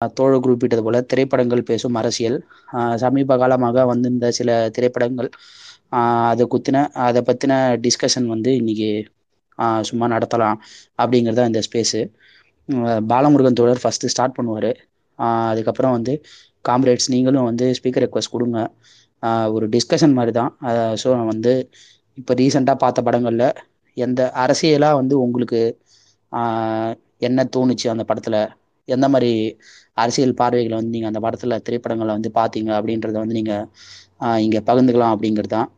தோழர் குறிப்பிட்டது போல திரைப்படங்கள் பேசும் அரசியல். சமீப காலமாக வந்திருந்த சில திரைப்படங்கள் அதை குத்தின அதை பற்றின டிஸ்கஷன் வந்து இன்னைக்கு சும்மா நடத்தலாம் அப்படிங்கிறது தான் இந்த ஸ்பேஸு பாலமுருகன் தோழர் ஃபஸ்ட்டு ஸ்டார்ட் பண்ணுவார். அதுக்கப்புறம் வந்து காம்ரேட்ஸ் நீங்களும் வந்து ஸ்பீக்கர் ரெக்வஸ்ட் கொடுங்க. ஒரு டிஸ்கஷன் மாதிரி தான் ஸோ வந்து இப்போ ரீசெண்டாக பார்த்த படங்களில் எந்த அரசியலாக வந்து உங்களுக்கு என்ன தோணுச்சு அந்த படத்தில்? எந்த மாதிரி அரசியல் பார்வைகளை வந்து நீங்கள் அந்த படத்தில் திரைப்படங்களை வந்து பார்த்தீங்க அப்படின்றத வந்து நீங்கள் இங்கே பகிர்ந்துக்கலாம் அப்படிங்கிறது தான்.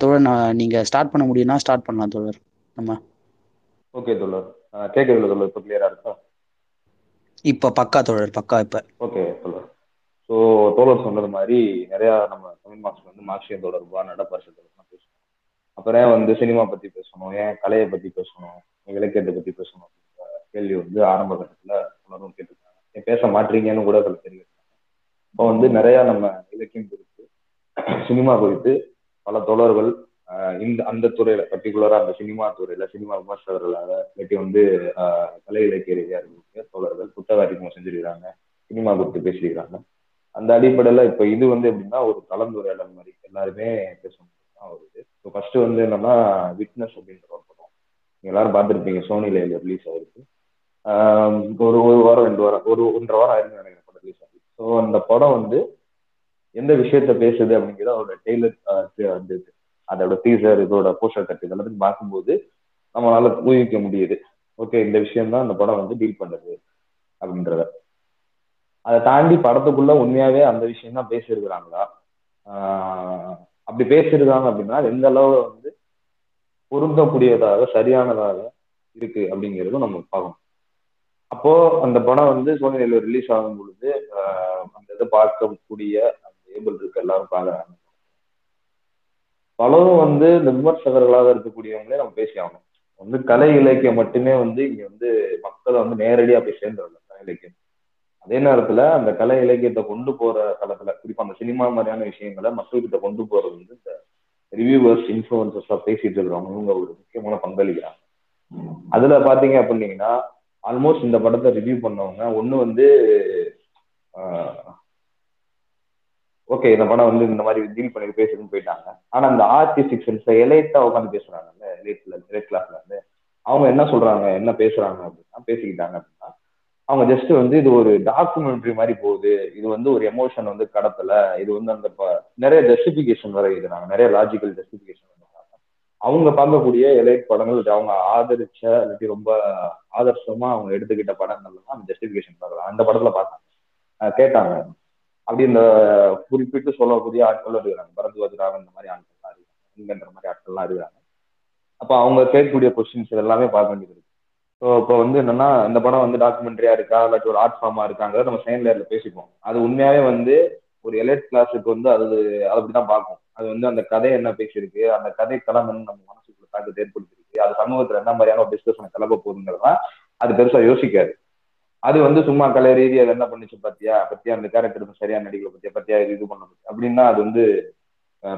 தோழர் நீங்கள் ஸ்டார்ட் பண்ண முடியும்னா ஸ்டார்ட் பண்ணலாம் தோழர். நம்ம ஓகே தோழர். கேட்குறதுல தோழர்? இப்போ கிளியராக இருக்கா? இப்போ பக்கா தோழர் பக்கா இப்போ. ஓகே தோழர். ஸோ தோழர் சொன்னது மாதிரி நிறையா நம்ம தமிழ் மாஸ்டர் வந்து மார்க்சியம் தொடர்பா நடப்பரிசத்துலாம் பேசணும் அப்புறம் வந்து சினிமா பற்றி பேசணும்? ஏன் கலையை பற்றி பேசணும்? இலக்கியத்தை பற்றி பேசணும்? கேள்வி வந்து ஆரம்ப கட்டத்தில் உணர்வும் கேட்டிருக்காங்க பேச மாட்டீங்கன்னு கூட அதில் தெரிவித்தாங்க இப்போ வந்து நிறையா நம்ம இலக்கியம் குறித்து சினிமா குறித்து பல தோழர்கள் இந்த அந்த துறையில பர்டிகுலரா அந்த சினிமா துறையில சினிமா விமர்சகர்களாக இல்லாட்டி வந்து கலை இலக்கிய ரீதியாக இருக்கக்கூடிய தோழர்கள் புத்தக அறிமுகம் செஞ்சிருக்கிறாங்க சினிமா குறித்து பேசியிருக்கிறாங்க. அந்த அடிப்படையில இப்ப இது வந்து எப்படின்னா ஒரு கலந்துரையாடல் மாதிரி எல்லாருமே பேசணும் வருது. இப்போ ஃபர்ஸ்ட் வந்து என்னன்னா விட்னஸ் அப்படின்ற ஒரு படம். எல்லாரும் பார்த்துருப்பீங்க சோனில ரிலீஸ் ஆயிருக்கு. ஒரு ஒரு வாரம் ரெண்டு வாரம் ஒரு ஒன்றரை வாரம் ஆயிருந்து நினைக்கிறேன் படம் ரிலீஸ் ஆகி. ஸோ அந்த படம் வந்து எந்த விஷயத்த பேசுது அப்படிங்கிறத அதோட டெய்லர் வந்து அதோட டீசர் இதோட போஸ்டர் கட்டு இதெல்லாத்தையும் பார்க்கும்போது நம்மளால ஊகிக்க முடியுது. ஓகே இந்த விஷயம் தான் அந்த படம் வந்து டீல் பண்ணுது அப்படின்றத. அதை தாண்டி படத்துக்குள்ள உண்மையாவே அந்த விஷயம் தான் பேசியிருக்கிறாங்களா அப்படி பேசியிருக்காங்க அப்படின்னா எந்த அளவு வந்து பொருந்தக்கூடியதாக சரியானதாக இருக்கு அப்படிங்கிறதும் நம்ம பார்க்கணும். அப்போ அந்த படம் வந்து சோனியில ரிலீஸ் ஆகும் பொழுது அந்த இதை பார்க்கக்கூடிய அந்த ஏபிள் இருக்க எல்லாரும் பாக்குறாங்க பலரும் வந்து இந்த விமர்சகர்களாக இருக்கக்கூடியவங்களே நம்ம பேசி ஆகணும். வந்து கலை இலக்கியம் மட்டுமே வந்து இங்க வந்து மக்களை வந்து நேரடியா போய் சேர்ந்துடல கலை இலக்கியம். அதே நேரத்துல அந்த கலை இலக்கியத்தை கொண்டு போற தளத்துல குறிப்பா அந்த சினிமா மாதிரியான விஷயங்களை மக்கள்கிட்ட கொண்டு போறது வந்து இந்த ரிவியூவர்ஸ் இன்ஃபுளுசர்ஸா பேசிட்டு இருக்கிறவங்க இவங்க ஒரு முக்கியமான பங்களிக்கிறாங்க. அதுல பாத்தீங்க அப்படின்னீங்கன்னா ஆல்மோஸ்ட் இந்த படத்தை ரிவ்யூ பண்ணவங்க ஒன்னு வந்து ஓகே இந்த படம் வந்து இந்த மாதிரி டீல் பண்ணி பேசுறதுன்னு போயிட்டாங்க. ஆனா அந்த ஆர்டி சிக்ஸ் எலைட்டா உட்காந்து பேசுறாங்கல்ல எலைட்ல எலைட் கிளாஸ்ல இருந்து. அவங்க என்ன சொல்றாங்க என்ன பேசுறாங்க அப்படின்னா பேசிக்கிட்டாங்க அப்படின்னா அவங்க ஜஸ்ட் வந்து இது ஒரு டாக்குமெண்ட்ரி மாதிரி போகுது. இது வந்து ஒரு எமோஷன் வந்து கடத்தல. இது வந்து அந்த நிறைய ஜஸ்டிபிகேஷன் வர எழுதுனாங்க நிறைய லாஜிக்கல் ஜஸ்டிபிகேஷன் அவங்க பார்க்கக்கூடிய எலைட் படங்கள் அவங்க ஆதரிச்ச இல்லாட்டி ரொம்ப ஆதர்சமா அவங்க எடுத்துக்கிட்ட படங்கள்ல தான் அந்த ஜஸ்டிபிகேஷன் பார்க்கலாம். அந்த படத்துல பார்த்தாங்க கேட்டாங்க. அப்படி இந்த குறிப்பிட்டு சொல்லக்கூடிய ஆட்கள் இருக்கிறாங்க பரத்வாஜ் ராவன் இந்த மாதிரி ஆட்கள்லாம் இருக்காங்க. இங்கன்ற மாதிரி ஆட்கள்லாம் இருக்கிறாங்க அப்போ அவங்க கேட்கக்கூடிய கொஸ்டின்ஸ் எல்லாமே பார்க்க வேண்டியது இருக்கு. ஸோ இப்போ வந்து என்னன்னா இந்த படம் வந்து டாக்குமெண்ட்ரியா இருக்கா இல்லாட்டி ஒரு ஆர்ட் ஃபார்மா இருக்காங்க நம்ம செகண்ட் லேயர்ல பேசிப்போம் அது உண்மையாவே வந்து ஒரு எலைட் கிளாஸுக்கு வந்து அது அது அப்படிதான் பார்க்கும். அது வந்து அந்த கதை என்ன பேசியிருக்கு அந்த கதை களம் நம்ம மனசுக்குள்ள தாக்கத்தை ஏற்படுத்திருக்கு அது சமூகத்துல என்ன மாதிரியான ஒரு டிஸ்கஷனை கிளம்ப போகுதுங்கிறதான் அது பெருசா யோசிக்காது. அது வந்து சும்மா கலை ரீதியாக என்ன பண்ணிச்சு பத்தியா? பத்தியா? அந்த கேரக்டர் சரியா நடிக்கல பத்தியா? பத்தியா? இது பண்ண அப்படின்னா அது வந்து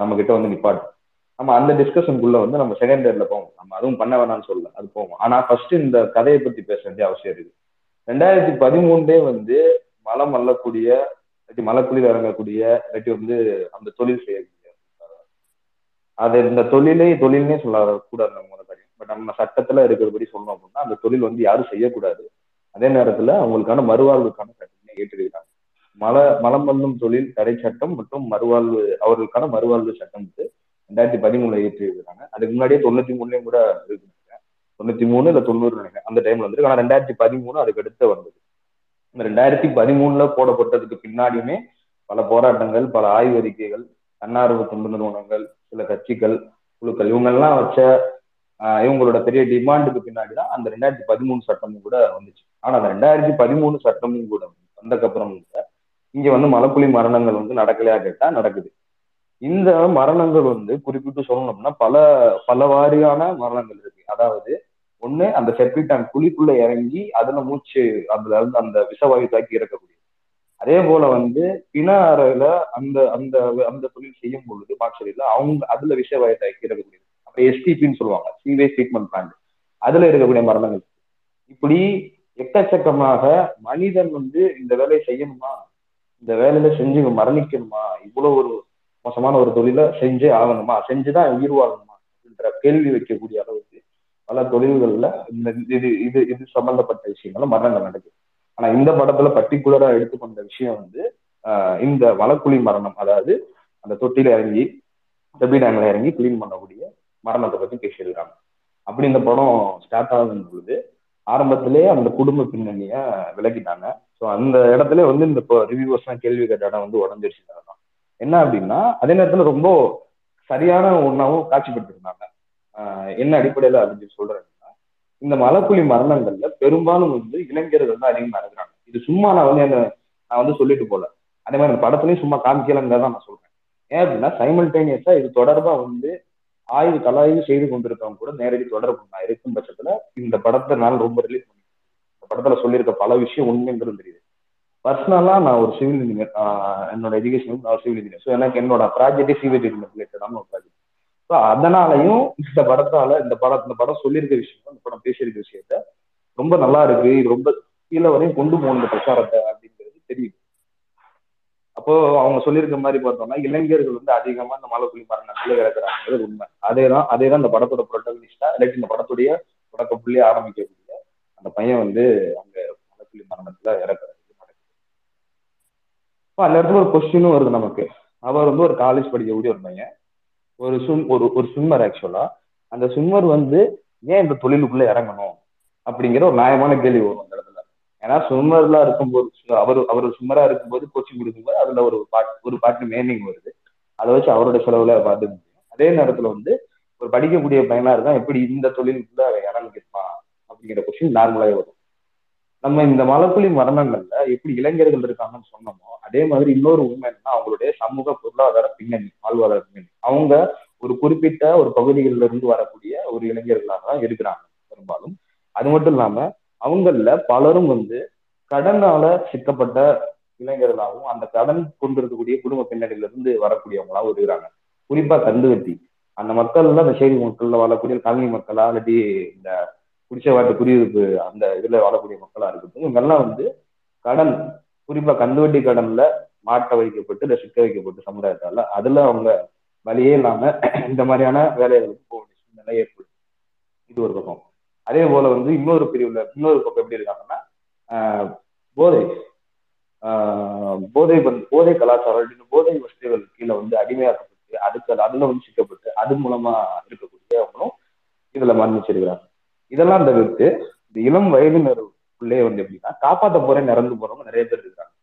நம்ம கிட்ட வந்து நிப்பாட்டும் நம்ம அந்த டிஸ்கஷனுக்குள்ள வந்து நம்ம செகண்ட் இயர்ல போவோம். நம்ம அதுவும் பண்ண வேணாம்னு சொல்லல அது போவோம். ஆனா ஃபர்ஸ்ட் இந்த கதையை பத்தி பேச வேண்டிய அவசியம் இருக்கு ரெண்டாயிரத்தி பதிமூணுலே வந்து மலம் மல்லக்கூடிய இல்லாட்டி மலக்குளிர் இறங்கக்கூடிய இல்லாட்டி வந்து அந்த தொழில் செய்யக்கூடிய அது இந்த தொழிலே தொழில்னே சொல்ல கூடாது நம்ம காரியம். பட் நம்ம சட்டத்துல இருக்கிறபடி சொல்லணும் அப்படின்னா அந்த தொழில் வந்து யாரும் செய்யக்கூடாது. அதே நேரத்துல அவங்களுக்கான மறுவாழ்வுக்கான சட்டத்தை ஏற்றிருக்கிறாங்க மல மலம் பண்ணும் தொழில் தடை சட்டம் மற்றும் மறுவாழ்வு அவர்களுக்கான மறுவாழ்வு சட்டம் வந்து ரெண்டாயிரத்தி பதிமூணுல ஏற்றி இருக்கிறாங்க அதுக்கு முன்னாடியே தொண்ணூத்தி மூணுலயும் கூட இருக்கு தொண்ணூத்தி மூணு இல்ல தொண்ணூறு நினைக்கிறேன். அந்த டைம்ல வந்து ஆனா ரெண்டாயிரத்தி பதிமூணு அதுக்கு அடுத்து வந்தது. இந்த ரெண்டாயிரத்தி பதிமூணுல போடப்பட்டதுக்கு பின்னாடியுமே பல போராட்டங்கள் பல ஆய்வறிக்கைகள் தன்னார்வ தொண்டு நிறுவனங்கள் சில கட்சிகள் குழுக்கள் இவங்கெல்லாம் வச்ச இவங்களோட பெரிய டிமாண்டுக்கு பின்னாடி தான் அந்த ரெண்டாயிரத்தி பதிமூணு சட்டமும் கூட வந்துச்சு. ஆனா அந்த ரெண்டாயிரத்தி பதிமூணு சட்டமும் கூட வந்தக்கப்புறம் கூட இங்க வந்து மலப்புலி மரணங்கள் வந்து நடக்கலையா கேட்டா நடக்குது. இந்த மரணங்கள் வந்து குறிப்பிட்டு சொல்லணும்னா பல பல வாரியான மரணங்கள் இருக்கு. அதாவது ஒண்ணு அந்த செப்டிக் டேங்க் குழிக்குள்ள இறங்கி அதுல மூச்சு அதுல இருந்து அந்த விஷவாயு தாக்கி இறக்கக்கூடிய அதே போல வந்து பிண அறையில அந்த அந்த அந்த தொழில் செய்யும் பொழுது பாக்சரியில அவங்க அதுல விஷய வயத்தை இறக்கக்கூடியது அப்புறம் எஸ்டிபின்னு சொல்லுவாங்க சீவேஜ் ட்ரீட்மெண்ட் பிளான்ட் அதுல இருக்கக்கூடிய மரணங்கள் இப்படி எக்கச்சக்கமாக மனிதன் வந்து இந்த வேலையை செய்யணுமா? இந்த வேலையில செஞ்சு மரணிக்கணுமா? இவ்வளவு ஒரு மோசமான ஒரு தொழிலை செஞ்சே ஆகணுமா? செஞ்சுதான் உயிர் வாழணுமா? அப்படின்ற கேள்வி வைக்கக்கூடிய அளவுக்கு பல தொழில்கள்ல இந்த இது இது இது சம்பந்தப்பட்ட விஷயங்களும் மரணங்கள் நடக்குது. ஆனா இந்த படத்துல பர்டிகுலரா எடுத்துக்கொண்ட விஷயம் வந்து இந்த வளக்குழி மரணம். அதாவது அந்த தொட்டில இறங்கி டெபி டேங்க்ல இறங்கி கிளீன் பண்ணக்கூடிய மரணத்தை பத்தி பேசியிருக்காங்க அப்படி இந்த படம் ஸ்டார்ட் ஆகும் பொழுது ஆரம்பத்திலே அந்த குடும்ப பின்னணிய விளக்கிட்டாங்க ஸோ அந்த இடத்துல வந்து இந்த ரிவ்யூவர்ஸ் எல்லாம் கேள்வி கேட்ட இடம் வந்து உடஞ்சிருச்சு தான் என்ன அப்படின்னா அதே நேரத்துல ரொம்ப சரியான ஒன்றாவும் காட்சிப்படுத்திருந்தாங்க. என்ன அடிப்படையில அப்படின்னு சொல்றேன். இந்த மலக்குழி மரணங்கள்ல பெரும்பாலும் வந்து இளைஞர்கள் தான் அதிகமா இருக்கிறாங்க இது சும்மா நான் வந்து என்ன நான் வந்து சொல்லிட்டு போல. அதே மாதிரி அந்த படத்துலயும் சும்மா காமிக்கலங்க நான் சொல்றேன். ஏன் அப்படின்னா சைமல்டேனியஸா இது தொடர்பா வந்து ஆய்வு கலாய்வு செய்து கொண்டிருக்கவங்க கூட நேரடி தொடர்பு நான் இருக்கும் பட்சத்துல இந்த படத்தை நான் ரொம்ப ரிலீஸ் பண்ணி இந்த படத்துல சொல்லியிருக்க பல விஷயம் உண்மைங்கிறது தெரியுது. பர்சனலா நான் ஒரு சிவில் இன்ஜினியர் என்னோட எஜுகேஷன் நான் ஒரு சிவில் இன்ஜினியர் ஸோ எனக்கு என்னோட ப்ராஜெக்டே சிவில் ரிலேட்டடான ஒரு ப்ராஜெக்ட் ஸோ அதனாலையும் இந்த படத்தால இந்த படம் இந்த படம் சொல்லியிருக்க விஷயம் இந்த படம் பேசியிருக்க விஷயத்த ரொம்ப நல்லா இருக்கு. இது ரொம்ப கீழே வரையும் கொண்டு போகணும் இந்த பிரச்சாரத்தை அப்படிங்கிறது தெரியுது. அப்போ அவங்க சொல்லியிருக்க மாதிரி பார்த்தோம்னா இளைஞர்கள் வந்து அதிகமா இந்த மலைக்குழி மரணத்துல இறக்குறாங்கிறது உண்மை. அதே தான் அதே தான் இந்த படத்தோட ப்ரொட்டகனிஸ்டா இல்லாட்டி இந்த படத்துடைய தொடக்க புள்ளி ஆரம்பிக்கக்கூடிய அந்த பையன் வந்து அங்க மலைக்குழி மரணத்துல இறக்குறது அந்த இடத்துல ஒரு கொஸ்டினும் வருது நமக்கு. அவர் வந்து ஒரு காலேஜ் படிக்கக்கூடிய ஒரு பையன். ஒரு சும் ஒரு ஒரு ஸ்விம்மர் ஆக்சுவலா அந்த ஸ்விம்மர் வந்து ஏன் இந்த தொழிலுக்குள்ள இறங்கணும் அப்படிங்கிற ஒரு நியாயமான கேள்வி வரும் அந்த இடத்துல. ஏன்னா ஸ்விம்மர்லாம் இருக்கும்போது அவர் அவர் ஸ்விம்மரா இருக்கும்போது கோச்சிங் கொடுக்கும்போது அதுல ஒரு பாட் ஒரு பாட்டு மேனிங் வருது. அதை வச்சு அவரோட செலவுல பார்த்துக்க முடியும். அதே நேரத்துல வந்து ஒரு படிக்கக்கூடிய பையனா இருந்தா எப்படி இந்த தொழிலுக்குள்ள இறங்கிருப்பான் அப்படிங்கிற கொஸ்டின் நார்மலாவே வரும். நம்ம இந்த மலக்குழி மரணங்கள்ல எப்படி இளைஞர்கள் இருக்காங்கன்னு சொன்னோமோ அதே மாதிரி இன்னொரு உண்மை என்னன்னா அவங்களுடைய சமூக பொருளாதார பின்னணி வாழ்வாதார பின்னணி. அவங்க ஒரு குறிப்பிட்ட ஒரு பகுதிகளில இருந்து வரக்கூடிய ஒரு இளைஞர்களாக தான் இருக்கிறாங்க பெரும்பாலும். அது மட்டும் இல்லாம அவங்கள பலரும் வந்து கடனால சிக்கப்பட்ட இளைஞர்களாகவும் அந்த கடன் கொண்டிருக்கக்கூடிய குடும்ப பின்னணியில இருந்து வரக்கூடியவங்களாகவும் இருக்கிறாங்க. குறிப்பா கந்துவட்டி. அந்த மக்கள்ல அந்த செய்தி மக்கள்ல வாழக்கூடிய காலனி மக்களா இல்லாட்டி இந்த குடிசைவாட்டு குடியிருப்பு அந்த இதுல வாழக்கூடிய மக்களா இருக்கட்டும் இவங்கெல்லாம் வந்து கடன் குறிப்பா கந்துவட்டி கடன்ல மாட்ட வைக்கப்பட்டு இல்லை சிக்க வைக்கப்பட்டு சமுதாயத்தால அதுல அவங்க வழியே இல்லாம இந்த மாதிரியான வேலைகளுக்கு போக வேண்டிய சூழ்நிலை ஏற்படும். இது ஒரு பக்கம். அதே போல வந்து இன்னொரு பிரிவுல இன்னொரு பக்கம் எப்படி இருக்காங்கன்னா போதை. போதை வந்து போதை கலாச்சாரம் அப்படின்னு போதை வசதிகள் கீழே வந்து அடிமையாக்கப்பட்டு அதுக்கு அதுல வந்து சிக்கப்பட்டு அது மூலமா இருக்கக்கூடியவங்களும் இதுல மரணிச்சிருக்கிறாங்க. இதெல்லாம் தவிர்த்து இந்த இளம் வயதினர் உள்ளே வந்து எப்படின்னா காப்பாத்த போறேன் இறந்து போறவங்க நிறைய பேர் இருக்காங்க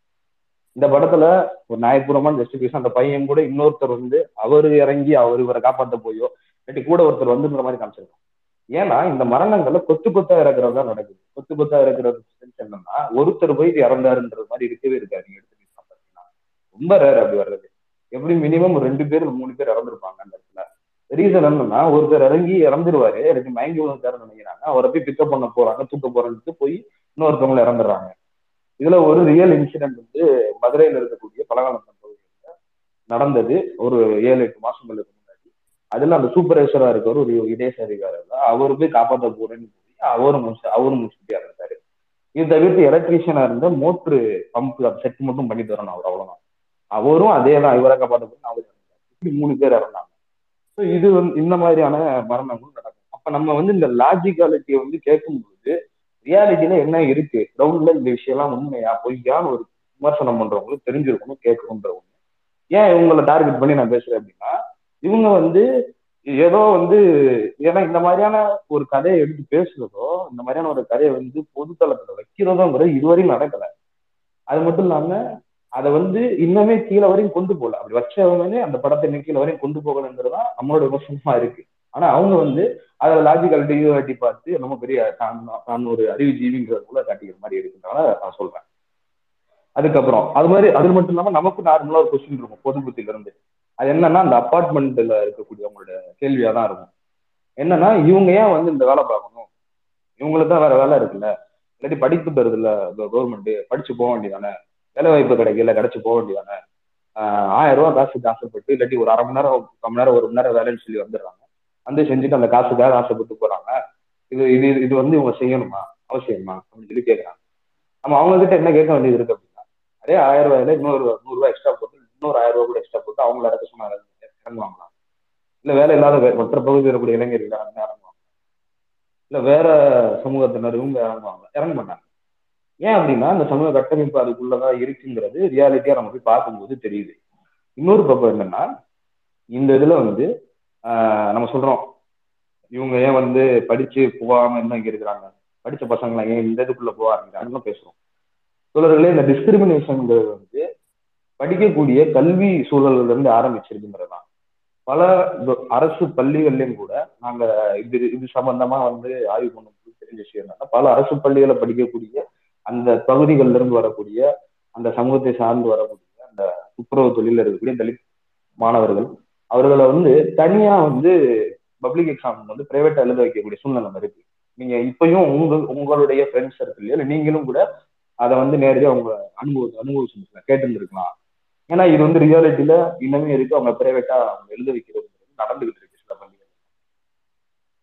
இந்த படத்துல ஒரு நியாயபூர்வமான ஜஸ்டிபிகேஷன் அந்த பையன் கூட இன்னொருத்தர் வந்து அவரு இறங்கி அவர் இவரை காப்பாற்ற போயோ இல்லாட்டி கூட ஒருத்தர் வந்துன்ற மாதிரி காமிச்சிருக்கோம் ஏன்னா இந்த மரணங்கள்ல கொத்து கொத்தா இறக்குறது தான் நடக்குது. கொத்து கொத்தா இறக்குறது என்னன்னா ஒருத்தர் போய் இறந்தாருன்றது மாதிரி இருக்கவே இருக்காது. நீங்க எடுத்து பாத்தீங்கன்னா ரொம்ப ரேர் அப்படி வர்றது. எப்படி மினிமம் ரெண்டு பேர் மூணு பேர் இறந்துருப்பாங்க அந்த இடத்துல. ரீசன் என்னன்னா ஒருத்தர் இறங்கி இறந்துருவாரு. எனக்கு மயங்கி விழுந்தாரு நினைக்கிறாங்க. அவரை போய் பிக்கப் பண்ண போறாங்க தூக்க போறேன்ட்டு போய் இன்னொருத்தவங்களை இறந்துடுறாங்க. இதுல ஒரு ரியல் இன்சிடென்ட் வந்து மதுரையில இருக்கக்கூடிய பலகாலம் பகுதியில் நடந்தது. ஒரு ஏழு எட்டு மாசங்களுக்கு முன்னாடி. அதுல அந்த சூப்பர்வைசரா இருக்கிற ஒரு இதேச அதிகாரி அவரு போய் காப்பாற்ற போறேன்னு போய் அவரும் முடிச்சு அவரும் முடிச்சுட்டே இருந்தாரு இது தவிர்த்து எலக்ட்ரீஷியனா இருந்த மோட்ரு பம்ப் செட் மட்டும் பண்ணி தரணும் அவர் அவ்வளவுதான். அவரும் அதே தான் இவரை காப்பாற்ற போறேன்னு அவர் இப்படி மூணு பேர் இறந்தாங்க. ஸோ இது வந்து இந்த மாதிரியான மரணங்களும் நடக்கும். அப்ப நம்ம வந்து இந்த லாஜிக்காலிட்டியை வந்து கேட்கும்போது ரியாலிட்டியில என்ன இருக்கு? கிரவுண்ட்ல இந்த விஷயம்லாம் உண்மையா? பொய்யான்னு ஒரு விமர்சனம் பண்றவங்களுக்கு தெரிஞ்சிருக்கணும் கேட்கணுன்ற ஒண்ணு ஏன் இவங்களை டார்கெட் பண்ணி நான் பேசுறேன் அப்படின்னா இவங்க வந்து ஏதோ வந்து ஏன்னா இந்த மாதிரியான ஒரு கதையை எடுத்து பேசுறதோ இந்த மாதிரியான ஒரு கதையை வந்து பொதுத்தளத்துல வைக்கிறதோங்கிறது இதுவரையும் நடக்கல. அது மட்டும் இல்லாம அதை வந்து இன்னுமே கீழே வரையும் கொண்டு போகல. அப்படி வச்சவங்களே அந்த படத்தை இன்னும் கீழே வரையும் கொண்டு போகலங்கிறதா நம்மளோட விமர்சனமா இருக்கு. ஆனா அவங்க வந்து அதை லாஜிக்கல் டியூட்டி பார்த்து நம்ம பெரிய நான் ஒரு அறிவு ஜீவிங்கிறது கூட காட்டிக்கிற மாதிரி இருக்குன்றனால நான் சொல்றேன். அதுக்கப்புறம் அது மாதிரி அது மட்டும் இல்லாம நமக்கு நார்மலா ஒரு கொஸ்டின் இருக்கும் பொது புத்தில இருந்து அது என்னன்னா அந்த அப்பார்ட்மெண்ட்ல இருக்கக்கூடியவங்களோட கேள்வியா தான் இருக்கும். என்னன்னா இவங்க ஏன் வந்து இந்த வேலை பார்க்கணும்? இவங்களுக்கு தான் வேற வேலை இருக்குல்ல. இல்லாட்டி படிப்பு தருது இல்ல கவர்மெண்ட் படிச்சு போக வேண்டியதானே வேலை வாய்ப்பு கிடைக்கல கிடைச்சு போக வேண்டியதானே? ஆயிரம் ரூபா காசுக்கு ஆசைப்பட்டு இல்லாட்டி ஒரு அரை மணி நேரம் மணி நேரம் ஒரு மணி நேரம் வேலைன்னு சொல்லி வந்துடுறாங்க. வந்து செஞ்சுட்டு அந்த காசுக்காக ஆசைப்பட்டு போறாங்க. இது இது இது வந்து இவங்க செய்யணுமா? அவசியமா? அப்படின்னு சொல்லி கேட்கறாங்க நம்ம அவங்க கிட்ட என்ன கேட்க வேண்டியது இருக்கு அப்படின்னா அதே ஆயிரம் ரூபாயில இன்னொரு நூறு ரூபாய் எக்ஸ்ட்ரா போட்டு இன்னொரு ஆயிரம் ரூபாய் கூட எக்ஸ்ட்ரா போட்டு அவங்கள இறக்க சொன்னா இறங்குவாங்களா? இல்ல வேலை இல்லாத மற்ற பகுதியில் இருக்கக்கூடிய இளைஞர்கள் இறங்குவாங்க இல்ல வேற சமூகத்தினர் இவங்க இறங்குவாங்க இறங்க மாட்டாங்க. ஏன் அப்படின்னா அந்த சமூக கட்டமைப்பு அதுக்குள்ளதான் இருக்குங்கிறது ரியாலிட்டியா நம்ம போய் பார்க்கும்போது தெரியுது. இன்னொரு பக்கம் என்னன்னா இந்த இதுல வந்து நம்ம சொல்றோம் இவங்க ஏன் வந்து படிச்சு போகாம என்ன இங்க இருக்கிறாங்க படிச்ச பசங்களை ஏன் இந்த இதுக்குள்ள போவாங்க பேசுறோம். சொல்றதுல இந்த டிஸ்கிரிமினேஷன்ங்கிறது வந்து படிக்கக்கூடிய கல்வி சூழல்ல இருந்து ஆரம்பிச்சிருக்குங்கிறது தான் பல அரசு பள்ளிகள்லயும் கூட நாங்க இது இது சம்பந்தமா வந்து ஆய்வு பண்ணும்போது தெரிஞ்ச விஷயம் பல அரசு பள்ளிகளை படிக்கக்கூடிய அந்த பகுதிகளில் இருந்து வரக்கூடிய அந்த சமூகத்தை சார்ந்து வரக்கூடிய அந்த துப்புரவு தொழில இருக்கக்கூடிய தலித் மாணவர்கள் அவர்களை வந்து தனியா வந்து பப்ளிக் எக்ஸாம் வந்து பிரைவேட்டா எழுத வைக்கக்கூடிய சூழ்நிலை இருக்கு. நீங்க இப்பயும் உங்க உங்களுடைய ஃப்ரெண்ட்ஸ் சர்க்கிள் இல்லை நீங்களும் கூட அதை வந்து நேரடியாக அவங்க அனுபவ அனுபவிச்சிருக்கலாம் கேட்டுருந்துருக்கலாம். ஏன்னா இது வந்து ரியாலிட்டியில இன்னமே இருக்கு. அவங்க பிரைவேட்டா அவங்க எழுத வைக்கிறது நடந்துகிட்டு இருக்கு சில பள்ளிகள்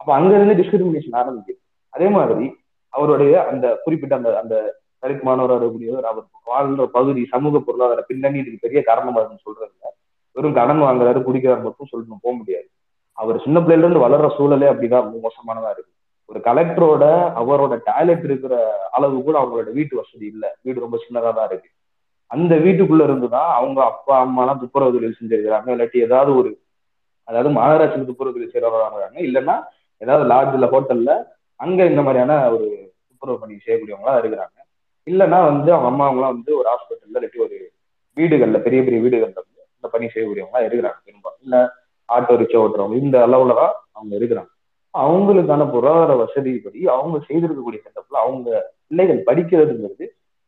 அப்ப அங்க இருந்து டிஸ்கிரிமினேஷன் ஆரம்பிக்குது. அதே மாதிரி அவருடைய அந்த குறிப்பிட்ட அந்த அந்த தலித் மாணவர் கூடியவர் அவர் வாழ்ந்த பகுதி சமூக பொருளாதார பின்னணி இதுக்கு பெரிய காரணமா இருக்குன்னு சொல்றதுல வெறும் கடன் வாங்குறாரு குடிக்கிறார் மட்டும் சொல்லணும் போக முடியாது. அவர் சின்ன பிள்ளைல இருந்து வளர்ற சூழலே அப்படிதான் மோசமானதா இருக்கு. ஒரு கலெக்டரோட அவரோட டாய்லெட் இருக்கிற அளவு கூட அவங்களோட வீட்டு வசதி இல்லை. வீடு ரொம்ப சின்னதா தான் இருக்கு. அந்த வீட்டுக்குள்ள இருந்துதான் அவங்க அப்பா அம்மாலாம் துப்புரவு தொழில் செஞ்சிருக்கிறாங்க. இல்லாட்டி ஏதாவது ஒரு அதாவது மாநகராட்சி துப்புரவு தொழில் செய்யறவங்க இல்லைன்னா ஏதாவது லாட்ஜ்ல ஹோட்டல்ல அங்க இந்த மாதிரியான ஒரு துப்புரவு பணி செய்யக்கூடியவங்களா இருக்கிறாங்க. இல்லைன்னா வந்து அவங்க அம்மா அவங்களாம் வந்து ஒரு ஹாஸ்பிட்டல்ல இல்லாட்டி ஒரு வீடுகள்ல பெரிய பெரிய வீடுகள்ல வந்து இந்த பணி செய்யக்கூடியவங்களா இருக்கிறாங்க பெரும்பாலும். இல்ல ஆட்டோ ரிக்ஷா ஓட்டுறவங்க இந்த அளவுல தான் அவங்க இருக்கிறாங்க. அவங்களுக்கான பொருளாதார வசதிப்படி அவங்க செய்திருக்கக்கூடிய செட்டப்ல அவங்க பிள்ளைகள் படிக்கிறதுங்கிறது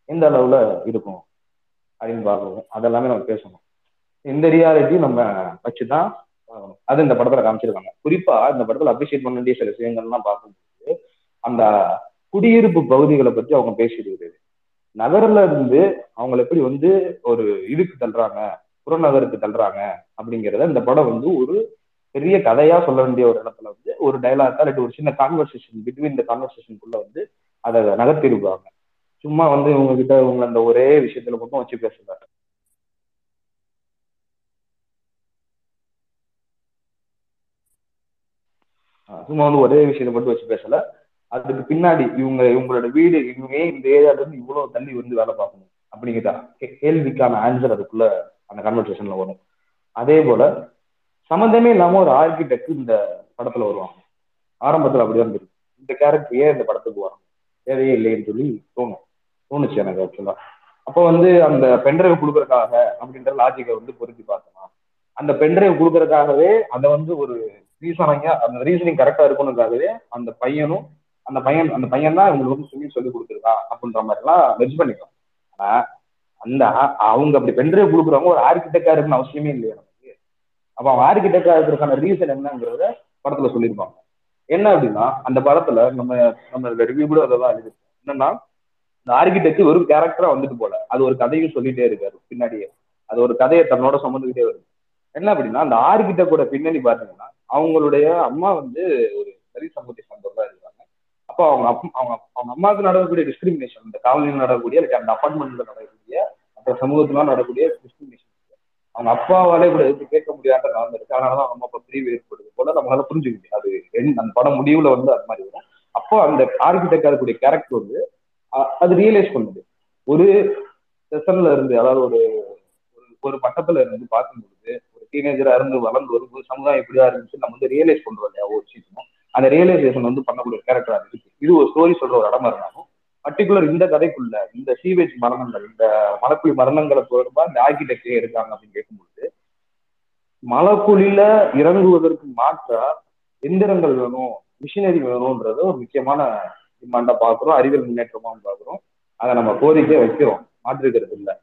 எந்த அளவுல இருக்கும் அப்படின்னு பார்க்கணும் அதெல்லாமே நம்ம பேசணும். இந்த ரியாலிட்டி நம்ம வச்சுதான் அது இந்த படத்துல காமிச்சிருக்காங்க. குறிப்பா இந்த படத்துல அப்ரிஷியேட் பண்ண வேண்டிய சில விஷயங்கள்லாம் பார்க்கணும் அந்த குடியிருப்பு பகுதிகளை பற்றி அவங்க பேசியிருக்கிறது நகர்ல இருந்து அவங்களை எப்படி வந்து ஒரு இதுக்கு தள்ளுறாங்க புறநகருக்கு தள்ளுறாங்க அப்படிங்கிறத இந்த படம் வந்து ஒரு பெரிய கதையா சொல்ல வேண்டிய ஒரு இடத்துல வந்து ஒரு டைலாக்கா இல்லாட்டி ஒரு சின்ன கான்வர்சேஷன் பிட்வீன் இந்த கான்வர்சேஷனுக்குள்ள வந்து அதை நகர்த்திருப்பாங்க சும்மா வந்து இவங்க கிட்ட இவங்க அந்த ஒரே விஷயத்துல மட்டும் வச்சு பேசுறாங்க சும்மா வந்து ஒரே விஷயத்த மட்டும் வச்சு பேசல. அதுக்கு பின்னாடி இவங்க இவங்களோட வீடு இவங்க இந்த ஏரியால இருந்து இவ்வளவு தள்ளி வந்து வேலை பார்க்கணும்? அப்படிங்கிறதா கேள்விக்கான ஆன்சர் அதுக்குள்ள அந்த கன்வர்சேஷன்ல வரும். அதே போல சம்மந்தமே இல்லாம ஒரு ஆர்கிடெக்ட் இந்த படத்துல வருவாங்க. ஆரம்பத்துல அப்படிதான் இருக்கு இந்த கேரக்டர் ஏன் இந்த படத்துக்கு வரும் தேவையே இல்லைன்னு சொல்லி தோணும். தோணுச்சு எனக்கு ஆக்சுவலா அப்போ வந்து அந்த பென்ட்ரைவ் கொடுக்கறதுக்காக அப்படின்ற லாஜிக்கை வந்து பொருத்தி பார்த்தோம் அந்த பென்ட்ரைவ் கொடுக்கறதுக்காகவே அதை வந்து ஒரு ரீசனிங்கா அந்த ரீசனிங் கரெக்டா இருக்கணுங்காகவே அந்த பையனும் அந்த பையன் அந்த பையன் தான் இவங்களுக்கு வந்து ஸ்விம்மிங் சொல்லி கொடுத்துருக்கான் அப்படின்ற மாதிரி எல்லாம் வெஜ் பண்ணிக்கலாம். ஆனா அந்த அவங்க அப்படி பென்ட்ரைவ் கொடுக்குறவங்க ஒரு ஆர்கிடெக்டா இருக்குன்னு அவசியமே இல்லையா நமக்கு. அப்ப அவன் ஆர்கிடெக்டா இருக்கிறதுக்கான ரீசன் என்னங்கிறத படத்துல சொல்லியிருப்பாங்க என்ன அப்படின்னா அந்த படத்துல நம்ம நம்ம ரிவ்யூ கூட அதெல்லாம் எழுதிருக்கோம் என்னன்னா இந்த ஆர்கிடெக்ட் ஒரு கேரக்டரா வந்துட்டு போல. அது ஒரு கதையும் சொல்லிட்டே இருக்காரு பின்னாடியே. அது ஒரு கதையை தன்னோட சுமந்துக்கிட்டே வருது. என்ன அப்படின்னா அந்த ஆர்கிட்ட கூட பின்னணி பாத்தீங்கன்னா அவங்களுடைய அம்மா வந்து ஒரு சரி சமூகத்தை சார்ந்தவர்களா இருக்காங்க. அப்போ அவங்க அவங்க அவங்க அம்மாவுக்கு நடக்கக்கூடிய டிஸ்கிரிமினேஷன் இந்த காலனியில் நடக்கக்கூடிய அந்த அப்பார்ட்மெண்ட்ல நடக்கக்கூடிய மற்ற சமூகத்துல நடக்கக்கூடிய டிஸ்கிரிமினேஷன் அவங்க அப்பாவாலே கூட எதுக்கு கேட்க முடியாத நடந்திருக்கு அதனாலதான் அவங்க அப்பா பிரிவு ஏற்படுது போல நம்மளால புரிஞ்சுக்க முடியும். அது அந்த படம் முடிவுல வந்து அது மாதிரி வரும். அப்போ அந்த ஆர்கிடெக்ட் இருக்கக்கூடிய கேரக்டர் வந்து அது ரியலைஸ் பண்ணுது. ஒரு செஷன்ல இருந்து அதாவது ஒரு ஒரு பட்டத்துல இருந்து பார்க்கும்பொழுது ஒரு டீனேஜரா இருந்து வளர்ந்து வரும்போது சமுதாயம் இப்படிதான் இருந்துச்சு நம்ம வந்து ரியலைஸ் பண்றோம் இல்லையா ஒரு விஷயம் அந்த ரியலைசேஷன் வந்து பண்ணக்கூடிய கேரக்டர் இருக்கு. இது ஒரு ஸ்டோரி சொல்ற ஒரு இடமா இருந்தாலும் பர்டிகுலர் இந்த கதைக்குள்ள இந்த சீவேஜ் மரணங்கள் இந்த மலக்குழி மரணங்களை தொடர்பா இந்த ஆர்கிடெக்டே இருக்காங்க அப்படின்னு கேட்கும்போது மலக்குழியில இறங்குவதற்கு மாற்றா எந்திரங்கள் வேணும் மிஷினரி வேணும்ன்றது ஒரு முக்கியமான டிமாண்டா பாக்குறோம் அறிவியல் முன்னேற்றமாவும் பாக்குறோம் அதை நம்ம கோரிக்கையை வைக்கிறோம். மாற்றிருக்கிறது இல்லை.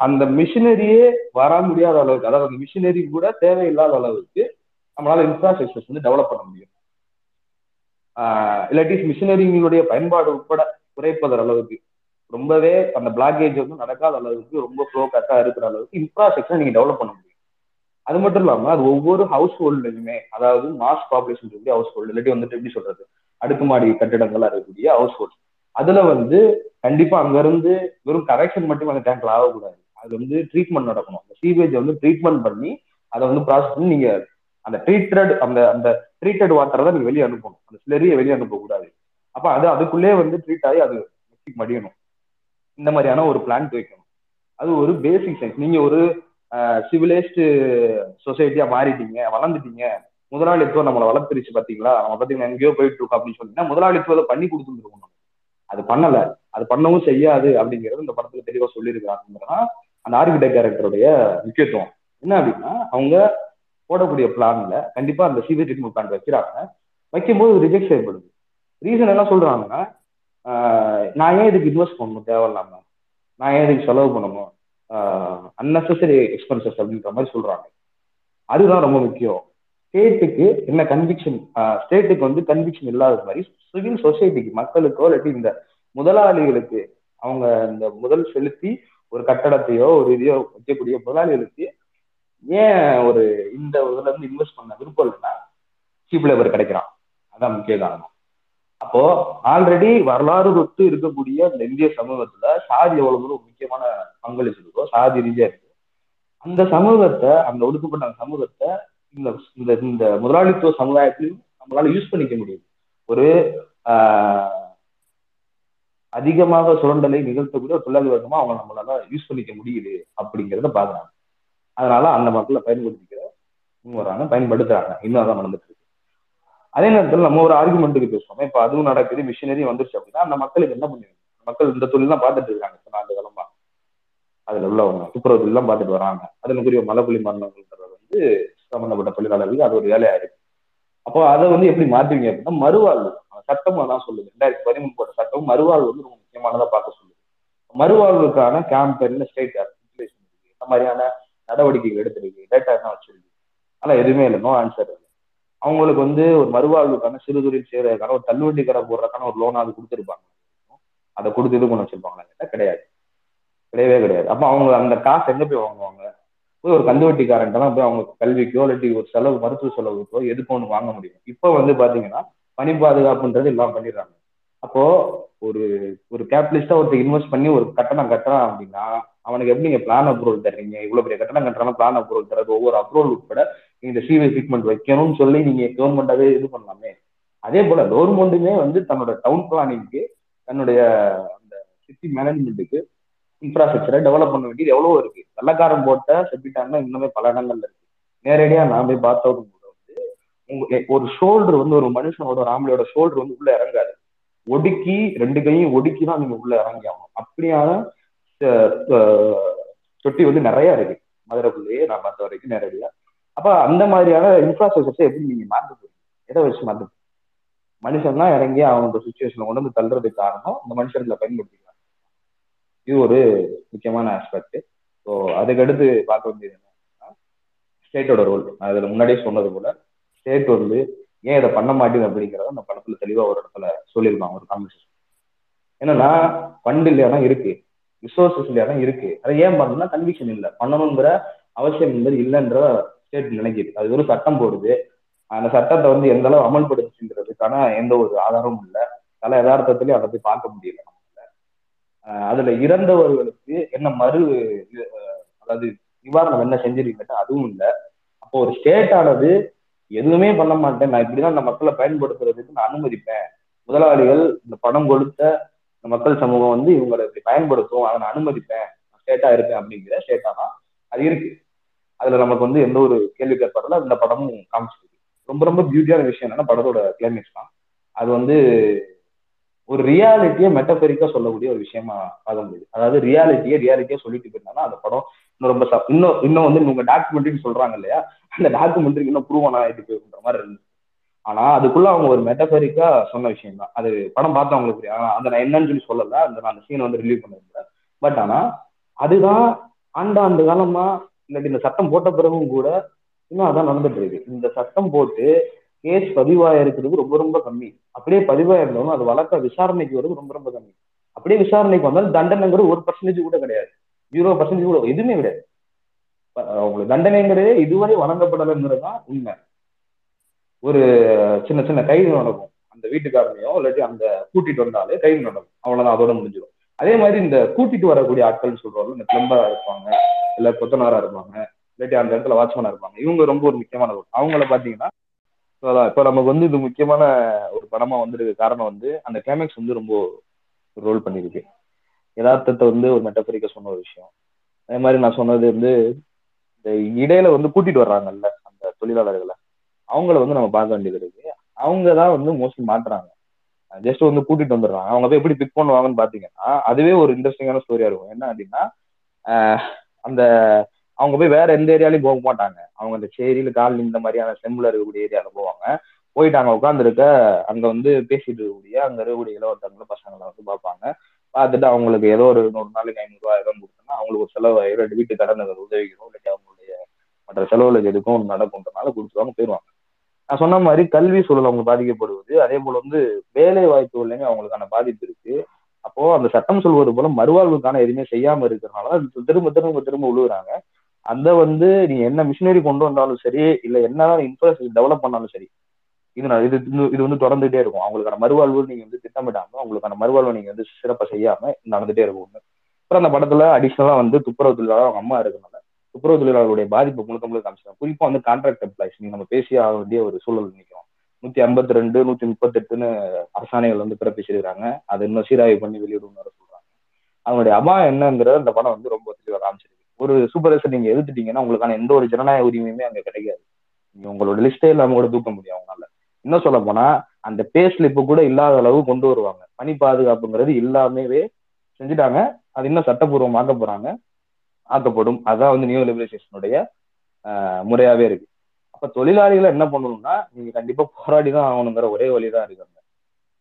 அந்த மிஷினரியே வர முடியாத அளவுக்கு அதாவது அந்த மிஷினரி கூட தேவையில்லாத அளவுக்கு நம்மளால இன்ஃப்ராஸ்ட்ரக்சர்ஸ் வந்து டெவலப் பண்ண முடியும். இல்லாட்டி மிஷினரிங்களுடைய பயன்பாடு உட்பட குறைப்பதர் அளவுக்கு ரொம்பவே அந்த பிளாக்கேஜ் வந்து நடக்காத அளவுக்கு ரொம்ப ஃப்ளோ கட்டா இருக்கிற அளவுக்கு இன்ஃப்ராஸ்ட்ரக்சர் நீங்க டெவலப் பண்ண முடியும். அது மட்டும் இல்லாம அது ஒவ்வொரு ஹவுஸ் ஹோல்டுலையுமே அதாவது மாஸ் பாப்புலேஷன் எப்படி ஹவுஸ் ஹோல்டு இல்லாட்டி வந்துட்டு எப்படி சொல்றது அடுக்குமாடி கட்டிடங்கள் இருக்கக்கூடிய ஹவுஸ் ஹோல்ட் அதுல வந்து கண்டிப்பா அங்க இருந்து வெறும் கரெக்ஷன் மட்டும் அந்த டேங்க்ல ஆகக்கூடாது. அது வந்து ட்ரீட்மெண்ட் நடக்கணும். அந்த சீவேஜ் வந்து ட்ரீட்மெண்ட் பண்ணி அதை வந்து ப்ராசஸ் பண்ணி நீங்க அந்த ட்ரீட்டட் அந்த அந்த ட்ரீட்டட் வாட்டரை தான் நீங்க வெளியே அனுப்பணும். அந்த ஸ்லெரியை வெளியே அனுப்பக்கூடாது அப்ப அது அதுக்குள்ளே வந்து ட்ரீட் ஆகி அது மடியணும். இந்த மாதிரியான ஒரு பிளான் வைக்கணும். அது ஒரு பேசிக் சயின்ஸ் நீங்க ஒரு சிவிலைஸ்டு சொசைட்டியா மாறிட்டீங்க வளர்ந்துட்டீங்க. முதலாளித்துவம் நம்மளை வளர்த்துருச்சு பாத்தீங்களா? நம்ம பாத்தீங்கன்னா எங்கேயோ போயிட்டு இருக்கோம் அப்படின்னு சொன்னீங்கன்னா முதலாளித்துவத்தை பண்ணி கொடுத்துருக்கணும் அது பண்ணல. அது பண்ணவும் செய்யாது அப்படிங்கிறது இந்த படத்துல தெளிவா சொல்லியிருக்காங்க அந்த ஆர்கிடெக்ட் கேரக்டருடைய முக்கியத்துவம். என்ன அப்படின்னா அவங்க போடக்கூடிய பிளான்ல கண்டிப்பா அந்த சிவி ட்ரீட்மெண்ட் பிளான் வைக்கிறாங்க. வைக்கும்போது ரிஜெக்ட் செய்யப்படுது. ரீசன் என்ன சொல்றாங்கன்னா நான் ஏன் இதுக்கு இன்வெஸ்ட் பண்ணணும்? தேவையில்லாம. நான் ஏன் இதுக்கு செலவு பண்ணணும்? அன்னெசரி எக்ஸ்பென்சஸ் அப்படின்ற மாதிரி சொல்றாங்க. அதுதான் ரொம்ப முக்கியம். ஸ்டேட்டுக்கு என்ன கன்விக்ஷன் ஸ்டேட்டுக்கு வந்து கன்விக்ஷன் இல்லாத மாதிரி சிவில் சொசைட்டிக்கு மக்களுக்கோ இல்லாட்டி இந்த முதலாளிகளுக்கு அவங்க இந்த முதல் செலுத்தி ஒரு கட்டடத்தையோ ஒரு இதையோ வைக்கக்கூடிய முதலாளிகளுக்கு ஏன் ஒரு இந்த இதுல இருந்து இன்வெஸ்ட் பண்ண விருப்பம் இல்லைன்னா சீப் லேபர் கிடைக்கிறான். அதான் முக்கிய காரணம். அப்போ ஆல்ரெடி வரலாறு தொட்டு இருக்கக்கூடிய இந்த இந்திய சமூகத்துல சாதி எவ்வளவு முக்கியமான முக்கியமான பங்களிச்சிருக்கோ சாதி ரீதியா இருக்கு. அந்த சமூகத்தை அந்த ஒடுக்கப்பட்ட அந்த சமூகத்தை இந்த இந்த இந்த முதலாளித்துவ சமுதாயத்திலையும் நம்மளால யூஸ் பண்ணிக்க முடியுது. ஒரு அதிகமாக சுரண்டலை நிகழ்த்தக்கூடிய ஒரு தொழிலாளி வர்க்கமா அவங்க நம்மளால யூஸ் பண்ணிக்க முடியுது அப்படிங்கிறத பாக்குறாங்க அதனால அந்த மக்களை பயன்படுத்திக்கிற வராங்க பயன்படுத்துறாங்க. இன்னும் அதான் நடந்துட்டு இருக்கு. அதே நேரத்தில் நம்ம ஒரு ஆர்குமெண்ட்டுக்கு பேசுவோம். இப்ப அதுவும் நடக்குது மிஷினரி வந்துருச்சு அப்படின்னா அந்த மக்களுக்கு என்ன பண்ணுவாங்க? மக்கள் இந்த தொழில் தான் பார்த்துட்டு இருக்காங்க. இப்போ நாலு காலமா. அதுல உள்ளவங்க துப்புரவு தொழில் தான் பார்த்துட்டு வராங்க. அதுல குறிய மலைப்புலி மரணங்கள்ன்றது வந்து சம்பந்தப்பட்ட தொழிலாளர்களுக்கு அது ஒரு வேலையா இருக்கு அப்போ அதை வந்து எப்படி மாற்றுவீங்க அப்படின்னா மறுவாழ்வு. சட்டம் அதான் சொல்லுது. ரெண்டாயிரத்தி பதிமூணு போட்ட சட்டம் மறுவாழ்வு வந்து ரொம்ப முக்கியமானதா பார்க்க சொல்லுது. மறுவாழ்வுக்கான கேம்பெயின் ஸ்டேட் இந்த மாதிரியான நடவடிக்கைகள் எடுத்திருக்கு. டேட்டா என்ன வச்சிருக்கு. அதெல்லாம் எதுவுமே இல்லை. நோ ஆன்சர் அவங்களுக்கு வந்து ஒரு மறுவாழ்வுக்கான சிறு தொழில் செய்யறதுக்கான ஒரு தள்ளுவண்டி கடை போடுறதுக்கான ஒரு லோன் அது கொடுத்துருப்பாங்க. அதை கொடுத்து இது பண்ண வச்சிருப்பாங்களா? கிடையாது. கிடையவே கிடையாது. அப்போ அவங்க அந்த காசு எங்க போய் வாங்குவாங்க? போய் ஒரு கந்துவட்டிக்காரன் தான் போய் அவங்க கல்விக்கோ இல்லாட்டி ஒரு செலவு மருத்துவ செலவுக்கோ எதுக்கு ஒன்று வாங்க முடியும்? இப்போ வந்து பாத்தீங்கன்னா பணி பாதுகாப்புன்றது எல்லாம் பண்ணிடுறாங்க. அப்போ ஒரு ஒரு கேபிட்டலிஸ்டா ஒருத்தர் இன்வெஸ்ட் பண்ணி ஒரு கட்டணம் கட்டுறான் அப்படின்னா அவனுக்கு எப்படி நீங்க பிளான் அப்ரூவல் தர்றீங்க? இவ்வளவு பெரிய கட்டணம் கட்டுறாங்க பிளான் அப்ரூவல் தர்றது? ஒவ்வொரு அப்ரூவல் உட்பட இந்த சிவை ட்ரீட்மெண்ட் வைக்கணும்னு சொல்லி நீங்க கவர்மெண்டாவே இது பண்ணலாமே. அதே போல கவர்மெண்ட்டுமே வந்து தன்னோட டவுன் பிளானிங்க்கு தன்னுடைய அந்த சிட்டி மேனேஜ்மெண்ட்டுக்கு இன்ஃப்ராஸ்ட்ரக்சரை டெவலப் பண்ண வேண்டியது எவ்வளவு இருக்கு. வெள்ளக்காரன் போட்ட செப்பிட்டாங்கன்னா இன்னுமே பல இடங்கள்ல இருக்கு. நேரடியா நான் போய் பார்த்த கூட வந்து உங்க ஒரு ஷோல்டர் வந்து ஒரு மனுஷனோட ஒரு ஆம்பளையோட ஷோல்டர் வந்து உள்ள இறங்காது. ஒடுக்கி ரெண்டு கையும் ஒடுக்கி தான் நீங்க உள்ள இறங்கி ஆகணும் அப்படியான தொட்டி வந்து நிறைய இருக்கு. மதுரைக்குள்ளேயே நான் பார்த்த வரைக்கும் நேரடியா. அப்ப அந்த மாதிரியான இன்ஃப்ராஸ்ட்ரக்சர்ஸை எப்படி நீங்க மாற்ற போறீங்க? எதை வச்சு மாற்ற மனுஷன் தான் இறங்கி அவங்க சுச்சுவேஷன்ல கொண்டு வந்து தள்ளுறதுக்கு காரணம் இந்த மனுஷன்ல பயன்படுத்திக்கலாம். இது ஒரு முக்கியமான ஆஸ்பெக்ட் ஸோ அதுக்கடுத்து பார்க்க வேண்டியது என்னன்னா ஸ்டேட்டோட ரோல் நான் இதுல முன்னாடியே சொன்னது போல ஸ்டேட் வந்து ஏன் இதை பண்ண மாட்டேங்குது அப்படிங்கிறத அந்த படத்துல தெளிவா ஒரு இடத்துல சொல்லியிருக்காங்க ஒரு கான்வர்சேஷன் என்னன்னா ஃபண்ட் இல்லையானா இருக்கு. ரிசோர்சஸ் தான் இருக்கு. அதை ஏன் பண்ணணும்னா கன்விக்ஷன் இல்லை. பண்ணணுங்கிற அவசியம் என்பது இல்லைன்ற ஸ்டேட் நினைக்கிது அது ஒரு சட்டம் போடுது. அந்த சட்டத்தை வந்து எந்த அளவு அமல்படுத்துச்சுன்றதுக்கான எந்த ஒரு ஆதாரமும் இல்லை. தலை யதார்த்தத்திலையும் அதை போய் பார்க்க முடியல அதுல இறந்தவர்களுக்கு என்ன மறு அதாவது நிவாரணம் என்ன செஞ்சிருக்கீங்கன்னா அதுவும் இல்லை. அப்போ ஒரு ஸ்டேட் ஆனது எதுவுமே பண்ண மாட்டேன். நான் இப்படிதான் அந்த மக்களை பயன்படுத்துறதுக்கு நான் அனுமதிப்பேன். முதலாளிகள் இந்த பணம் கொடுத்த மக்கள் சமூகம் வந்து இவங்களை இப்படி பயன்படுத்தும் அதை நான் அனுமதிப்பேன் ஸ்டேட்டா இருப்பேன் அப்படிங்கிற ஸ்டேட்டா தான் அது இருக்கு. அதுல நமக்கு வந்து எந்த ஒரு கேள்வி கேட்பதில்ல அந்த படமும் காமிச்சிருக்கு. ரொம்ப ரொம்ப பியூட்டியான விஷயம் என்னன்னா படத்தோட கிளைமேக்ஸ் தான். அது வந்து ஒரு ரியாலிட்டியை மெட்டபெரிக்கா சொல்லக்கூடிய ஒரு விஷயமா பார்க்க முடியுது. அதாவது ரியாலிட்டியை ரியாலிட்டியா சொல்லிட்டு போயிருந்தாங்கன்னா அந்த படம் இன்னும் ரொம்ப இன்னும் இன்னும் வந்து இவங்க டாக்குமெண்ட்ரின்னு சொல்றாங்க இல்லையா? அந்த டாக்குமெண்ட்ரிக்கு இன்னும் ப்ரூவ் ஆனா இது போயிருக்கிற மாதிரி இருந்துச்சு. ஆனா அதுக்குள்ள அவங்க ஒரு மெட்டபெரிக்கா சொன்ன விஷயம் தான் அது படம் பார்த்தா அவங்களுக்கு புரியும். ஆனா அந்த நான் என்னன்னு சொல்லி சொல்லல. அந்த நான் அந்த சீனை வந்து ரிலீவ் பண்ணிருந்தேன் பட் ஆனா அதுதான் ஆண்டாண்டு காலமா இல்லாட்டி இந்த சட்டம் போட்ட பிறகும் கூட இன்னும் அதான் நடந்துட்டு இருக்கு. இந்த சட்டம் போட்டு கேஸ் பதிவாயிருக்கிறது ரொம்ப ரொம்ப கம்மி. அப்படியே பதிவாயிருந்தாலும் அது வழக்க விசாரணைக்கு வருது ரொம்ப ரொம்ப கம்மி. அப்படியே விசாரணைக்கு வந்தாலும் தண்டனைங்கிறது ஒரு பர்சன்டேஜ் கூட கிடையாது. ஜீரோ பர்சன்டேஜ் கூட எதுவுமே கிடையாது. அவங்களுக்கு தண்டனைங்கிறதே இதுவரை வழங்கப்படலைங்கிறது தான் உண்மை. ஒரு சின்ன சின்ன கைது நடக்கும். அந்த வீட்டுக்காரனையோ இல்லாட்டி அந்த கூட்டிட்டு வந்தாலே கைது நடக்கும். அவ்வளவுதான் அதோட முடிஞ்சிடும். அதே மாதிரி இந்த கூட்டிட்டு வரக்கூடிய ஆட்கள் சொல்றோம் இந்த பிளம்பரா இருப்பாங்க இல்ல கொத்தனாரா இருப்பாங்க இல்லாட்டி அந்த இடத்துல வாட்ச்மேனா இருப்பாங்க. இவங்க ரொம்ப ஒரு முக்கியமான ரோல் அவங்கள பாத்தீங்கன்னா இப்போ நமக்கு வந்து இது முக்கியமான ஒரு படமா வந்திருக்க காரணம் வந்து அந்த கிளைமேக்ஸ் வந்து ரொம்ப ரோல் பண்ணியிருக்கு யதார்த்தத்தை வந்து ஒரு மெட்டபரிக்க சொன்ன ஒரு விஷயம். அதே மாதிரி நான் சொன்னது வந்து இந்த இடையில வந்து கூட்டிட்டு வர்றாங்கல்ல அந்த தொழிலாளர்களை. அவங்கள வந்து நம்ம பார்க்க வேண்டியது இருக்கு. அவங்க தான் வந்து மோஸ்ட்லி மாட்டுறாங்க. ஜஸ்ட் வந்து கூட்டிட்டு வந்துடுறாங்க. அவங்க போய் எப்படி பிக் பண்ணுவாங்கன்னு பாத்தீங்கன்னா அதுவே ஒரு இன்ட்ரெஸ்டிங்கான ஸ்டோரியா இருக்கும். என்ன அப்படின்னா அந்த அவங்க போய் வேற எந்த ஏரியாலையும் போக மாட்டாங்க. அவங்க அந்த சேரியில் கால் இந்த மாதிரியான செம்பில் இருக்கக்கூடிய ஏரியால போவாங்க. போயிட்டு அங்க உட்காந்துருக்க அங்க வந்து பேசிட்டு இருக்கக்கூடிய அங்க இருக்கக்கூடிய இளவட்டங்கள பசங்களை வந்து பார்ப்பாங்க. பார்த்துட்டு அவங்களுக்கு ஏதோ ஒரு நூறு நாளைக்கு ஐநூறு ரூபாய் கொடுத்தோம்னா அவங்களுக்கு ஒரு செலவு ரெண்டு வீட்டு கடன் உதவிக்கிறோம். இல்லாட்டி அவங்களுடைய மற்ற செலவுகளுக்கு எதுக்கும் நடக்கும்ன்றனால கொடுத்துருவாங்க போயிடுவாங்க. நான் சொன்ன மாதிரி கல்வி சூழல் அவங்க பாதிக்கப்படுவது அதே போல வந்து வேலை வாய்ப்புகள்லையும் அவங்களுக்கான பாதிப்பு இருக்கு. அப்போ அந்த சட்டம் சொல்வது போல மறுவாழ்வுக்கான எதுவுமே செய்யாம இருக்கிறனால திரும்ப திரும்ப திரும்ப விழுகுறாங்க அந்த வந்து நீ என்ன மிஷினரி கொண்டு வந்தாலும் சரி இல்ல என்ன இன்ஃப்ராஸ்ட்ரக்சர் டெவலப் பண்ணாலும் சரி இது இது இது வந்து தொடர்ந்துட்டே இருக்கும். அவங்களுக்கான மறுவாழ்வு நீங்க வந்து திட்டமிடாம அவங்களுக்கான மறுவாழ்வு நீங்க வந்து சிறப்பா செய்யாம நடந்துட்டே இருக்கும். அப்புறம் அந்த படத்துல அடிஷனலா வந்து துப்புரவு தொழிலாளர் அவங்க அம்மா இருக்கணும் துப்புரவு தொழிலாளர்களுடைய பாதிப்பு முழுக்க முழுக்க காமிச்சாங்க குறிப்பா வந்து கான்ட்ராக்ட் எம்ப்ளாய்ஸ் நீங்க நம்ம பேசி ஆக வேண்டிய ஒரு சூழல் நிற்கிறோம் நூத்தி ஐம்பத்தி ரெண்டு நூத்தி முப்பத்தி எட்டுன்னு அரசாணைகள் வந்து பிறப்பிச்சிருக்காங்க அதை இன்னும் சீராய்வு பண்ணி வெளியிடணும் சொல்றாங்க. அவங்களுடைய அபாயம் என்னங்கிறத அந்த படம் வந்து ரொம்ப தெளிவாக காமிச்சிருக்கு. ஒரு சூப்பர்வைசர் நீங்க எதிர்த்துட்டீங்கன்னா உங்களுக்கான எந்த ஒரு ஜனநாயக உரிமையுமே அங்க கிடைக்காது. நீங்க உங்களோட லிஸ்டே இல்லாம கூட தூக்க முடியும் அவங்களால. இன்னும் சொல்ல போனா அந்த பே ஸ்லிப்பு கூட இல்லாத அளவு கொண்டு வருவாங்க. பணி பாதுகாப்புங்கிறது இல்லாமவே செஞ்சுட்டாங்க. அது இன்னும் சட்டப்பூர்வம் ஆக்க போறாங்க. ஆக்கப்படும். அதான் வந்து நியூ லிபரேஷனுடைய முறையாவே இருக்கு. அப்ப தொழிலாளிகளை என்ன பண்ணணும்னா நீங்க கண்டிப்பா போராடி தான் ஆகணுங்கிற ஒரே வழிதான் இருக்காங்க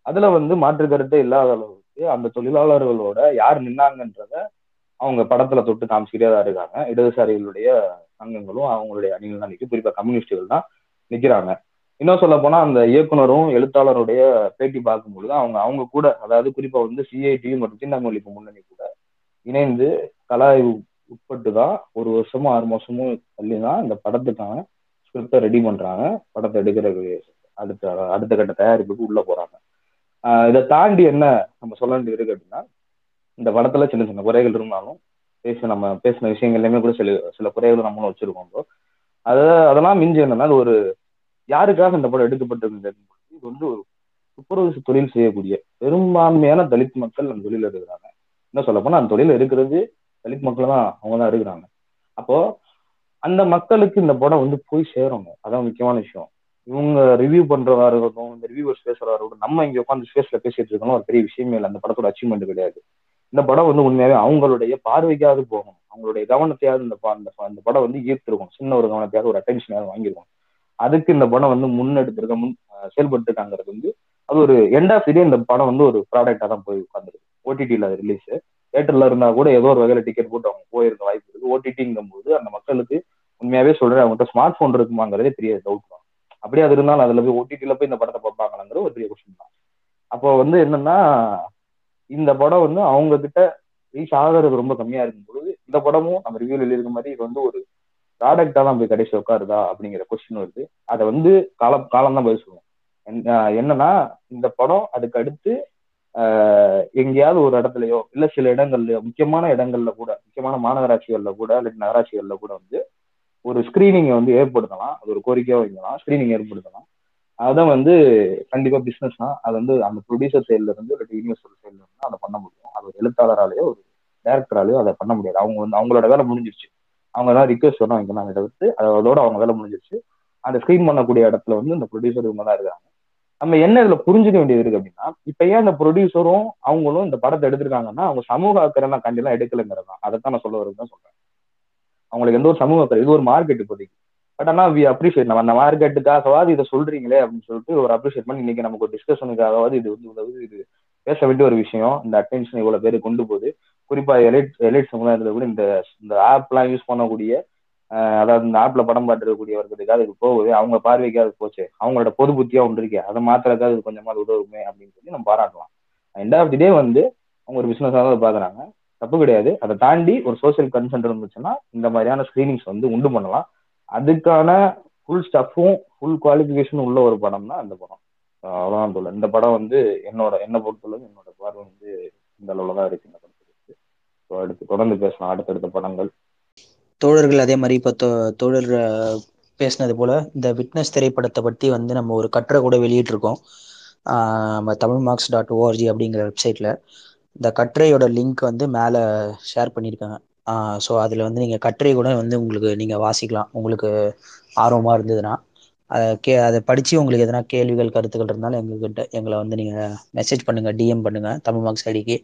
அதுல வந்து மாற்று கருத்தே இல்லாத அளவுக்கு அந்த தொழிலாளர்களோட யார் நின்னாங்கன்றத அவங்க படத்துல தொட்டு காமிச்சுக்கிட்டே தான் இருக்காங்க. இடதுசாரிகளுடைய சங்கங்களும் அவங்களுடைய அணிகள் தான் நிற்கும் குறிப்பா கம்யூனிஸ்டுகள் தான் நிக்கிறாங்க. இன்னும் சொல்ல போனா அந்த இயக்குனரும் எழுத்தாளருடைய பேட்டி பார்க்கும்பொழுது அவங்க அவங்க கூட அதாவது குறிப்பா வந்து சிஐடி மற்றும் சின்னமொழிப்பு முன்னணி கூட இணைந்து கலாய்வு உட்பட்டு தான் ஒரு வருஷமும் ஆறு மாசமும் தள்ளி தான் இந்த படத்துக்கான ஸ்கிரிப்டை ரெடி பண்றாங்க. படத்தை எடுக்கிறது அடுத்த அடுத்த கட்ட தயாரிப்புக்கு உள்ள போறாங்க. இதை தாண்டி என்ன நம்ம சொல்ல வேண்டியது இருக்கு அப்படின்னா இந்த படத்துல சின்ன சின்ன குறைகள் இருந்தாலும் பேச நம்ம பேசின விஷயங்கள்லயுமே கூட சில சில குறைகளை நம்மளும் வச்சிருக்கோம் அது அதெல்லாம் மிஞ்சி என்னன்னா அது ஒரு யாருக்காக இந்த படம் எடுக்கப்பட்டிருந்தது இது வந்து ஒரு துப்புரவு தொழில் செய்யக்கூடிய பெரும்பான்மையான தலித் மக்கள் அந்த தொழில் இருக்கிறாங்க என்ன சொல்ல போனா அந்த தொழில் இருக்கிறது தலித் மக்கள் தான் அவங்க தான் இருக்கிறாங்க அப்போ அந்த மக்களுக்கு இந்த படம் வந்து போய் சேரணும். அதான் முக்கியமான விஷயம். இவங்க ரிவ்யூ பண்றதா இருக்கட்டும் இந்த ரிவ்யூவர்ஸ் பேசுறதா இருக்கட்டும் நம்ம இங்க உட்காந்து ஸ்பேஸ்ல பேசிட்டு இருக்கணும் ஒரு பெரிய விஷயமே இல்லை. அந்த படத்தோட அச்சீவ்மெண்ட் கிடையாது. இந்த படம் வந்து உண்மையாவே அவங்களுடைய பார்வைக்காவது போகணும். அவங்களுடைய கவனத்தையாவது இந்த அந்த படம் வந்து ஈர்த்திருக்கும் சின்ன ஒரு கவனத்தையாவது ஒரு அட்டென்ஷனாவது வாங்கிருக்கும் அதுக்கு இந்த படம் வந்து முன்னெடுத்திருக்க முன் செயல்பட்டுருக்காங்கிறது வந்து அது ஒரு எண்ட் ஆஃப் இதே இந்த படம் வந்து ஒரு ப்ராடக்டா தான் போய் உட்காந்துருக்கு ஓடிடியில் அது ரிலீஸ் தேட்டர்ல இருந்தா கூட ஏதோ ஒரு வகையில டிக்கெட் போட்டு அவங்க போயிருக்க வாய்ப்பு இருக்கு. ஓடிடிங்கும் போது அந்த மக்களுக்கு உண்மையாவே சொல்றேன் அவங்ககிட்ட ஸ்மார்ட் போன் இருக்குமாங்கிறதே பெரிய டவுட் தான். அப்படியே அது இருந்தாலும் அதுல போய் ஓடிடியில போய் இந்த படத்தை பார்ப்பாங்களாங்கிற ஒரு பெரிய கொஸ்டின் தான். அப்போ வந்து என்னன்னா இந்த படம் வந்து அவங்க கிட்ட ரீச் ஆகிறது ரொம்ப கம்மியா இருக்கும் பொழுது இந்த படமும் நம்ம ரிவ்யூல எழுதியிருக்க மாதிரி இது வந்து ஒரு ப்ராடக்டா தான் போய் கடைசி உட்காருதா அப்படிங்கிற கொஸ்டின் வருது. அதை வந்து காலம் காலம் தான் பதில் சொல்லுவோம் என்னன்னா இந்த படம் அதுக்கு அடுத்து எங்கேயாவது ஒரு இடத்துலயோ இல்ல சில இடங்கள்லயோ முக்கியமான இடங்கள்ல கூட முக்கியமான மாநகராட்சிகள்ல கூட இல்லாட்டி நகராட்சிகள்ல கூட வந்து ஒரு ஸ்கிரீனிங்கை வந்து ஏற்படுத்தலாம். அது ஒரு கோரிக்கையாக வைக்கலாம் ஸ்கிரீனிங் ஏற்படுத்தலாம். அதை வந்து கண்டிப்பா பிசினஸ் தான். அது வந்து அந்த ப்ரொடியூசர் சைட்ல இருந்து இல்லாட்டி யூனிவர்சல் சைட்ல இருந்து அதை பண்ண முடியும். அது ஒரு எழுத்தாளராலேயோ ஒரு டேரக்டராலேயோ அதை பண்ண முடியாது. அவங்க வந்து அவங்களோட வேலை முடிஞ்சிருச்சு. அவங்க தான் ரிக்வஸ்ட் நான் அதை தவிர்த்து அதோட அவங்க வேலை முடிஞ்சிருச்சு. அந்த ஸ்கிரீன் பண்ணக்கூடிய இடத்துல வந்து இந்த ப்ரொடியூசர் இவங்க தான் இருக்காங்க. நம்ம என்ன இதுல புரிஞ்சுக்க வேண்டியது இருக்கு அப்படின்னா இப்ப ஏன் இந்த ப்ரொடியூசரும் அவங்களும் இந்த படத்தை எடுத்திருக்காங்கன்னா அவங்க சமூக அக்கறை கண்டிலாம் எடுக்கலைங்கிறது தான். அதைத்தான் நான் சொல்ல வருதுதான் சொல்றேன். அவங்களுக்கு எந்த ஒரு சமூக அக்கறை இது ஒரு மார்க்கெட் இப்போதைக்கு. பட் ஆனா வி அப்ரிஷியேட் நம்ம அந்த மார்க்கெட்டுக்காகவாது இதை சொல்றீங்களே அப்படின்னு சொல்லிட்டு ஒரு அப்ரிஷியேட் பண்ணி இன்னைக்கு நமக்கு ஒரு டிஸ்கஷனுக்காகவாது இது வந்து உதவுது இது பேச வேண்டிய ஒரு விஷயம். இந்த அட்டென்ஷன் இவ்வளவு பேர் கொண்டு போகுது. குறிப்பா எலைட் எலைட் சமுதாயத்துல கூட இந்த இந்த ஆப்லாம் யூஸ் பண்ணக்கூடிய அதாவது இந்த ஆப்ல படம் பாட்டுக்கூடியவர்களுக்கு அதுக்கு போகுது. அவங்க பார்வைக்கு அது போச்சு. அவங்களோட பொது புத்தியா ஒன்று இருக்கே. அதை மாத்திரக்காது கொஞ்சமாவது உதவுமே அப்படின்னு சொல்லி நம்ம பாராட்டலாம். எண்ட் ஆஃப் தி டே வந்து அவங்க ஒரு பிசினஸாக தான் பாக்குறாங்க தப்பு கிடையாது. அதை தாண்டி ஒரு சோசியல் கன்சென்ட் இருந்துச்சுன்னா இந்த மாதிரியான ஸ்கிரீனிங்ஸ் வந்து உண்டு பண்ணலாம். அதுக்கான ஃபுல் ஸ்டஃப்பும் ஃபுல் குவாலிஃபிகேஷனும் உள்ள ஒரு படம் தான் அந்த படம். அவ்வளோதான் தோழர் இந்த படம் வந்து என்னோட என்ன பொறுத்தளவு என்னோட பார்வை வந்து இந்த அளவுல தான் இருக்கு. இந்த படத்துக்கு. ஸோ அடுத்து தொடர்ந்து பேசலாம். அடுத்தடுத்த படங்கள். தோழர்கள் அதே மாதிரி இப்போ தோழர் பேசினது போல இந்த விட்னஸ் திரைப்படத்தை பற்றி வந்து நம்ம ஒரு கட்டுரை கூட வெளியிட்டிருக்கோம். நம்ம தமிழ் மார்க்ஸ் டாட் ஓஆர்ஜி அப்படிங்கிற வெப்சைட்டில் இந்த கட்டுரையோட லிங்க் வந்து மேலே ஷேர் பண்ணியிருக்காங்க. ஸோ அதில் வந்து நீங்கள் கட்டுரை கூட வந்து உங்களுக்கு நீங்கள் வாசிக்கலாம். உங்களுக்கு ஆர்வமாக இருந்ததுன்னா. அதை கே அதை படித்து உங்களுக்கு எதனா கேள்விகள் கருத்துக்கள் இருந்தாலும் எங்ககிட்ட எங்களை வந்து நீங்கள் மெசேஜ் பண்ணுங்கள் டிஎம் பண்ணுங்கள் தமிழ் மார்க்ஸ் ஐடிக்கு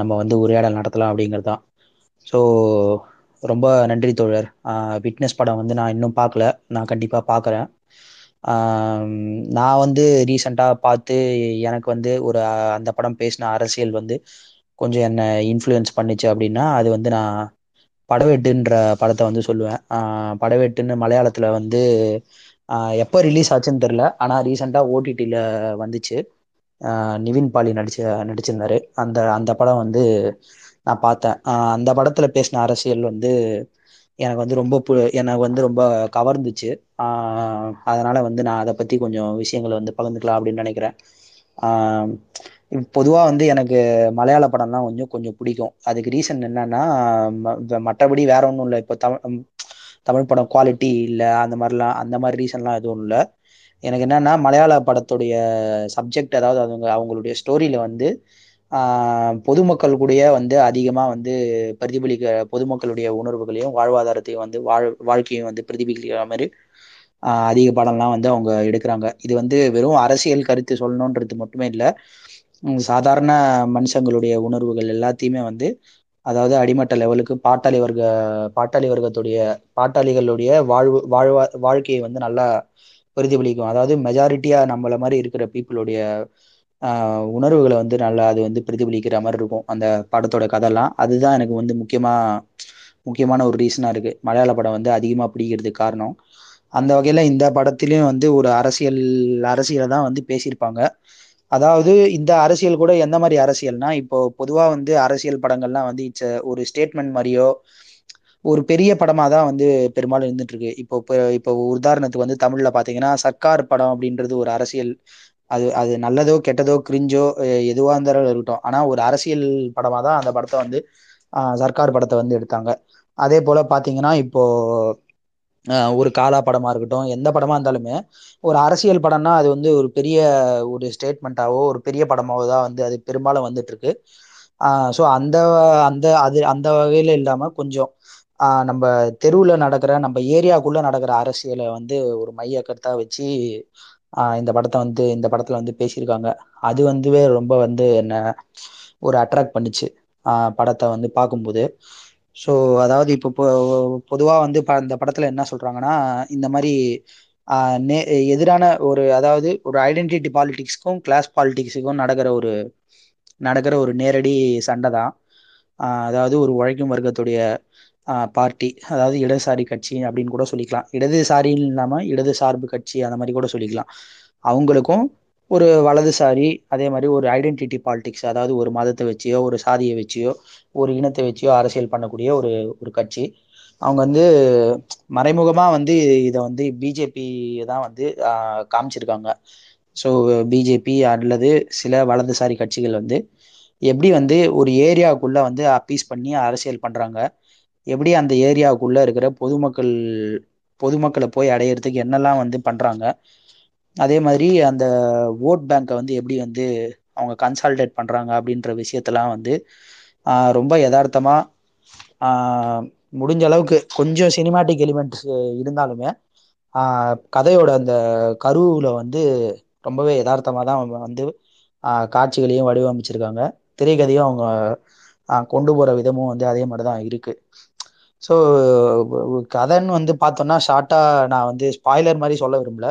நம்ம வந்து உரையாடல் நடத்தலாம் அப்படிங்கிறது தான் ஸோ ரொம்ப நன்றி தோழர். விட்னஸ் படம் வந்து நான் இன்னும் பார்க்கல நான் கண்டிப்பாக பார்க்குறேன் நான் வந்து ரீசண்டாக பார்த்து எனக்கு வந்து ஒரு அந்த படம் பேசின அரசியல் வந்து கொஞ்சம் என்னை இன்ஃப்ளூயன்ஸ் பண்ணிச்சு அப்படின்னா அது வந்து நான் படவெட்டுன்ற படத்தை வந்து சொல்லுவேன். படவெட்டுன்னு மலையாளத்தில் வந்து எப்போ ரிலீஸ் ஆச்சுன்னு தெரில ஆனால் ரீசெண்டாக ஓடிடியில் வந்துச்சு. நிவின் பாலி நடிச்ச நடிச்சிருந்தாரு. அந்த அந்த படம் வந்து நான் பார்த்தேன். அந்த படத்தில் பேசின அரசியல் வந்து எனக்கு வந்து ரொம்ப பு எனக்கு வந்து ரொம்ப கவர்ந்துச்சு. அதனால வந்து நான் அதை பற்றி கொஞ்சம் விஷயங்களை வந்து பகிர்ந்துக்கலாம் அப்படின்னு நினைக்கிறேன். பொதுவாக வந்து எனக்கு மலையாள படம்லாம் கொஞ்சம் கொஞ்சம் பிடிக்கும். அதுக்கு ரீசன் என்னன்னா ம- மற்றபடி வேற ஒன்றும் இல்லை. இப்போ தமிழ் தமிழ் படம் குவாலிட்டி இல்லை அந்த மாதிரிலாம் அந்த மாதிரி ரீசன்லாம் எதுவும் இல்லை. எனக்கு என்னன்னா மலையாள படத்துடைய சப்ஜெக்ட் அதாவது அவங்க அவங்களுடைய ஸ்டோரியில வந்து பொதுமக்கள் கூடயே வந்து அதிகமாக வந்து பிரதிபலிக்க பொதுமக்களுடைய உணர்வுகளையும் வாழ்வாதாரத்தையும் வந்து வாழ் வாழ்க்கையும் வந்து பிரதிபலிக்கிற மாதிரி அதிக படம்லாம் வந்து அவங்க எடுக்கிறாங்க. இது வந்து வெறும் அரசியல் கருத்து சொல்லணுன்றது மட்டுமே இல்லை சாதாரண மனுஷங்களுடைய உணர்வுகள் எல்லாத்தையுமே வந்து அதாவது அடிமட்ட லெவலுக்கு பாட்டாளி வர்க்க பாட்டாளி வர்க்கத்துடைய பாட்டாளிகளுடைய வாழ்வு வாழ்வா வாழ்க்கையை வந்து நல்லா பிரதிபலிக்கும். அதாவது மெஜாரிட்டியா நம்மள மாதிரி இருக்கிற பீப்புளுடைய உணர்வுகளை வந்து நல்லா அது வந்து பிரதிபலிக்கிற மாதிரி இருக்கும். அந்த படத்தோட கதைலாம். அதுதான் எனக்கு வந்து முக்கியமாக முக்கியமான ஒரு ரீசனாக இருக்குது மலையாள படம் வந்து அதிகமாக பிடிக்கிறதுக்கு காரணம். அந்த வகையில் இந்த படத்துலேயும் வந்து ஒரு அரசியல் அரசியலை தான் வந்து பேசியிருப்பாங்க. அதாவது இந்த அரசியல் கூட எந்த மாதிரி அரசியல்னா இப்போ பொதுவாக வந்து அரசியல் படங்கள்லாம் வந்து இட்ஸ் ஒரு ஸ்டேட்மெண்ட் மாதிரியோ ஒரு பெரிய படமாக தான் வந்து பெரும்பாலும் இருந்துட்டு இருக்கு இப்போ இப்போ உதாரணத்துக்கு வந்து தமிழில் பார்த்தீங்கன்னா சர்க்கார் படம் அப்படின்றது ஒரு அரசியல் அது அது நல்லதோ கெட்டதோ கிரிஞ்சோ எதுவாக இருந்தாலும் இருக்கட்டும். ஆனால் ஒரு அரசியல் படமாக தான் அந்த படத்தை வந்து சர்க்கார் படத்தை வந்து எடுத்தாங்க. அதே போல் பார்த்தீங்கன்னா இப்போது ஒரு காலா படமாக இருக்கட்டும் எந்த படமாக இருந்தாலுமே ஒரு அரசியல் படம்னா அது வந்து ஒரு பெரிய ஒரு ஸ்டேட்மெண்ட்டாவோ ஒரு பெரிய படமாவோ தான் வந்து அது பெரும்பாலும் வந்துட்டுருக்கு. ஸோ அந்த அந்த அது அந்த வகையில் இல்லாமல் கொஞ்சம் நம்ம தெருவில் நடக்கிற நம்ம ஏரியாக்குள்ளே நடக்கிற அரசியலை வந்து ஒரு மைய கருத்தாக வச்சு இந்த படத்தை வந்து இந்த படத்துல வந்து பேசியிருக்காங்க. அது வந்துவே ரொம்ப வந்து என்ன ஒரு அட்ராக்ட் பண்ணுச்சு. படத்தை வந்து பார்க்கும்போது. ஸோ அதாவது இப்போ பொதுவாக வந்து இந்த படத்துல என்ன சொல்றாங்கன்னா இந்த மாதிரி நே எதிரான ஒரு அதாவது ஒரு ஐடென்டிட்டி பாலிடிக்ஸ்க்கும் கிளாஸ் பாலிடிக்ஸுக்கும் நடக்கிற ஒரு நடக்கிற ஒரு நேரடி சண்டை தான். அதாவது ஒரு உழைக்கும் வர்க்கத்துடைய பார்ட்டி அதாவது இடதுசாரி கட்சி அப்படின்னு கூட சொல்லிக்கலாம். இடதுசாரின்னு இல்லாமல் இடது சார்பு கட்சி அந்த மாதிரி கூட சொல்லிக்கலாம். அவங்களுக்கும் ஒரு வலதுசாரி அதே மாதிரி ஒரு ஐடென்டிட்டி பாலிடிக்ஸ் அதாவது ஒரு மதத்தை வச்சியோ ஒரு சாதியை வச்சியோ ஒரு இனத்தை வச்சியோ அரசியல் பண்ணக்கூடிய ஒரு ஒரு கட்சி. அவங்க வந்து மறைமுகமாக வந்து இதை வந்து பிஜேபி தான் வந்து காமிச்சிருக்காங்க. ஸோ பிஜேபி அல்லது சில வலதுசாரி கட்சிகள் வந்து எப்படி வந்து ஒரு ஏரியாவுக்குள்ளே வந்து அப்பீஸ் பண்ணி அரசியல் பண்ணுறாங்க எப்படி அந்த ஏரியாவுக்குள்ள இருக்கிற பொதுமக்கள் பொதுமக்களை போய் அடையிறதுக்கு என்னெல்லாம் வந்து பண்றாங்க? அதே மாதிரி அந்த ஓட் பேங்கை வந்து எப்படி வந்து அவங்க கன்சால்டேட் பண்றாங்க அப்படின்ற விஷயத்தெல்லாம் வந்து ரொம்ப யதார்த்தமா முடிஞ்ச அளவுக்கு கொஞ்சம் சினிமாட்டிக் எலிமெண்ட்ஸ் இருந்தாலுமே கதையோட அந்த கருவில் வந்து ரொம்பவே யதார்த்தமாக தான் அவங்க வந்து காட்சிகளையும் வடிவமைச்சிருக்காங்க. திரைக்கதையும் அவங்க கொண்டு போகிற விதமும் வந்து அதே மாதிரி தான் இருக்குது ஸோ கதைன்னு வந்து பார்த்தோம்னா ஷார்ட்டாக நான் வந்து ஸ்பாய்லர் மாதிரி சொல்ல விரும்பல.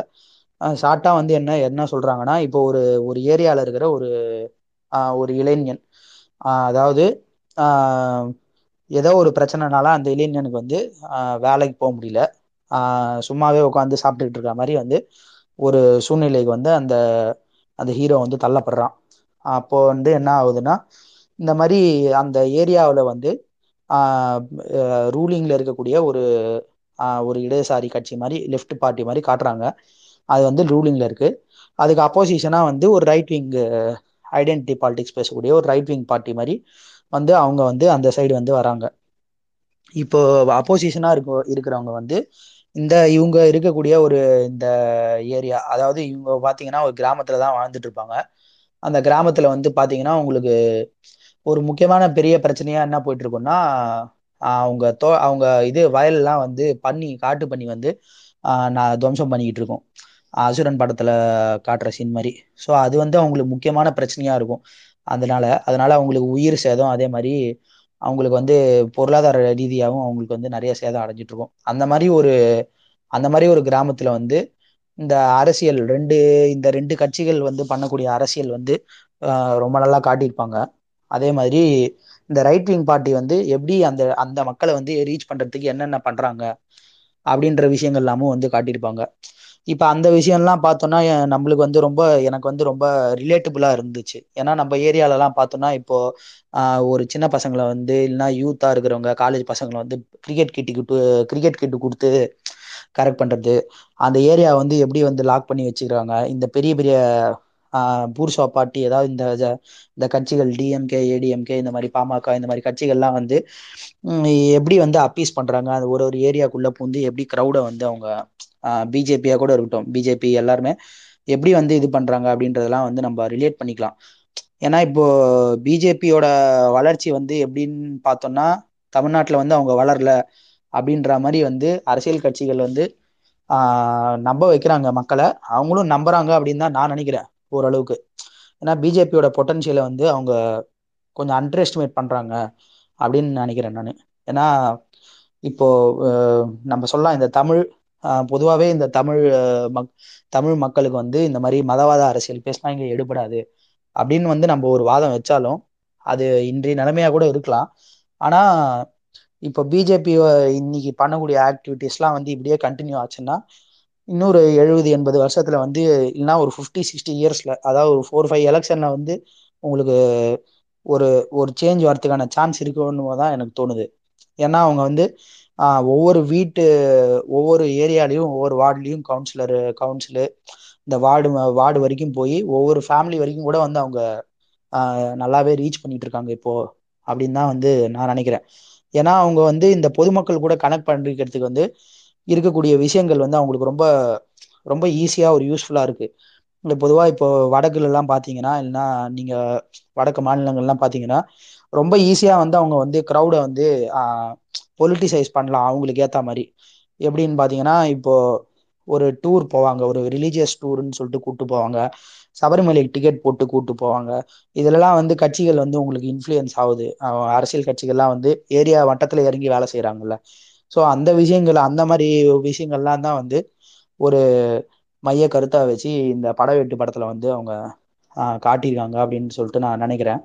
ஷார்ட்டாக வந்து என்ன என்ன சொல்கிறாங்கன்னா இப்போ ஒரு ஒரு ஏரியாவில் இருக்கிற ஒரு ஒரு இளைஞன். அதாவது ஏதோ ஒரு பிரச்சனைனால அந்த இளைஞனுக்கு வந்து வேலைக்கு போக முடியல. சும்மாவே உட்காந்து சாப்பிட்டுக்கிட்டு இருக்க மாதிரி வந்து ஒரு சூழ்நிலைக்கு வந்து அந்த அந்த ஹீரோ வந்து தள்ளப்படுறான். அப்போ வந்து என்ன ஆகுதுன்னா இந்த மாதிரி அந்த ஏரியாவில் வந்து ரூலிங்கில் இருக்கக்கூடிய ஒரு ஒரு இடதுசாரி கட்சி மாதிரி லெஃப்ட் பார்ட்டி மாதிரி காட்டுறாங்க. அது வந்து ரூலிங்கில் இருக்குது அதுக்கு அப்போசிஷனாக வந்து ஒரு ரைட் விங்கு ஐடென்டிட்டி பாலிடிக்ஸ் பேசக்கூடிய ஒரு ரைட் விங் பார்ட்டி மாதிரி வந்து அவங்க வந்து அந்த சைடு வந்து வராங்க. இப்போ அப்போசிஷனாக இருக்க இருக்கிறவங்க வந்து இந்த இவங்க இருக்கக்கூடிய ஒரு இந்த ஏரியா அதாவது இவங்க பார்த்தீங்கன்னா ஒரு கிராமத்தில் தான் வாழ்ந்துட்டு இருப்பாங்க. அந்த கிராமத்தில் வந்து பார்த்தீங்கன்னா உங்களுக்கு ஒரு முக்கியமான பெரிய பிரச்சனையா என்ன போயிட்டு இருக்கும்னா அவங்க தோ அவங்க இது வயல்லாம் வந்து பண்ணி காட்டு பண்ணி வந்து நான் துவம்சம் பண்ணிக்கிட்டு இருக்கோம். அசுரன் படத்துல காட்டுற சீன் மாதிரி. ஸோ அது வந்து அவங்களுக்கு முக்கியமான பிரச்சனையா இருக்கும். அதனால அதனால அவங்களுக்கு உயிர் சேதம் அதே மாதிரி அவங்களுக்கு வந்து பொருளாதார ரீதியாகவும் அவங்களுக்கு வந்து நிறைய சேதம் அடைஞ்சிட்டு இருக்கும். அந்த மாதிரி ஒரு அந்த மாதிரி ஒரு கிராமத்துல வந்து இந்த அரசியல் ரெண்டு இந்த ரெண்டு கட்சிகள் வந்து பண்ணக்கூடிய அரசியல் வந்து ரொம்ப நல்லா காட்டியிருப்பாங்க. அதே மாதிரி இந்த ரைட் விங் பார்ட்டி வந்து எப்படி அந்த அந்த மக்களை வந்து ரீச் பண்றதுக்கு என்னென்ன பண்றாங்க அப்படின்ற விஷயங்கள் எல்லாமும் வந்து காட்டியிருப்பாங்க. இப்போ அந்த விஷயம்லாம் பார்த்தோம்னா நம்மளுக்கு வந்து ரொம்ப எனக்கு வந்து ரொம்ப ரிலேட்டபுளாக இருந்துச்சு. ஏன்னா நம்ம ஏரியாலலாம் பார்த்தோன்னா பார்த்தோம்னா இப்போ ஒரு சின்ன பசங்களை வந்து இல்லைன்னா யூத்தாக இருக்கிறவங்க காலேஜ் பசங்களை வந்து கிரிக்கெட் கிட்டு கிரிக்கெட் கிட்டு கொடுத்து கரெக்ட் பண்ணுறது அந்த ஏரியா வந்து எப்படி வந்து லாக் பண்ணி வச்சுக்கிறாங்க இந்த பெரிய பெரிய பூர்ஷா பார்ட்டி ஏதாவது இந்த இந்த கட்சிகள் டிஎம்கே ஏடிஎம்கே இந்த மாதிரி பாமக இந்த மாதிரி கட்சிகள்லாம் வந்து எப்படி வந்து அப்பீஸ் பண்றாங்க? அந்த ஒரு ஒரு ஏரியாக்குள்ள பூந்து எப்படி க்ரௌடை வந்து அவங்க பிஜேபியா கூட இருக்கட்டும். பிஜேபி எல்லாருமே எப்படி வந்து இது பண்றாங்க அப்படின்றதெல்லாம் வந்து நம்ம ரிலேட் பண்ணிக்கலாம். ஏன்னா இப்போ பிஜேபியோட வளர்ச்சி வந்து எப்படின்னு பார்த்தோம்னா தமிழ்நாட்டில் வந்து அவங்க வளரல அப்படின்ற மாதிரி வந்து அரசியல் கட்சிகள் வந்து நம்ப வைக்கிறாங்க மக்களை. அவங்களும் நம்புறாங்க அப்படின்னு தான் நான் நினைக்கிறேன். ஓரளவுக்கு. ஏன்னா பிஜேபியோட பொட்டன்ஷியலை வந்து அவங்க கொஞ்சம் அண்டர் எஸ்டிமேட் பண்ணுறாங்க அப்படின்னு நினைக்கிறேன் நான். ஏன்னா இப்போ நம்ம சொல்லலாம் இந்த தமிழ் பொதுவாகவே இந்த தமிழ் மக் தமிழ் மக்களுக்கு வந்து இந்த மாதிரி மதவாத அரசியல் பேசினா இங்கே எடுபடாது அப்படின்னு வந்து நம்ம ஒரு வாதம் வச்சாலும் அது இன்றைய நிலைமையாக கூட இருக்கலாம். ஆனால் இப்போ பிஜேபி இன்னைக்கு பண்ணக்கூடிய ஆக்டிவிட்டிஸ்லாம் வந்து இப்படியே கண்டினியூ ஆச்சுன்னா இன்னொரு எழுபது எண்பது வருஷத்துல வந்து இல்லைன்னா ஒரு ஃபிஃப்டி சிக்ஸ்டி இயர்ஸ்ல அதாவது ஒரு ஃபோர் ஃபைவ் எலெக்ஷன்ல வந்து உங்களுக்கு ஒரு ஒரு சேஞ்ச் வரதுக்கான சான்ஸ் இருக்குன்னு தான் எனக்கு தோணுது. ஏன்னா அவங்க வந்து ஒவ்வொரு வீட்டு ஒவ்வொரு ஏரியாலையும் ஒவ்வொரு வார்டுலையும் கவுன்சிலரு கவுன்சிலு இந்த வார்டு வார்டு வரைக்கும் போய் ஒவ்வொரு ஃபேமிலி வரைக்கும் கூட வந்து அவங்க நல்லாவே ரீச் பண்ணிட்டு இருக்காங்க இப்போ அப்படின்னு தான் வந்து நான் நினைக்கிறேன். ஏன்னா அவங்க வந்து இந்த பொதுமக்கள் கூட கனெக்ட் பண்ணிக்கிறதுக்கு வந்து இருக்கக்கூடிய விஷயங்கள் வந்து அவங்களுக்கு ரொம்ப ரொம்ப ஈஸியாக ஒரு யூஸ்ஃபுல்லாக இருக்குது பொதுவாக பொதுவா இப்போ வடக்குலலாம் பார்த்தீங்கன்னா இல்லைன்னா நீங்கள் வடக்கு மாநிலங்கள்லாம் பார்த்தீங்கன்னா ரொம்ப ஈஸியாக வந்து அவங்க வந்து க்ரௌடை வந்து பொலிட்டிசைஸ் பண்ணலாம் அவங்களுக்கு ஏற்ற மாதிரி. எப்படின்னு பார்த்தீங்கன்னா இப்போ ஒரு டூர் போவாங்க ஒரு ரிலீஜியஸ் டூர்ன்னு சொல்லிட்டு கூப்பிட்டு போவாங்க. சபரிமலைக்கு டிக்கெட் போட்டு கூப்பிட்டு போவாங்க. இதுலலாம் வந்து கட்சிகள் வந்து உங்களுக்கு இன்ஃப்ளூயன்ஸ் ஆகுது. அரசியல் கட்சிகள்லாம் வந்து ஏரியா வட்டத்தில் இறங்கி வேலை செய்கிறாங்கல்ல ஸோ அந்த விஷயங்கள் அந்த மாதிரி விஷயங்கள்லாம் தான் வந்து ஒரு மைய கருத்தாக வச்சு இந்த படவெட்டு படத்தில் வந்து அவங்க காட்டியிருக்காங்க அப்படின்னு சொல்லிட்டு நான் நினைக்கிறேன்.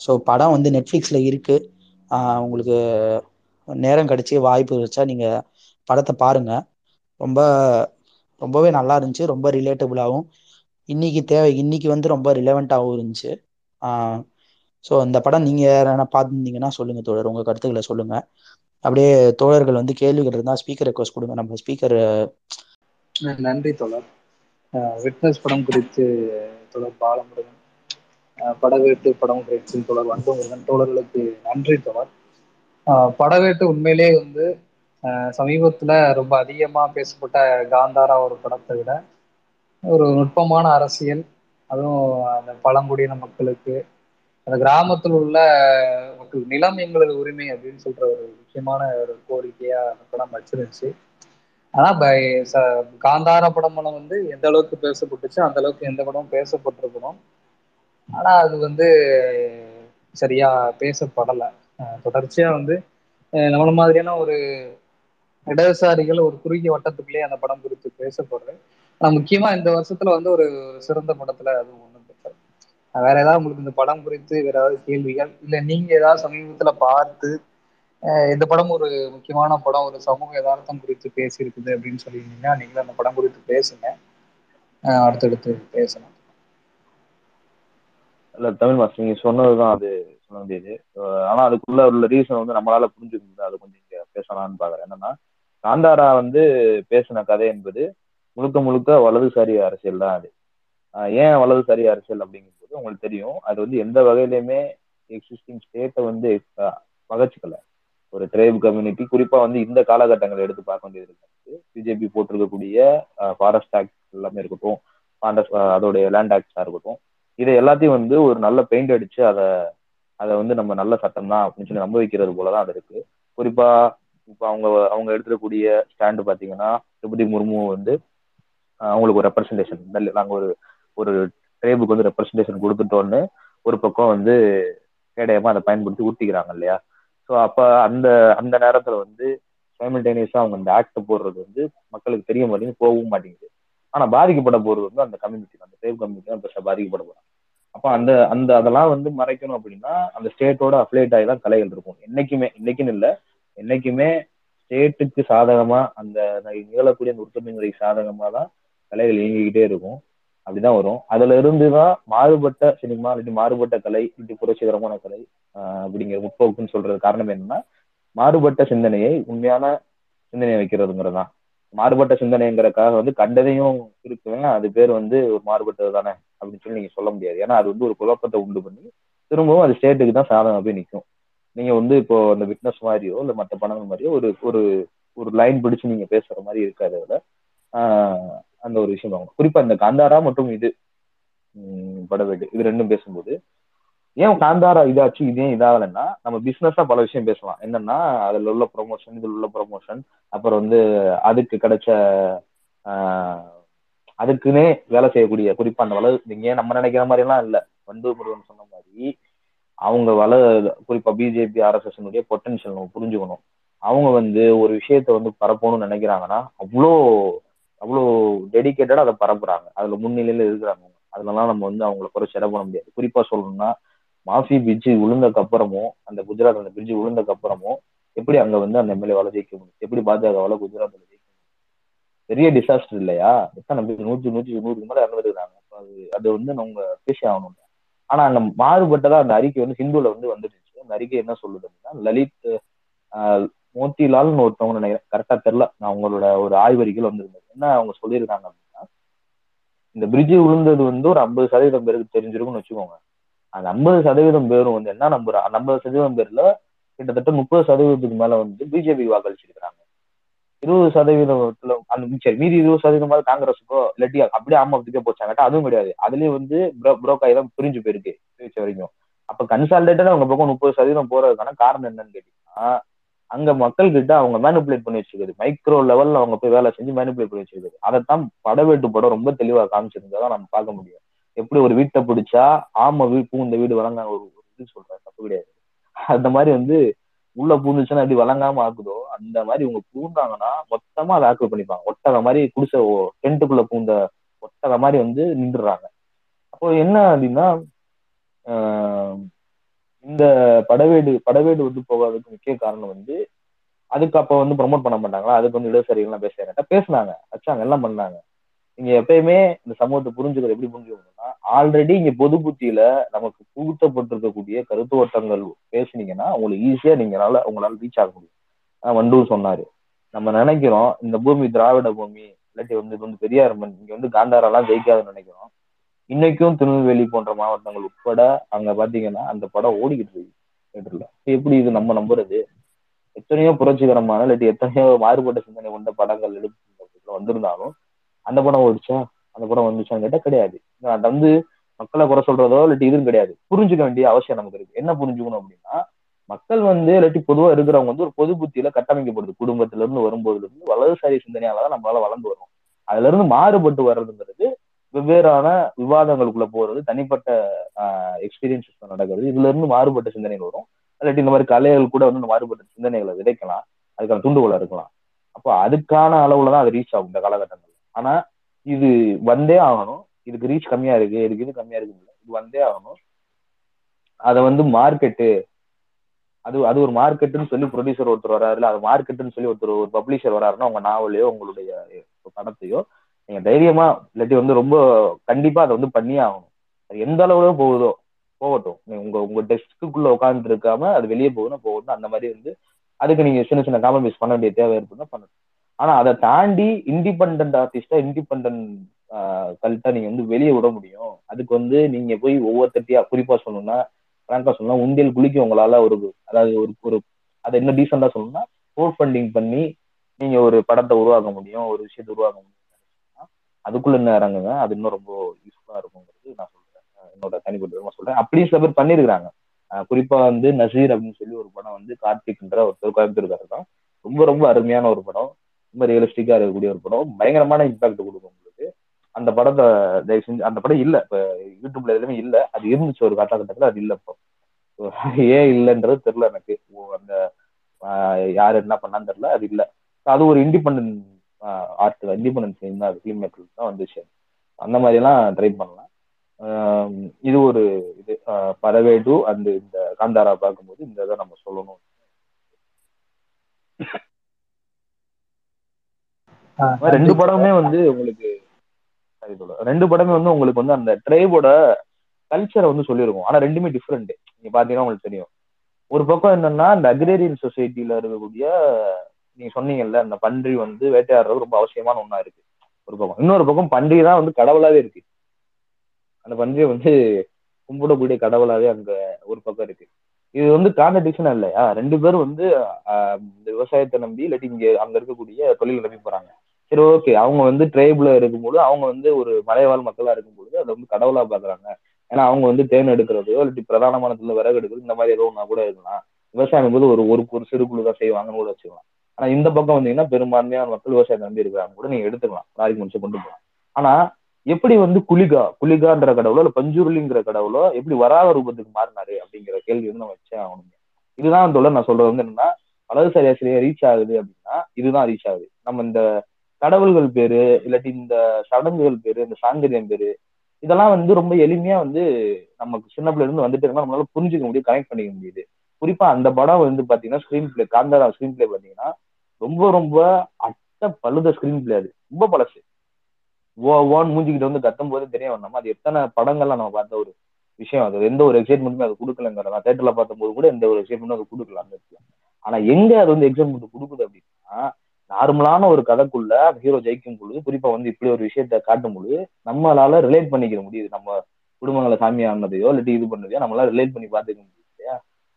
ஸோ படம் வந்து நெட்ஃப்ளிக்ஸில் இருக்குது உங்களுக்கு நேரம் கிடச்சி வாய்ப்பு வச்சா நீங்கள் படத்தை பாருங்க. ரொம்ப ரொம்பவே நல்லா இருந்துச்சு. ரொம்ப ரிலேட்டபுளாகவும் இன்னைக்கு தேவை இன்னைக்கு வந்து ரொம்ப ரிலவெண்ட்டாகவும் இருந்துச்சு. ஸோ இந்த படம் நீங்கள் யாரான பார்த்துருந்தீங்கன்னா சொல்லுங்கள் தோழர். உங்கள் கருத்துக்களை சொல்லுங்கள் அப்படியே தோழர்கள் வந்து கேள்விகள் இருந்தால் ஸ்பீக்கர் ரெக்வஸ்ட் கொடுங்க. நம்ம ஸ்பீக்கர் நன்றி தோழர். விட்னஸ் படம் குறித்து தோழர் பாலமுருகன் படவேட்டு படம் குறித்து தோழர் வந்தமுருகன் தோழர்களுக்கு நன்றி தோழர். படவேட்டு உண்மையிலே வந்து சமீபத்துல ரொம்ப அதிகமா பேசப்பட்ட காந்தாரா ஒரு படத்தை விட ஒரு நுட்பமான அரசியல் அதுவும் அந்த பழங்குடியின மக்களுக்கு அந்த கிராமத்தில் உள்ள மக்கள் நிலம் எங்களது உரிமை அப்படின்னு சொல்ற ஒரு முக்கியமான ஒரு கோரிக்கையா அந்த படம் வச்சிருந்துச்சு. ஆனா காந்தார படம் மூலம் வந்து எந்த அளவுக்கு பேசப்பட்டுச்சு அந்த அளவுக்கு எந்த படமும் பேசப்பட்டிருக்கணும். ஆனா அது வந்து சரியா பேசப்படலை. தொடர்ச்சியா வந்து நம்மள மாதிரியான ஒரு இடதுசாரிகள் ஒரு குறுகிய வட்டத்துக்குள்ளேயே அந்த படம் குறித்து பேசப்படுறது ஆனா முக்கியமா இந்த வருஷத்துல வந்து ஒரு சிறந்த படத்துல அது ஒண்ணு பெற்றது. வேற ஏதாவது உங்களுக்கு இந்த படம் குறித்து வேற ஏதாவது கேள்விகள் இல்ல நீங்க ஏதாவது சமீபத்துல பார்த்து இந்த படம் ஒரு முக்கியமான படம் ஒரு சமூக யதார்த்தம் குறித்து பேசியிருக்குது அப்படின்னு சொல்லியிருந்தீங்கன்னா நீங்களும் அந்த படம் குறித்து பேசுங்க. அடுத்தடுத்து பேசலாம். இல்ல தமிழ் மாஸ்டர் நீங்க சொன்னதுதான் அது சொல்ல வேண்டியது. ஆனா அதுக்குள்ள உள்ள ரீசன் வந்து நம்மளால புரிஞ்சுக்க முடியாது அது கொஞ்சம் இங்க பேசலாம்னு பாக்குறேன். என்னன்னா காந்தாரா வந்து பேசின கதை என்பது முழுக்க முழுக்க வலதுசாரி அரசியல் தான் அது. ஏன் வலதுசாரி அரசியல் அப்படிங்கும்போது உங்களுக்கு தெரியும். அது வந்து எந்த வகையிலுமே எக்ஸிஸ்டிங் ஸ்டேட்டை வந்து ஆஹ் பகச்சுக்கல. ஒரு ட்ரைப் கம்யூனிட்டி குறிப்பா வந்து இந்த காலகட்டங்களை எடுத்து பார்க்க வேண்டியது இருக்கு பிஜேபி போட்டிருக்கக்கூடிய ஃபாரஸ்ட் ஆக்ட் எல்லாமே இருக்கட்டும் அதோடைய லேண்ட் ஆக்ட்ஸா இருக்கட்டும் இதை எல்லாத்தையும் வந்து ஒரு நல்ல பெயிண்ட் அடிச்சு அதை அதை வந்து நம்ம நல்ல சட்டம் தான் அப்படின்னு சொல்லி நம்ப வைக்கிறது போலதான் அது இருக்கு. குறிப்பா இப்போ அவங்க அவங்க எடுத்துக்கூடிய ஸ்டாண்டு பார்த்தீங்கன்னா திருபதி முர்மு வந்து அவங்களுக்கு ஒரு ரெப்ரஸன்டேஷன் நாங்கள் ஒரு ஒரு ட்ரைபுக்கு வந்து ரெப்ரஸன்டேஷன் கொடுத்துட்டோன்னு ஒரு பக்கம் வந்து கேடயமா அதை பயன்படுத்தி ஊட்டிக்கிறாங்க இல்லையா? ஸோ அப்போ அந்த அந்த நேரத்தில் வந்து சைமில்டேனியஸாக அவங்க இந்த ஆக்ட் போடுறது வந்து மக்களுக்கு தெரிய மாட்டேங்குது போகவும் மாட்டேங்குது. ஆனால் பாதிக்கப்பட போகிறது வந்து அந்த கம்யூனிட்டி அந்த சேவ் கம்யூனிட்டி தான் பெருசாக பாதிக்கப்பட போகிறாங்க அப்போ அந்த அந்த அதெல்லாம் வந்து மறைக்கணும் அப்படின்னா அந்த ஸ்டேட்டோட அப்ளேட் ஆகி தான் கலைகள் இருக்கும். என்னைக்குமே இன்னைக்குன்னு இல்லை என்னைக்குமே ஸ்டேட்டுக்கு சாதகமாக அந்த நிகழக்கூடிய அந்த உற்பத்தி முறை சாதகமாக தான் கலைகள் இயங்கிக்கிட்டே இருக்கும். அப்படிதான் வரும். அதுல இருந்து தான் மாறுபட்ட சினிமா இல்லாட்டி மாறுபட்ட கலை இல்லாட்டி புரட்சிகரமான கலை அப்படிங்கிற முற்போக்குன்னு சொல்றது காரணம் என்னன்னா மாறுபட்ட சிந்தனையை உண்மையான சிந்தனையை வைக்கிறதுங்கிறது தான் மாறுபட்ட சிந்தனைங்கிறதுக்காக வந்து கண்டதையும் இருக்குவேன் அது பேர் வந்து ஒரு மாறுபட்டது தானே அப்படின்னு சொல்லி நீங்க சொல்ல முடியாது. ஏன்னா அது வந்து ஒரு குழப்பத்தை உண்டு பண்ணி திரும்பவும் அது ஸ்டேட்டுக்கு தான் சாதகம் போய் நிற்கும் நீங்க வந்து இப்போ அந்த விட்னஸ் மாதிரியோ இல்லை மற்ற படங்கள் மாதிரியோ ஒரு ஒரு ஒரு லைன் பிடிச்சு நீங்க பேசுற மாதிரி இருக்காது அதுல. ஆஹ் அந்த ஒரு விஷயம் ஆகும் குறிப்பா இந்த காந்தாரா மற்றும் இது படவேடு இது ரெண்டும் பேசும்போது ஏன் காந்தாரா இதாச்சு இது ஏன் இதாகலைன்னா நம்ம பிசினஸா பல விஷயம் பேசலாம். என்னன்னா அதுல உள்ள ப்ரொமோஷன் இதுல உள்ள ப்ரொமோஷன் அப்புறம் வந்து அதுக்கு கிடைச்ச அதுக்குன்னே வேலை செய்யக்கூடிய குறிப்பா அந்த வளர் நீங்க நம்ம நினைக்கிற மாதிரி எல்லாம் இல்ல. வந்து முருகன் சொன்ன மாதிரி அவங்க வள குறிப்பா பிஜேபி ஆர்எஸ்எஸ் பொட்டன்ஷியல் நம்ம புரிஞ்சுக்கணும். அவங்க வந்து ஒரு விஷயத்த வந்து பரப்பணும்னு நினைக்கிறாங்கன்னா அவ்வளோ அவ்வளோ டெடிக்கேட்டடா அதை பரப்புறாங்க. அதுல முன்னிலையில இருக்கிறாங்க அதுலலாம் நம்ம வந்து அவங்கள குறை இட பண்ண முடியாது. குறிப்பா சொல்லணும்னா மாஃபி பிரிட்ஜு விழுந்தக்கு அப்புறமும் அந்த குஜராத் அந்த பிரிட்ஜ் விழுந்தக்கு அப்புறமும் எப்படி அங்க வந்து அந்த எம்எல்ஏ வள ஜெயிக்க முடியும்? எப்படி பாஜகவால குஜராத்ல ஜெயிக்க முடியும்? பெரிய டிசாஸ்டர் இல்லையா? எத்தனை பேர் நூற்றி நூற்றி நூறுக்கு மேல இறந்துருக்காங்க அது அது வந்து நம்ம பேசி ஆகணும். ஆனா அந்த மாறுபட்டதா அந்த அறிக்கை வந்து ஹிந்துல வந்து வந்துருச்சு அந்த அறிக்கை என்ன சொல்லுது அப்படின்னா லலித் மோத்திலால்னு ஒருத்தவங்க நினைக்கிறேன். கரெக்டா தெரியல. நான் அவங்களோட ஒரு ஆய்வறிக்கையில் வந்திருந்தது என்ன அவங்க சொல்லியிருக்காங்க அப்படின்னா இந்த பிரிட்ஜ் விழுந்தது வந்து ஒரு ஐம்பது சதவீதம் பேருக்கு தெரிஞ்சிருக்கும்னு வச்சுக்கோங்க. அந்த ஐம்பது சதவீதம் பேரும் வந்து என்ன நம்புறா அந்த ஐம்பது சதவீதம் பேர்ல கிட்டத்தட்ட முப்பது சதவீதத்துக்கு மேல வந்து பிஜேபி வாக்களிச்சிருக்கிறாங்க. இருபது சதவீதத்துல அந்த சரி மீதி இருபது சதவீதம் காங்கிரஸுக்கோ இல்லாட்டி அப்படியே ஆமாத்துக்கே போச்சாங்கட்டா அதுவும் கிடையாது. அதுலயும் வந்து புரோக்காய் தான் பிரிஞ்சு போயிருக்கு. வரைக்கும். அப்ப கன்சால்டேட்டா அவங்க பக்கம் முப்பது சதவீதம் போறதுக்கான காரணம் என்னன்னு கேட்டீங்கன்னா அங்க மக்கள் கிட்ட அவங்க மேனிபுலேட் பண்ணி வச்சிருக்காரு மைக்ரோ லெவல்ல அவங்க போய் வேலை செஞ்சு மேனிபுலேட் பண்ணி வச்சிருக்காரு அதைத்தான் படவேட்டு படம் ரொம்ப தெளிவா காமிச்சிருந்ததான் நம்ம பார்க்க முடியும். எப்படி ஒரு வீட்டை பிடிச்சா ஆமா வீடு பூந்த வீடு வழங்காங்க ஒரு இது சொல்றேன் தப்பு கிடையாது. அந்த மாதிரி வந்து உள்ள பூந்துச்சுன்னா எப்படி வழங்காம ஆக்குதோ அந்த மாதிரி இவங்க பூந்தாங்கன்னா மொத்தமா அதை ஆக்கு பண்ணிப்பாங்க. ஒட்டக மாதிரி குடிசை டென்ட்டுக்குள்ள பூந்த ஒட்டக மாதிரி வந்து நின்றுறாங்க. அப்போ என்ன அப்படின்னா இந்த படவேடு படவேடு வந்து போகாததுக்கு முக்கிய காரணம் வந்து அதுக்கு அப்போ வந்து ப்ரொமோட் பண்ண மாட்டாங்களா? அதுக்கு வந்து இடதுசாரிகள்லாம் பேசுறாங்க பேசினாங்க. வச்சாங்க எல்லாம் பண்ணாங்க. நீங்க எப்பயுமே இந்த சமூகத்தை புரிஞ்சுக்கிறது எப்படி புரிஞ்சுக்கணும்னா ஆல்ரெடி இங்க பொது புத்தியில நமக்கு புகுத்தப்பட்டிருக்கக்கூடிய கருத்து ஓட்டங்கள் பேசுனீங்கன்னா உங்களுக்கு ஈஸியா நீங்களால உங்களால ரீச் ஆக முடியும். வண்டூர் சொன்னாரு. நம்ம நினைக்கிறோம் இந்த பூமி திராவிட பூமி இல்லாட்டி வந்து இது வந்து பெரியார் மண் இங்க வந்து காந்தாரெல்லாம் ஜெயிக்காதுன்னு நினைக்கிறோம். இன்னைக்கும் திருநெல்வேலி போன்ற மாவட்டங்கள் உட்பட அங்க பாத்தீங்கன்னா அந்த படம் ஓடிக்கிட்டு இருக்கு தேட்டர்ல எப்படி இது நம்ம நம்புறது? எத்தனையோ புரட்சிகரமான இல்லாட்டி எத்தனையோ மாறுபட்ட சிந்தனை கொண்ட படங்கள் எடுத்து வந்திருந்தாலும் அந்த படம் ஓடிச்சா அந்த படம் வந்துச்சான்னு கேட்டா கிடையாது. அது வந்து மக்களை குறை சொல்றதோ இல்லாட்டி இதுவும் கிடையாது. புரிஞ்சுக்க வேண்டிய அவசியம் நமக்கு இருக்கு. என்ன புரிஞ்சுக்கணும் அப்படின்னா மக்கள் வந்து இல்லாட்டி பொதுவா இருக்கிறவங்க வந்து ஒரு பொது புத்தியில கட்டமைக்கப்படுது. குடும்பத்துல இருந்து வரும்போதுல இருந்து வலதுசாரி சிந்தனையாலதான் நம்மளால வளர்ந்து வரும் அதுல இருந்து மாறுபட்டு வர்றதுங்கிறது வெவ்வேறான விவாதங்களுக்குள்ள போறது தனிப்பட்ட எக்ஸ்பீரியன்ஸ் நடக்கிறது. இதுல இருந்து மாறுபட்ட சிந்தனைகள் வரும். இல்லாட்டி இந்த மாதிரி கலைகள் கூட வந்து மாறுபட்ட சிந்தனைகளை விதைக்கலாம். அதுக்கான துண்டுகோலா இருக்கலாம். அப்போ அதுக்கான அளவுல தான் அது ரீச் ஆகும் இந்த காலகட்டங்கள் ஆனா இது வந்தே ஆகணும். இதுக்கு ரீச் கம்மியா இருக்கு இதுக்கு இது கம்மியா இருக்கு. இது வந்தே ஆகணும். அதை வந்து மார்க்கெட்டு அது அது ஒரு மார்க்கெட்டுன்னு சொல்லி ப்ரொடியூசர் ஒருத்தர் வராருல அது மார்க்கெட்டுன்னு சொல்லி ஒருத்தர் ஒரு பப்ளிஷர் வராருன்னா உங்க நாவலையோ உங்களுடைய படத்தையோ நீங்க தைரியமா இல்லாட்டி வந்து ரொம்ப கண்டிப்பா அதை வந்து பண்ணியே ஆகணும். அது எந்த அளவுல போகுதோ போகட்டும். உங்க உங்க டெஸ்க்குள்ள உட்காந்துட்டு இருக்காம அது வெளியே போகணும் போகணும் அந்த மாதிரி வந்து அதுக்கு நீங்க சின்ன சின்ன காம்ப்ரமைஸ் பண்ண வேண்டிய தேவை இருக்குன்னா பண்ணணும். ஆனா அதை தாண்டி இண்டிபெண்ட் ஆர்டிஸ்டா இண்டிபெண்ட் கல்ட்டா நீங்க வந்து வெளியே விட முடியும். அதுக்கு வந்து நீங்க போய் ஒவ்வொருத்தட்டியா குறிப்பா சொல்லணும்னா பிராங்கா சொல்லணும்னா உண்டியல் குளிக்க உங்களால ஒரு அதாவது ஒரு ஒரு அதை என்ன டீசெண்டா சொல்லணும்னா கோட் ஃபண்டிங் பண்ணி நீங்க ஒரு படத்தை உருவாக்க முடியும் ஒரு விஷயத்தை உருவாக்க முடியும். அதுக்குள்ள இன்னும் இறங்குங்க? அது இன்னும் ரொம்ப யூஸ்ஃபுல்லா இருக்குங்கிறது நான் சொல்றேன். என்னோட தனிப்பட்ட விதமா சொல்றேன். அப்படியும் சில பேர் பண்ணியிருக்கிறாங்க. குறிப்பா வந்து நசீர் அப்படின்னு சொல்லி ஒரு படம் வந்து கார்த்திக்ன்ற ஒரு கோயம்புத்தூர்காரர் தான். ரொம்ப ரொம்ப அருமையான ஒரு படம். ரொம்ப ரியலிஸ்டிக்கா இருக்கக்கூடிய ஒரு படம். பயங்கரமான இம்பாக்ட் கொடுக்கும் உங்களுக்கு. அந்த படத்தை தயவு செஞ்சு அந்த படம் இல்ல. இப்ப யூடியூப்ல எதுவுமே இல்ல. அது இருந்துச்சு ஒரு காலகட்டத்துல அது இல்ல இப்போ. ஏன் இல்லைன்றது தெரியல எனக்கு. அந்த யார் என்ன பண்ணான்னு தெரியல. அது இல்ல. அது ஒரு இண்டிபெண்ட் ஆர்ட் இண்டிபெண்டன்ஸ் ஃபிலிம் தான் ஃபிலிம் மேக்கர்ஸ் தான் வந்துச்சு அந்த மாதிரி எல்லாம் ட்ரை பண்ணலாம் இது ஒரு இது பறவேடு அந்த இந்த காந்தாரா பார்க்கும்போது இந்த இதை நம்ம சொல்லணும். ரெண்டு படமே வந்து உங்களுக்கு ரெண்டு படமே வந்து உங்களுக்கு வந்து அந்த ட்ரைபோட கல்ச்சரை வந்து சொல்லியிருக்கும். ஆனா ரெண்டுமே டிஃப்ரெண்ட் நீங்க பாத்தீங்கன்னா உங்களுக்கு தெரியும். ஒரு பக்கம் என்னன்னா இந்த அக்ரேரியன் சொசைட்டில இருக்கக்கூடிய நீங்க சொன்னீங்கல்ல அந்த பன்றி வந்து வேட்டையாடுறது ரொம்ப அவசியமான ஒண்ணா இருக்கு. ஒரு பக்கம். இன்னொரு பக்கம் பன்றி தான் வந்து கடவுளாவே இருக்கு. அந்த பன்றியை வந்து கும்பிடக்கூடிய கடவுளாவே அங்க ஒரு பக்கம் இருக்கு. இது வந்து கான்ட்ரடிக்ஷன் இல்லையா? ரெண்டு பேரும் வந்து இந்த விவசாயத்தை நம்பி இல்லாட்டி இங்க அங்க இருக்கக்கூடிய தொழில் நம்பி போறாங்க. சரி ஓகே. அவங்க வந்து ட்ரைப்ல இருக்கும்போது அவங்க வந்து ஒரு மலைவாழ் மக்களா இருக்கும்போது அதை வந்து கடவுளா பாக்குறாங்க ஏன்னா அவங்க வந்து தேன் எடுக்கிறதோ இல்லாட்டி பிரதானமானத்துல விறகு எடுக்கிறது இந்த மாதிரி ஏதோ ஒன்னா கூட இருக்கலாம். விவசாயம் போது ஒரு ஒரு ஒரு சிறு குழு தான் செய்வாங்கன்னு கூட வச்சுக்கலாம். ஆனா இந்த பக்கம் வந்தீங்கன்னா பெரும்பான்மையான மக்கள் விவசாயத்தை நம்பி இருக்கிறாங்க கூட நீங்க எடுத்துக்கலாம். லாரிக்கு முடிச்சு கொண்டு போகலாம் ஆனா எப்படி வந்து குலிகா குலிகான்ற கடவுளோ இல்ல பஞ்சுருளிங்கிற கடவுளோ எப்படி வராத ரூபத்துக்கு மாறினாரு அப்படிங்கிற கேள்வி வந்து நம்ம வச்சே ஆகணுங்க இதுதான் சொல்ல நான் சொல்றது வந்து என்னன்னா வலதுசாரி ஆசிரியர் ரீச் ஆகுது அப்படின்னா இதுதான் ரீச் ஆகுது. நம்ம இந்த கடவுள்கள் பேரு இல்லாட்டி இந்த சடங்குகள் பேரு இந்த சாங்கரியம் பேரு இதெல்லாம் வந்து ரொம்ப எளிமையா வந்து நமக்கு சின்ன பிள்ளைல இருந்து வந்துட்டு இருந்தா நம்மளால புரிஞ்சுக்க முடியும் கனெக்ட் பண்ணிக்க முடியுது. குறிப்பா அந்த படம் வந்து பாத்தீங்கன்னா screenplay Kantara screenplay பாத்தீங்கன்னா ரொம்ப ரொம்ப அட்ட பழுத ஸ்கிரீன் பிளே அது. ரொம்ப பழசு. ஓ ஓன் மூஞ்சிக்கிட்ட வந்து கத்தும் போது தெரிய வரணும் அது எத்தனை படங்கள்லாம் நம்ம பார்த்த ஒரு விஷயம் அது. எந்த ஒரு எக்ஸைட்மெண்ட்டுமே அது கொடுக்கலங்கிறதா தேட்டர்ல பார்க்கும்போது கூட எந்த ஒரு எக்ஸைட்மெண்ட்டும் அது கொடுக்கல அந்த இடத்துல. ஆனா எங்க அது வந்து எக்ஸைட்மெண்ட் கொடுக்குது அப்படின்னா நார்மலான ஒரு கதைக்குள்ள ஹீரோ ஜெயிக்கும் பொழுது குறிப்பா வந்து இப்படி ஒரு விஷயத்த காட்டும் பொழுது நம்மளால ரிலேட் பண்ணிக்க முடியுது. நம்ம குடும்பங்களை சாமி ஆனதையோ இல்லாட்டி இது பண்ணதையோ நம்மளால ரிலேட் பண்ணி பாத்துக்க முடியும்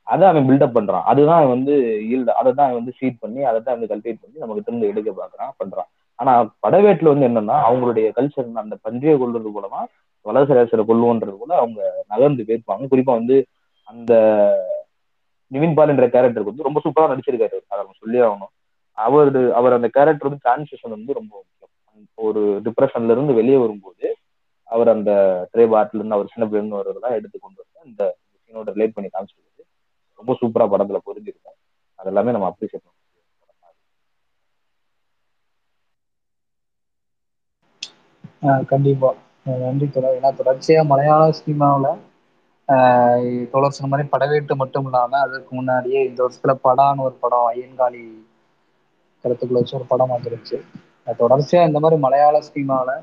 அதை அவன் பில்டப் பண்றான். அதுதான் வந்து ஈல்டு அதை தான் அவன் வந்து ஃபீட் பண்ணி அதை தான் வந்து கல்டிவேட் பண்ணி நமக்கு திரும்ப எடுக்க பாக்குறான் பண்றான். ஆனா படவேட்டுல வந்து என்னன்னா அவங்களுடைய கல்ச்சர் அந்த பன்றியை கொள்றது மூலமா வலசராசரை கொள்வோன்றது கூட அவங்க நகர்ந்து போயிருப்பாங்க குறிப்பா வந்து அந்த நிவின் பால் என்ற கேரக்டருக்கு வந்து ரொம்ப சூப்பரா நடிச்சிருக்காரு. அதை நம்ம சொல்லி ஆகணும். அவரு அவர் அந்த கேரக்டர் வந்து டிரான்ஸ்லேஷன் வந்து ரொம்ப முக்கியம். ஒரு டிப்ரெஷன்ல இருந்து வெளியே வரும்போது அவர் அந்த ட்ரே பாட்டில இருந்து அவர் சின்ன பிள்ளைன்னு வர்றதெல்லாம் எடுத்து கொண்டு வந்து அந்த சீனோட ரிலேட் பண்ணி காமிச்சிருக்காரு. ரொம்ப சூப்பரா படத்துல புரிஞ்சிருக்கும் அது எல்லாமே நம்ம அப்ரிஷியேட் பண்ணுவோம் கண்டிப்பா. நன்றி தொடர் ஏன்னா தொடர்ச்சியா மலையாள சினிமாவில் தொடர் சொன்ன மாதிரி படவேட்டு மட்டும் இல்லாம அதுக்கு முன்னாடியே இந்த வருஷத்துல படான்னு ஒரு படம் ஐயன்காளி கருத்துக்குள்ள வச்சு ஒரு படம் வந்துருச்சு. தொடர்ச்சியா இந்த மாதிரி மலையாள சினிமாவில்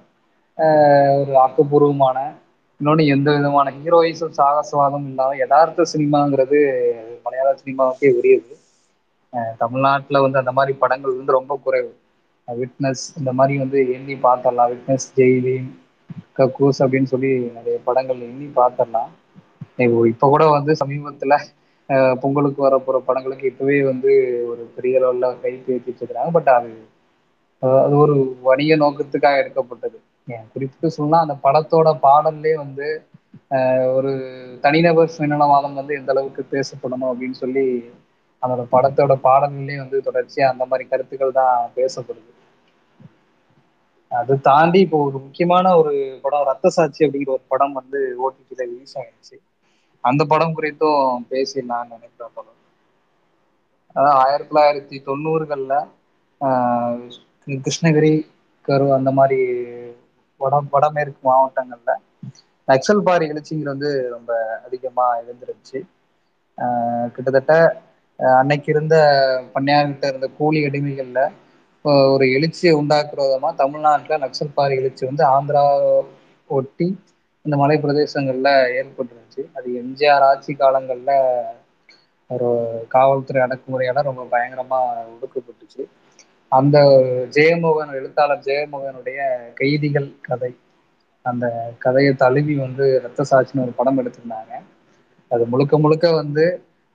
ஒரு ஆக்கப்பூர்வமான இன்னொன்று எந்த விதமான ஹீரோயிசம் சாகசவாதம் இல்லாமல் யதார்த்த சினிமாங்கிறது மலையாள சினிமாவுக்கே உரியது. தமிழ்நாட்டில் வந்து அந்த மாதிரி படங்கள் வந்து ரொம்ப குறைவு. விட்னஸ் இந்த மாதிரி வந்து எண்ணி பார்த்துடலாம். விட்னஸ் ஜெய்லீன் கக்கூஸ் அப்படின்னு சொல்லி நிறைய படங்கள் எண்ணி பார்த்துடலாம். இப்போ கூட வந்து சமீபத்தில் பொங்கலுக்கு வர போகிற படங்களுக்கு இப்போவே வந்து ஒரு பெரிய லெவலில் கை பேசிட்டு இருக்கிறாங்க பட் அது அது ஒரு வணிக நோக்கத்துக்காக எடுக்கப்பட்டது. குறிப்பிட்டு சொன்னா அந்த படத்தோட பாடல்லே வந்து ஒரு தனிநபர் சுயநலவாதம் வந்து எந்த அளவுக்கு பேசப்படணும் அப்படின்னு சொல்லி அதோட படத்தோட பாடல்களே வந்து தொடர்ச்சியா அந்த மாதிரி கருத்துக்கள் தான் பேசப்படுது. அது தாண்டி இப்போ ஒரு முக்கியமான ஒரு படம் ரத்த சாட்சி அப்படிங்கிற ஒரு படம் வந்து ஓடிடியில ரிலீஸ் ஆயிடுச்சு. அந்த படம் குறித்தும் பேசி நான் நினைக்கிறேன் படம். அதாவது ஆயிரத்தி தொள்ளாயிரத்தி தொண்ணூறுகள்ல கிருஷ்ணகிரி கரு அந்த மாதிரி வட வடமேற்கு மாவட்டங்கள்ல. நக்சல் பாரி எழுச்சிங்கிறது வந்து ரொம்ப அதிகமா இருந்துருச்சு கிட்டத்தட்ட அன்னைக்கு இருந்த பண்ணையார்கிட்ட இருந்த கூலி அடிமைகள்ல ஒரு எழுச்சியை உண்டாக்குற விதமா தமிழ்நாட்டுல நக்சல் பாரி எழுச்சி வந்து ஆந்திரா ஒட்டி இந்த மலை பிரதேசங்கள்ல ஏற்பட்டுருந்துச்சு. அது எம்ஜிஆர் ஆட்சி காலங்கள்ல ஒரு காவல்துறை அடக்குமுறையால ரொம்ப பயங்கரமா ஒடுக்கப்பட்டுச்சு. அந்த ஜெயமோகன் எழுத்தாளர் ஜெயமோகனுடைய கைதிகள் கதை. அந்த கதையை தழுவி வந்து ரத்த சாட்சின்னு ஒரு படம் எடுத்திருந்தாங்க. அது முழுக்க முழுக்க வந்து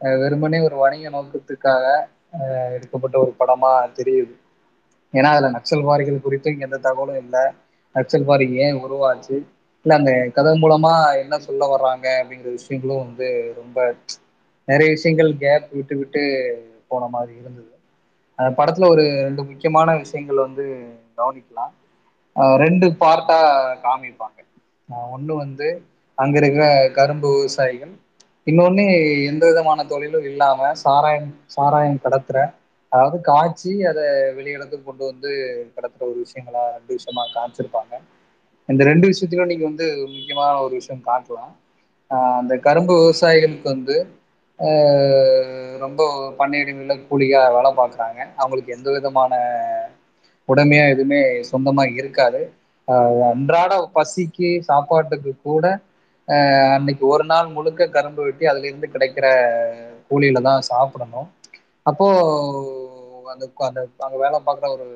வெறுமனே ஒரு வணிக நோக்கத்துக்காக எடுக்கப்பட்ட ஒரு படமா தெரியுது. ஏன்னா அதுல நக்சல்வாரிகள் குறித்தும் எந்த தகவலும் இல்லை. நக்சல்வாரி ஏன் உருவாச்சு? இல்ல அந்த கதை மூலமா என்ன சொல்ல வர்றாங்க அப்படிங்கிற விஷயங்களும் வந்து ரொம்ப நிறைய விஷயங்கள் கேப் விட்டு விட்டு போன மாதிரி இருந்தது. அந்த படத்துல ஒரு ரெண்டு முக்கியமான விஷயங்கள் வந்து கவனிக்கலாம். ரெண்டு பார்ட்டா காமிப்பாங்க. ஒன்று வந்து அங்க இருக்கிற கரும்பு விவசாயிகள் இன்னொன்னு எந்த விதமான தொழிலும் இல்லாம சாராயம் சாராயம் கடத்துற அதாவது காய்ச்சி அதை வெளியிடத்துக்கு கொண்டு வந்து கடத்துற ஒரு விஷயங்களா ரெண்டு விஷயமா காமிச்சிருப்பாங்க. இந்த ரெண்டு விஷயத்திலும் நீங்க வந்து முக்கியமான ஒரு விஷயம் காட்டலாம். அந்த கரும்பு விவசாயிகளுக்கு வந்து ரொம்ப பண்ணையிடங்கள்ல கூலியா வேலை பார்க்குறாங்க. அவங்களுக்கு எந்த விதமான உடமையா எதுவுமே சொந்தமா இருக்காது. அன்றாட பசிக்கு சாப்பாட்டுக்கு கூட அன்னைக்கு ஒரு நாள் முழுக்க கரும்பு வெட்டி அதுல இருந்து கிடைக்கிற கூலியில தான் சாப்பிடணும். அப்போ அந்த அந்த அங்க வேலை பார்க்குற ஒரு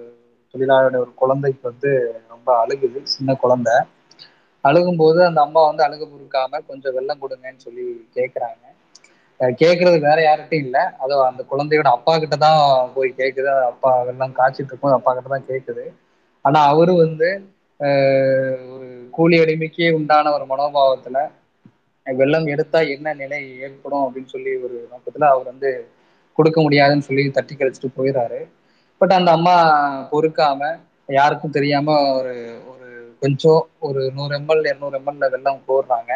தொழிலாளருடைய ஒரு குழந்தைக்கு வந்து ரொம்ப அழுகுது சின்ன குழந்தை. அழுகும்போது அந்த அம்மா வந்து அழுக பொறுக்காம கொஞ்சம் வெள்ளம் கொடுங்கன்னு சொல்லி கேட்குறாங்க கேட்கறது வேற யார்கிட்டையும் இல்லை. அது அந்த குழந்தையோட அப்பா கிட்ட தான் போய் கேட்குது அப்பா வெள்ளம் காய்ச்சிட்டு இருக்கும் அப்பா கிட்ட தான் கேட்குது ஆனா அவரு வந்து ஒரு கூலி அடிமைக்கே உண்டான ஒரு மனோபாவத்துல வெள்ளம் எடுத்தா என்ன நிலை ஏற்படும் அப்படின்னு சொல்லி ஒரு நோக்கத்துல அவர் வந்து கொடுக்க முடியாதுன்னு சொல்லி தட்டி கழிச்சிட்டு போயிடுறாரு பட் அந்த அம்மா பொறுக்காம யாருக்கும் தெரியாம ஒரு ஒரு கொஞ்சம் ஒரு நூறு எம்எல் இரநூறு எம்எல்ல வெள்ளம் போடுறாங்க.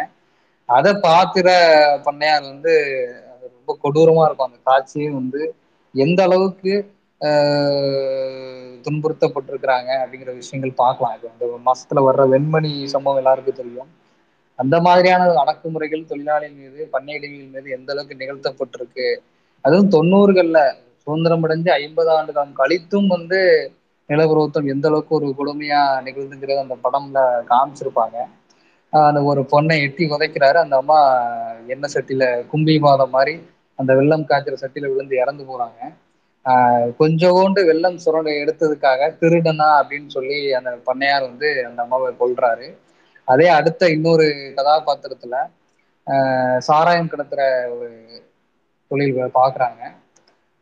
அதை பாத்திர பண்ணையார் வந்து ரொம்ப கொடூரமா இருக்கும். அந்த காட்சியும் வந்து எந்த அளவுக்கு ஆஹ் துன்புறுத்தப்பட்டிருக்கிறாங்க அப்படிங்கிற விஷயங்கள் பார்க்கலாம். இது இந்த மாசத்துல வர்ற வெண்மணி சம்பவம் எல்லாருக்கும் தெரியும். அந்த மாதிரியான அடக்குமுறைகள் தொழிலாளி மீது பண்ணையிடங்கள் மீது எந்த அளவுக்கு நிகழ்த்தப்பட்டிருக்கு? அதுவும் தொண்ணூறுகள்ல சுதந்திரம் அடைஞ்சு ஐம்பது ஆண்டு காலம் கழித்தும் வந்து நிலப்பரவத்தம் எந்த அளவுக்கு ஒரு கொடுமையா நிகழ்ந்துங்கிறது அந்த படம்ல காமிச்சிருப்பாங்க. அந்த ஒரு பொண்ணை எட்டி உதைக்கிறாரு அந்த அம்மா எண்ணெய் சட்டியில கும்பி மாதம் மாதிரி அந்த வெள்ளம் காய்ச்சல் சட்டியில விழுந்து இறந்து போறாங்க. ஆஹ் கொஞ்சோண்டு வெள்ளம் சுரண்டை எடுத்ததுக்காக திருடனா அப்படின்னு சொல்லி அந்த பண்ணையார் வந்து அந்த அம்மாவை கொள்றாரு அதே அடுத்த இன்னொரு கதாபாத்திரத்துல சாராயம் கடத்துற ஒரு தொழில் பாக்குறாங்க.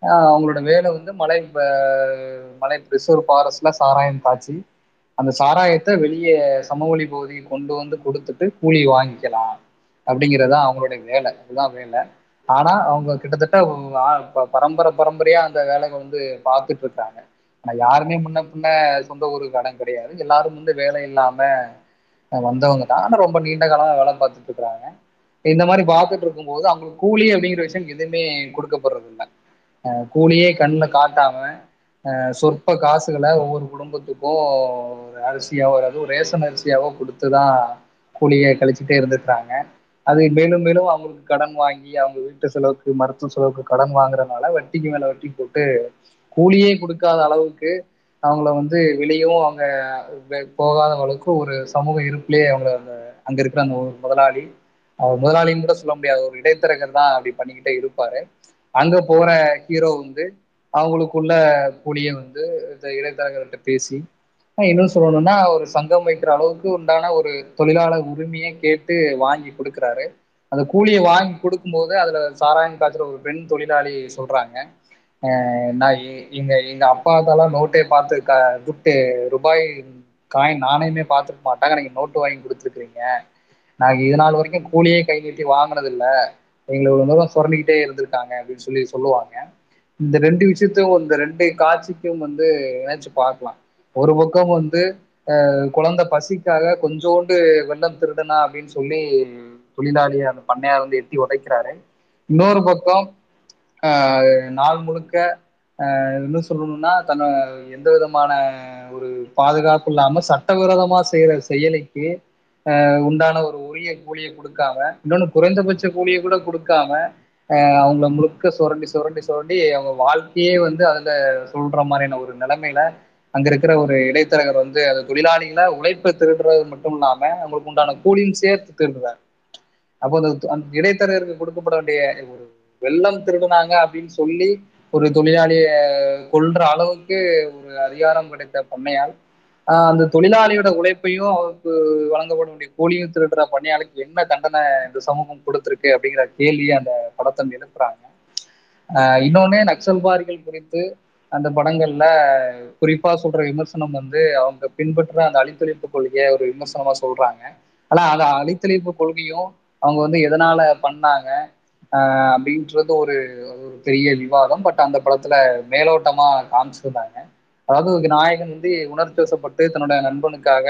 அவங்களோட வேலை வந்து மலை மலை ரிசர்வ் ஃபாரஸ்ட்ல சாராயம் காய்ச்சி அந்த சாராயத்தை வெளியே சமவெளி பகுதிக்கு கொண்டு வந்து கொடுத்துட்டு கூலி வாங்கிக்கலாம் அப்படிங்கிறதா அவங்களுடைய வேலை. அதுதான் வேலை. ஆனா அவங்க கிட்டத்தட்ட பரம்பரை பரம்பரையா அந்த வேலையை வந்து பார்த்துட்டு இருக்காங்க. ஆனா யாருமே முன்ன பின்ன சொந்த ஊரு கடன் கிடையாது. எல்லாரும் வந்து வேலை இல்லாம வந்தவங்க தான். ஆனா ரொம்ப நீண்ட காலமா வேலை பார்த்துட்டு இருக்கிறாங்க இந்த மாதிரி பார்த்துட்டு இருக்கும்போது அவங்களுக்கு கூலி அப்படிங்கிற விஷயம் எதுவுமே கொடுக்கப்படுறது இல்லை கூலியே கண்ணில் காட்டாம சொற்ப காசுகளை ஒவ்வொரு குடும்பத்துக்கும் ஒரு அரிசியாவோ அதாவது ரேஷன் அரிசியாவோ கொடுத்துதான் கூலியை கழிச்சுட்டே இருந்துக்கிறாங்க அது மேலும் மேலும் அவங்களுக்கு கடன் வாங்கி அவங்க வீட்டு செலவுக்கு மருத்துவ செலவுக்கு கடன் வாங்குறதுனால வட்டிக்கு மேலே வட்டி போட்டு கூலியே கொடுக்காத அளவுக்கு அவங்கள வந்து வெளியும் அவங்க போகாத அளவுக்கு ஒரு சமூக இருப்பிலே அவங்கள அந்த அங்க இருக்கிற அந்த ஒரு முதலாளி அவர் முதலாளின்னு கூட சொல்ல முடியாது ஒரு இடைத்தரகர் தான் அப்படி பண்ணிக்கிட்டே இருப்பாரு. அங்க போற ஹீரோ வந்து அவங்களுக்குள்ள கூடிய வந்து இந்த இடைத்தரகர்கிட்ட பேசி இன்னும் சொல்லணும்னா ஒரு சங்கம் வைக்கிற அளவுக்கு உண்டான ஒரு தொழிலாளர் உரிமையை கேட்டு வாங்கி கொடுக்குறாரு. அந்த கூலியை வாங்கி கொடுக்கும்போது அதுல சாராயம் காய்ச்சுற ஒரு பெண் தொழிலாளி சொல்றாங்க. நான் எங்க எங்க அப்பாத்தாலாம் நோட்டே பார்த்து க துட்டு ரூபாய் காயின் நாணயமே பார்த்துருக்க மாட்டாங்க. நீங்க நோட்டு வாங்கி கொடுத்துருக்குறீங்க. நாங்கள் இது நாள் வரைக்கும் கூலியே கை நீட்டி வாங்கினது இல்லை எங்களை ஒரு தூரம் சுரண்டிக்கிட்டே இருந்திருக்காங்க அப்படின்னு சொல்லி சொல்லுவாங்க. இந்த ரெண்டு விஷயத்தையும் இந்த ரெண்டு காட்சிக்கும் வந்து இணைச்சு பார்க்கலாம். ஒரு பக்கம் வந்து குழந்தை பசிக்காக கொஞ்சோண்டு வெள்ளம் திருடனா அப்படின்னு சொல்லி தொழிலாளி அந்த பண்ணையார் வந்து எட்டி உடைக்கிறாரு இன்னொரு பக்கம் ஆஹ் நாள் முழுக்க ஆஹ் சொல்லணும்னா தன்னை எந்த விதமான ஒரு பாதுகாப்பு இல்லாம சட்டவிரோதமா செய்யற செயலைக்கு ஆஹ் உண்டான ஒரு உரிய கூலியை கொடுக்காம இன்னொன்னு குறைந்தபட்ச கூலியை கூட கொடுக்காம அவங்கள முழுக்க சுரண்டி சுரண்டி சுரண்டி அவங்க வாழ்க்கையே வந்து அதுல சொல்ற மாதிரியான ஒரு நிலைமையில அங்க இருக்கிற ஒரு இடைத்தரகர் வந்து அந்த தொழிலாளிகளை உழைப்பை திருடுறது மட்டும் இல்லாம அவங்களுக்கு உண்டான கூலியும் சேர்த்து திருடுறாரு. அப்போ அந்த அந்த இடைத்தரகருக்கு கொடுக்கப்பட வேண்டிய ஒரு வெள்ளம் திருடுனாங்க அப்படின்னு சொல்லி ஒரு தொழிலாளிய கொள்ற அளவுக்கு ஒரு அதிகாரம் கிடைத்த பண்ணையால் அந்த தொழிலாளியோட உழைப்பையும் அவருக்கு வழங்கப்படக்கூடிய கூலியும் திருடுற பணியாளுக்கு என்ன தண்டனை இந்த சமூகம் கொடுத்துருக்கு அப்படிங்கிற கேள்வியை அந்த படத்தை எழுப்புறாங்க. ஆஹ் இன்னொன்னு நக்சல்பாரிகள் குறித்து அந்த படங்கள்ல குறிப்பா சொல்ற விமர்சனம் வந்து அவங்க பின்பற்ற அந்த அழித்தொழிப்பு கொள்கையை ஒரு விமர்சனமா சொல்றாங்க. ஆனா அந்த அழித்தொழிப்பு கொள்கையும் அவங்க வந்து எதனால பண்ணாங்க ஆஹ் அப்படின்றது ஒரு ஒரு பெரிய விவாதம். பட் அந்த படத்துல மேலோட்டமா காமிச்சிருந்தாங்க. அதாவது நாயகன் வந்து உணர்ச்சி வசப்பட்டு தன்னோட நண்பனுக்காக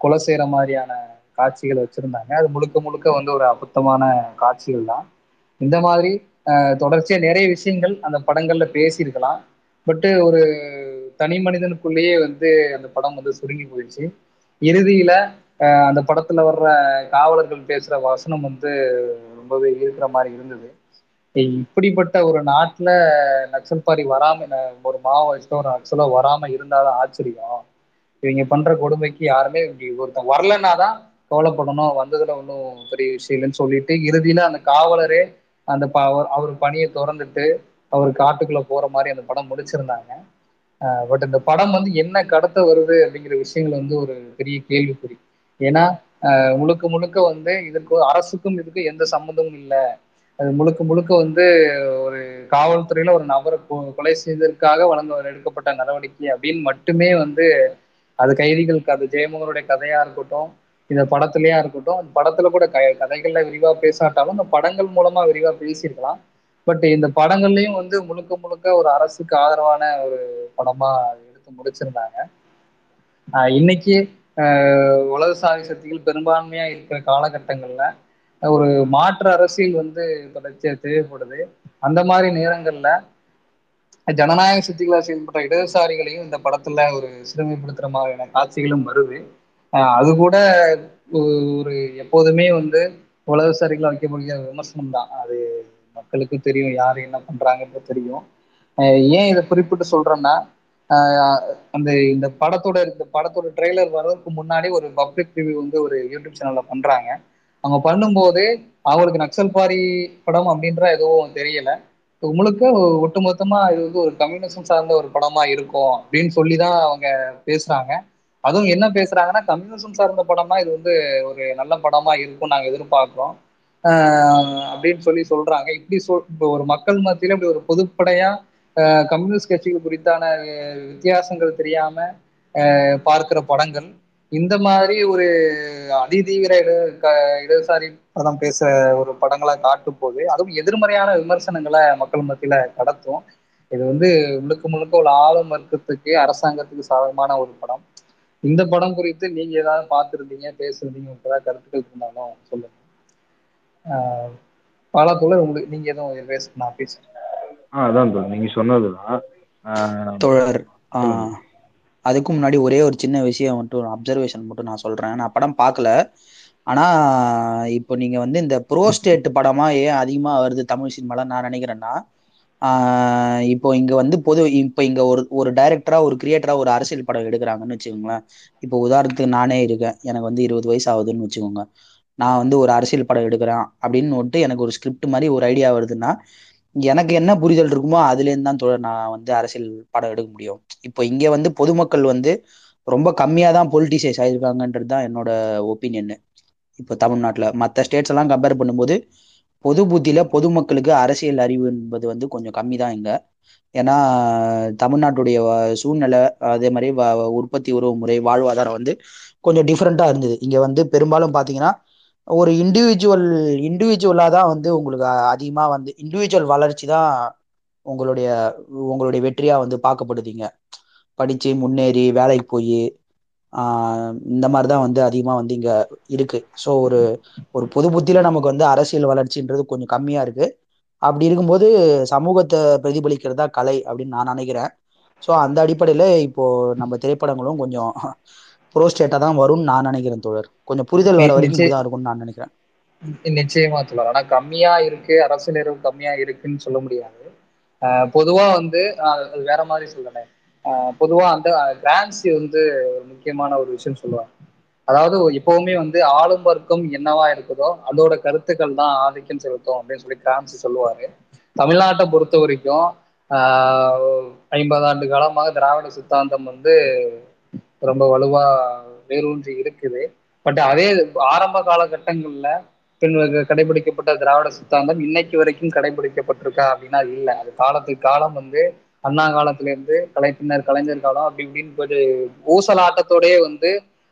கொலை செய்யற மாதிரியான காட்சிகள் வச்சிருந்தாங்க. அது முழுக்க முழுக்க வந்து ஒரு அபத்தமான காட்சிகள் தான். இந்த மாதிரி தொடர்ச்சியா நிறைய விஷயங்கள் அந்த படங்கள்ல பேசியிருக்கலாம். பட்டு ஒரு தனி மனிதனுக்குள்ளேயே வந்து அந்த படம் வந்து சுருங்கி போயிடுச்சு. இறுதியில அந்த படத்துல வர்ற காவலர்கள் பேசுற வசனம் வந்து ரொம்பவே இருக்கிற மாதிரி இருந்தது. இப்படிப்பட்ட ஒரு நாட்டுல நக்சல்பாரி வராம ஒரு மாவோயிஸ்டோ ஒரு நக்சலோ வராம இருந்தாதான் ஆச்சரியம். இவங்க பண்ற கொடுமைக்கு யாருமே ஒருத்தன் ஒருத்தன் வரலன்னாதான் கவலைப்படணும். வந்ததுல ஒன்றும் பெரிய விஷயம் இல்லைன்னு சொல்லிட்டு இறுதியில அந்த காவலரே அந்த ப அவர் பணியை திறந்துட்டு அவர் காட்டுக்குள்ள போற மாதிரி அந்த படம் முடிச்சிருந்தாங்க. பட் இந்த படம் வந்து என்ன கடத்த வருது அப்படிங்கிற விஷயங்கள் வந்து ஒரு பெரிய கேள்விக்குறி. ஏன்னா முழுக்க முழுக்க வந்து இதற்கு அரசுக்கும் இதுக்கும் எந்த சம்மந்தமும் இல்லை. அது முழுக்க முழுக்க வந்து ஒரு காவல்துறையில ஒரு நபரை கொலை செய்ததற்காக வழங்க எடுக்கப்பட்ட நடவடிக்கை அப்படின்னு மட்டுமே வந்து அது கைதிகளுக்கு அது ஜெயமோகனுடைய கதையா இருக்கட்டும் இந்த படத்துலயா இருக்கட்டும் அந்த படத்துல கூட க கதைகள்ல விரிவா பேசாட்டாலும் இந்த படங்கள் மூலமா விரிவா பேசியிருக்கலாம். பட் இந்த படங்கள்லயும் வந்து முழுக்க முழுக்க ஒரு அரசுக்கு ஆதரவான ஒரு படமா எடுத்து முடிச்சிருந்தாங்க. இன்னைக்கு உலகசாரி சக்திகள் பெரும்பான்மையா இருக்கிற காலகட்டங்கள்ல ஒரு மாற்று அரசியல் வந்து தொடர்ச்சியா தேவைப்படுது. அந்த மாதிரி நேரங்கள்ல ஜனநாயக சக்திகளாக செயல்பட்ட இடதுசாரிகளையும் இந்த படத்துல ஒரு சிறுமைப்படுத்துற மாதிரியான காட்சிகளும் வருது. அது கூட ஒரு எப்போதுமே வந்து உலகசாரிகளா வைக்கப்படுகிற விமர்சனம் தான். அது மக்களுக்கு தெரியும் யார் என்ன பண்றாங்கன்னு தெரியும். ஏன் இதை குறிப்பிட்டு சொல்றேன்னா ஆஹ் அந்த இந்த படத்தோட இந்த படத்தோட ட்ரெய்லர் வர்றதுக்கு முன்னாடி ஒரு பப்ளிக் ரிவ்யூ வந்து ஒரு யூடியூப் சேனல்ல பண்றாங்க. அவங்க பண்ணும்போது அவங்களுக்கு நக்சல் பாரி படம் அப்படின்ற எதுவும் தெரியல. முழுக்க ஒட்டுமொத்தமா இது வந்து ஒரு கம்யூனிசம் சார்ந்த ஒரு படமா இருக்கும் அப்படின்னு சொல்லிதான் அவங்க பேசுறாங்க. அதுவும் என்ன பேசுறாங்கன்னா கம்யூனிசம் சார்ந்த படமா இது வந்து ஒரு நல்ல படமா இருக்கும் நாங்க எதிர்பார்க்கிறோம். அப்படின்னு சொல்லி சொல்றாங்க. இப்படி சொல் இப்போ ஒரு மக்கள் மத்தியில இப்படி ஒரு பொதுப்படையா கம்யூனிஸ்ட் கட்சிகள் குறித்தான வித்தியாசங்கள் தெரியாம பார்க்கிற படங்கள். இந்த மாதிரி ஒரு அதிதீவிர இட இடதுசாரி படம் பேச ஒரு படங்களை காட்டும் போது அதுவும் எதிர்மறையான விமர்சனங்களை மக்கள் மத்தியில கடத்தும். இது வந்து முழுக்க முழுக்க ஒரு ஆளும் வர்க்கத்துக்கு அரசாங்கத்துக்கு சாதகமான ஒரு படம். இந்த படம் குறித்து நீங்க ஏதாவது பார்த்துருந்தீங்க பேசிருந்தீங்க ஏதாவது கருத்துக்கள் இருந்தாலும் சொல்லுங்க. ஆஹ் பாலாத்தோழர் உங்களுக்கு நீங்க எதுவும் பேச நான் பேசுறேன். ஆஹ் அதான் நீங்க சொன்னதுதான். தோழர் ஆஹ் அதுக்கு முன்னாடி ஒரே ஒரு சின்ன விஷயம் மட்டும் அப்சர்வேஷன் மட்டும் நான் சொல்றேன். நான் படம் பார்க்கல. ஆனா இப்போ நீங்க வந்து இந்த ப்ரோஸ்டேட் படமா ஏன் அதிகமா வருது தமிழ் சினிமால நான் நினைக்கிறேன்னா இப்போ இங்க வந்து பொது இப்போ இங்க ஒரு ஒரு டைரக்டரா ஒரு கிரியேட்டரா ஒரு அரசியல் படம் எடுக்கிறாங்கன்னு வச்சுக்கோங்களேன். இப்போ உதாரணத்துக்கு நானே இருக்கேன். எனக்கு வந்து இருபது வயசு ஆகுதுன்னு வச்சுக்கோங்க. நான் வந்து ஒரு அரசியல் படம் எடுக்கிறேன் அப்படின்னு வந்துட்டு எனக்கு ஒரு ஸ்கிரிப்ட் மாதிரி ஒரு ஐடியா வருதுன்னா எனக்கு என்ன புரிதல் இருக்குமோ அதுலேருந்து தான் தொடர் நான் வந்து அரசியல் படம் எடுக்க முடியும். இப்போ இங்கே வந்து பொதுமக்கள் வந்து ரொம்ப கம்மியாக தான் பொலிட்டிசைஸ் ஆகியிருக்காங்கன்றது தான் என்னோட ஒப்பீனியன் இப்போ தமிழ்நாட்டில் மற்ற ஸ்டேட்ஸ் எல்லாம் கம்பேர் பண்ணும்போது பொது புத்தியில் பொதுமக்களுக்கு அரசியல் அறிவு என்பது வந்து கொஞ்சம் கம்மி தான் இங்கே. ஏன்னா தமிழ்நாட்டுடைய சூழ்நிலை அதே மாதிரி உற்பத்தி உறவு முறை வாழ்வாதாரம் வந்து கொஞ்சம் டிஃப்ரெண்ட்டாக இருந்தது. இங்கே வந்து பெரும்பாலும் பார்த்தீங்கன்னா ஒரு இண்டிவிஜுவல் இண்டிவிஜுவலாக தான் வந்து உங்களுக்கு அதிகமாக வந்து இண்டிவிஜுவல் வளர்ச்சி தான் உங்களுடைய உங்களுடைய வெற்றியாக வந்து பார்க்கப்படுதீங்க. படித்து முன்னேறி வேலைக்கு போய் இந்த மாதிரி தான் வந்து அதிகமாக வந்து இங்கே இருக்குது ஸோ ஒரு ஒரு பொது புத்தியில் நமக்கு வந்து அரசியல் வளர்ச்சின்றது கொஞ்சம் கம்மியாக இருக்குது அப்படி இருக்கும்போது சமூகத்தை பிரதிபலிக்கிறதா கலை அப்படின்னு நான் நினைக்கிறேன். ஸோ அந்த அடிப்படையில் இப்போது நம்ம திரைப்படங்களும் கொஞ்சம் ப்ரோஸ்டேட்டா தான் வரும்னு நான் நினைக்கிறேன் தோழர். கொஞ்சம் புரிதல் வர வரைக்கும் இப்படிதான் இருக்கும்னு நான் நினைக்கிறேன். நிச்சயமா தோழர். ஆனா கம்மியா இருக்கு அரசியல் அறிவு கம்மியா இருக்குன்னு சொல்ல முடியாது. பொதுவா வந்து வேற மாதிரி சொல்றேன். பொதுவா அந்த கிரான்சி வந்து ஒரு முக்கியமான ஒரு விஷயம் சொல்லுவாங்க. அதாவது எப்பவுமே வந்து ஆளும் வர்க்கம் என்னவா இருக்குதோ அதோட கருத்துக்கள் தான் ஆதிக்கம் செலுத்தும் அப்படின்னு சொல்லி கிராம்சி சொல்லுவாரு. தமிழ்நாட்டை பொறுத்த வரைக்கும் ஐம்பது ஆண்டு காலமாக திராவிட சித்தாந்தம் வந்து ரொம்ப வலுவா வேரூன்றி இருக்குது. பட் அதே ஆரம்ப காலகட்டங்கள்ல பின் கடைபிடிக்கப்பட்ட திராவிட சித்தாந்தம் இன்னைக்கு வரைக்கும் கடைபிடிக்கப்பட்டிருக்கா அப்படின்னா இல்லை. அது காலத்துக்கு காலம் வந்து அண்ணா காலத்துல இருந்து கலைப்பின்னர் கலைஞர் காலம் அப்படி இப்படின்னு போயிட்டு ஊசலாட்டத்தோடயே வந்து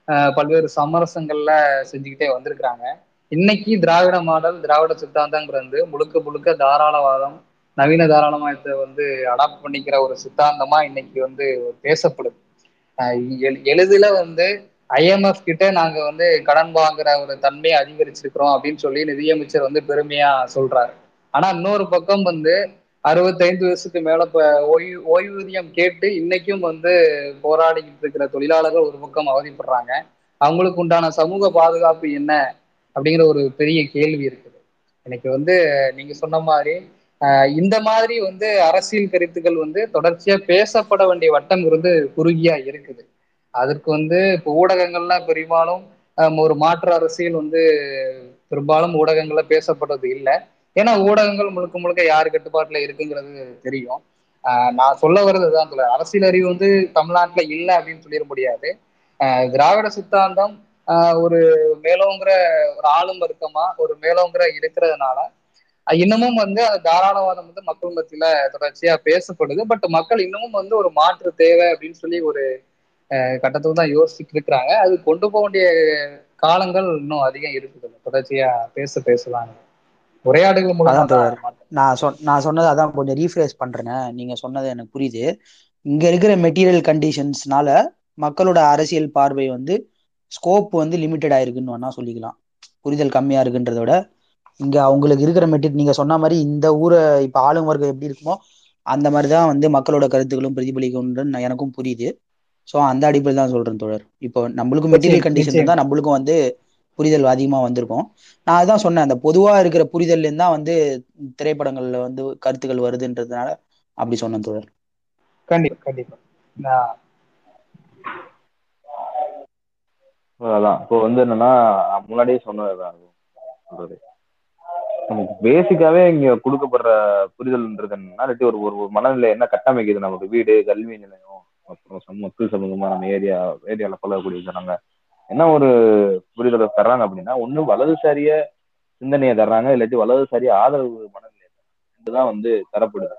ஆஹ் பல்வேறு சமரசங்கள்ல செஞ்சுக்கிட்டே வந்திருக்கிறாங்க. இன்னைக்கு திராவிட மாடல் திராவிட சித்தாந்தங்கிறது முழுக்க முழுக்க தாராளவாதம் நவீன தாராளமயத்தை வந்து அடாப்ட் பண்ணிக்கிற ஒரு சித்தாந்தமா இன்னைக்கு வந்து பேசப்படுது. எளிதில் வந்து ஐஎம்எஃப் கிட்ட நாங்க வந்து கடன் வாங்குற ஒரு தன்மையை அதிகரிச்சிருக்கிறோம் அப்படின்னு சொல்லி நிதியமைச்சர் வந்து பெருமையா சொல்றாரு. ஆனா இன்னொரு பக்கம் வந்து அறுபத்தைந்து வயசுக்கு மேல ஓய்வு ஓய்வூதியம் கேட்டு இன்னைக்கும் வந்து போராடிக்கிட்டு இருக்கிற தொழிலாளர்கள் ஒரு பக்கம் அவதிப்படுறாங்க. அவங்களுக்கு உண்டான சமூக பாதுகாப்பு என்ன அப்படிங்கிற ஒரு பெரிய கேள்வி இருக்குது. இன்னைக்கு வந்து நீங்க சொன்ன மாதிரி இந்த மாதிரி வந்து அரசியல் கருத்துக்கள் வந்து தொடர்ச்சியா பேசப்பட வேண்டிய வட்டம் இருந்து குறுகியா இருக்குது. அதற்கு வந்து இப்போ ஊடகங்கள்லாம் பெரும்பாலும் ஒரு மாற்று அரசியல் வந்து பெரும்பாலும் ஊடகங்கள்ல பேசப்படுறது இல்லை. ஏன்னா ஊடகங்கள் முழுக்க முழுக்க யார் கட்டுப்பாட்டுல இருக்குங்கிறது தெரியும். நான் சொல்ல வர்றது தான் சொல்ல அரசியல் அறிவு வந்து தமிழ்நாட்டுல இல்லை அப்படின்னு சொல்லிட முடியாது. திராவிட சித்தாந்தம் ஒரு மேலோங்கிற ஒரு ஆளும் வர்க்கமா ஒரு மேலோங்கிற இருக்கிறதுனால இன்னமும் வந்து அந்த தாராளவாதம் வந்து மக்கள் மத்தியில தொடர்ச்சியா பேசப்படுது. பட் மக்கள் இன்னமும் வந்து ஒரு மாற்று தேவை அப்படின்னு சொல்லி ஒரு கட்டத்துக்கு தான் யோசிச்சுட்டு இருக்கிறாங்க. அது கொண்டு போக வேண்டிய காலங்கள் இன்னும் அதிகம் இருக்குது. தொடர்ச்சியா பேச பேசலாம் உரையாடுகள் மூலமா நான் சொ நான் சொன்னது அதான் கொஞ்சம் ரீஃப்ரேஸ் பண்றேங்க நீங்க சொன்னது எனக்கு புரியுது. இங்க இருக்கிற மெட்டீரியல் கண்டிஷன்ஸ்னால மக்களோட அரசியல் பார்வை வந்து ஸ்கோப் வந்து லிமிட்டட் ஆயிருக்குன்னு வேணா சொல்லிக்கலாம். புரிதல் கம்மியா இருக்குன்றத விட இங்க அவங்களுக்கு இருக்கிற மெட்டீரியல் நீங்க சொன்ன மாதிரி இந்த ஊரை இப்ப ஆளும் வர்க்கம் எப்படி இருக்குமோ அந்த மாதிரி தான் வந்து மக்களோட கருத்துக்களும் பிரதிபலிக்கும்னு எனக்கும் புரியுது. ஸோ அந்த அடிப்படையில் தான் சொல்றேன் தோழர். இப்போ நம்மளுக்கும் மெட்டீரியல் கண்டிஷன் தான் நம்மளுக்கும் வந்து புரிதல் அதிகமாக வந்திருக்கும். நான் அதான் சொன்னேன் அந்த பொதுவாக இருக்கிற புரிதல்லேருந்து தான் வந்து திரைப்படங்கள்ல வந்து கருத்துக்கள் வருதுன்றதுனால அப்படி சொன்னேன் தோழர். கண்டிப்பா கண்டிப்பா. அதான். இப்போ வந்து என்னன்னா முன்னாடியே சொல்றது நமக்கு பேசிக்காவே இங்க கொடுக்கப்படுற புரிதல்ன்றது என்னன்னா ஒரு ஒரு மனநிலை என்ன கட்டமைக்குது? நமக்கு வீடு கல்வி நிலையம் அப்புறம் மக்கள் சமூகமா நம்ம ஏரியா ஏரியால கொள்ளக்கூடிய ஜனங்க என்ன ஒரு புரிதலை தர்றாங்க அப்படின்னா ஒண்ணு வலதுசாரிய சிந்தனையை தர்றாங்க இல்லாட்டி வலதுசாரிய ஆதரவு மனநிலையை இதுதான் வந்து தரப்படுது.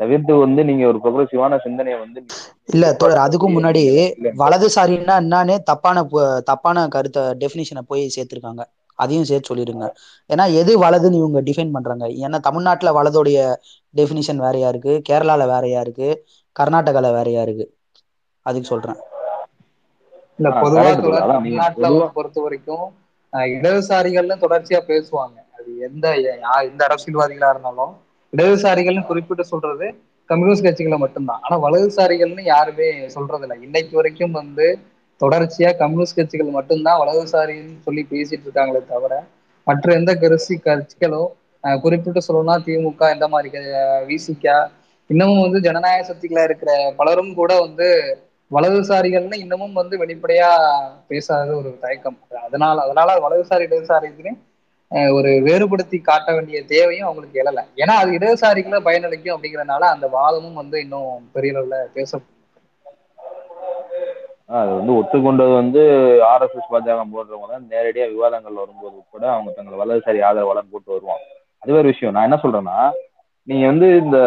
தவிர்த்து வந்து நீங்க ஒரு ப்ரொக்ரெசிவான சிந்தனையை வந்து இல்ல தோழர் அதுக்கும் முன்னாடி வலதுசாரின்னா என்னன்னு தப்பான தப்பான கருத்தை டெபினிஷனை போய் சேர்த்திருக்காங்க. அதையும் சேர்த்து சொல்லிடுங்க. ஏன்னா எது வலதுன்னு இவங்க டிஃபைன் பண்றாங்க. ஏன்னா தமிழ்நாட்டுல வலதுடைய டெபினிஷன் வேறையா இருக்கு. கேரளால வேறையா இருக்கு. கர்நாடகால வேறையா இருக்கு. அதுக்கு சொல்றேன். இல்ல பொதுவா தமிழ்நாட்டுல பொறுத்த வரைக்கும் இடதுசாரிகள்னு தொடர்ச்சியா பேசுவாங்க. அது எந்த எந்த அரசியல்வாதிகளா இருந்தாலும் இடதுசாரிகள்னு குறிப்பிட்டு சொல்றது கம்யூனிஸ்ட் கட்சிகளை மட்டும்தான். ஆனா வலதுசாரிகள்னு யாருமே சொல்றது இல்லை இன்னைக்கு வரைக்கும் வந்து தொடர்ச்சியா கம்யூனிஸ்ட் கட்சிகள் மட்டும்தான் வலதுசாரின்னு சொல்லி பேசிட்டு இருக்காங்களே தவிர மற்ற எந்த கரிசி கட்சிகளும் குறிப்பிட்டு சொல்லணும்னா திமுக இந்த மாதிரி விசிகா இன்னமும் வந்து ஜனநாயக சக்திகளா இருக்கிற பலரும் கூட வந்து வலதுசாரிகள்னு இன்னமும் வந்து வெளிப்படையா பேசாத ஒரு தயக்கம். அதனால அதனால வலதுசாரி இடதுசாரிக்குன்னு ஒரு வேறுபடுத்தி காட்ட வேண்டிய தேவையும் அவங்களுக்கு எழலை. ஏன்னா அது இடதுசாரிகளை பயனளிக்கும் அப்படிங்கறதுனால அந்த வாதமும் வந்து இன்னும் பெரிய அளவுல பேச அது வந்து ஒத்துக்கொண்டது வந்து ஆர்எஸ்எஸ் பாஜக போன்றவங்க தான் நேரடியா விவாதங்கள் வரும்போது கூட அவங்க தங்களை வலதுசாரி ஆதரவாளன் போட்டு வருவாங்க. அது ஒரு விஷயம். நான் என்ன சொல்றேன்னா நீங்க வந்து இந்த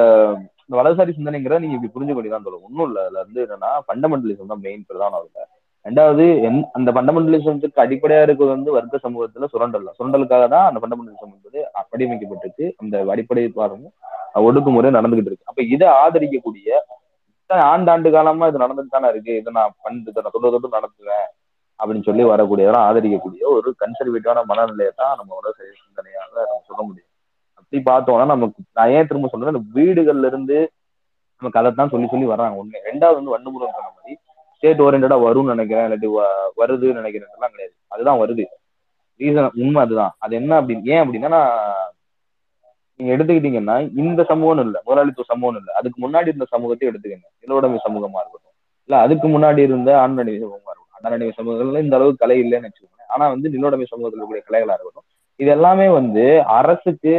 இந்த வலதுசாரி சிந்தனைங்கிற நீங்க இப்படி புரிஞ்சு தான் சொல்லுவோம் ஒன்றும் இல்லை. அதுல வந்து என்னன்னா ஃபண்டமெண்டலிசம் தான் மெயின் பிரதான அதுல ரெண்டாவது என் அந்த ஃபண்டமெண்டலிசத்துக்கு அடிப்படையா இருக்கிறது வந்து வர்க்க சமூகத்துல சுரண்டல் சுரண்டலுக்காக தான் அந்த ஃபண்டமெண்டலிசம் என்பது வடிவமைக்கப்பட்டிருக்கு அந்த அடிப்படை பாருங்க ஒடுக்குமுறை நடந்துகிட்டு இருக்கு. அப்ப இதை ஆதரிக்கக்கூடிய ஆண்டாண்டு காலமா இது நடந்துட்டு தானே இருக்கு. இதை நான் பண்ணிட்டு நான் தொட்டு தொட்டு நடத்துவேன் அப்படின்னு சொல்லி வரக்கூடியதெல்லாம் ஆதரிக்கக்கூடிய ஒரு கன்சர்வேட்டிவான மனநிலையை தான் நம்மளோட சிந்தனையாக நம்ம சொல்ல முடியும். அப்படி பார்த்தோம்னா நமக்கு நான் ஏன் திரும்ப சொல்றேன் இந்த வீடுகள்ல இருந்து நமக்கு அதைத்தான் சொல்லி சொல்லி வர்றாங்க. ஒண்ணு ரெண்டாவது வந்து வன்முறை சொன்ன மாதிரி ஸ்டேட் ஓரியன்டா வரும்னு நினைக்கிறேன் இல்லாட்டி வருதுன்னு நினைக்கிறேன் கிடையாது. அதுதான் வருது. ரீசன் உண்மை அதுதான். அது என்ன அப்படின்னு ஏன் அப்படின்னா நீங்க எடுத்துக்கிட்டீங்கன்னா இந்த சமூகம் இல்லை முதலாளித்துவ சமூகம் இல்லை. அதுக்கு முன்னாடி இருந்த சமூகத்தை எடுத்துக்கங்க. நிலவுடைமை சமூகமா இருக்கட்டும். இல்ல அதுக்கு முன்னாடி இருந்த ஆண்மனைவி சமூகமா இருக்கும் அண்ணனடிமை சமூகங்கள்ல இந்த அளவுக்கு கலை இல்லைன்னு வச்சுக்கோங்க ஆனா வந்து நிலவுடைமை சமூகத்தில் இருக்கக்கூடிய கலைகளா இருக்கட்டும். இது எல்லாமே வந்து அரசுக்கு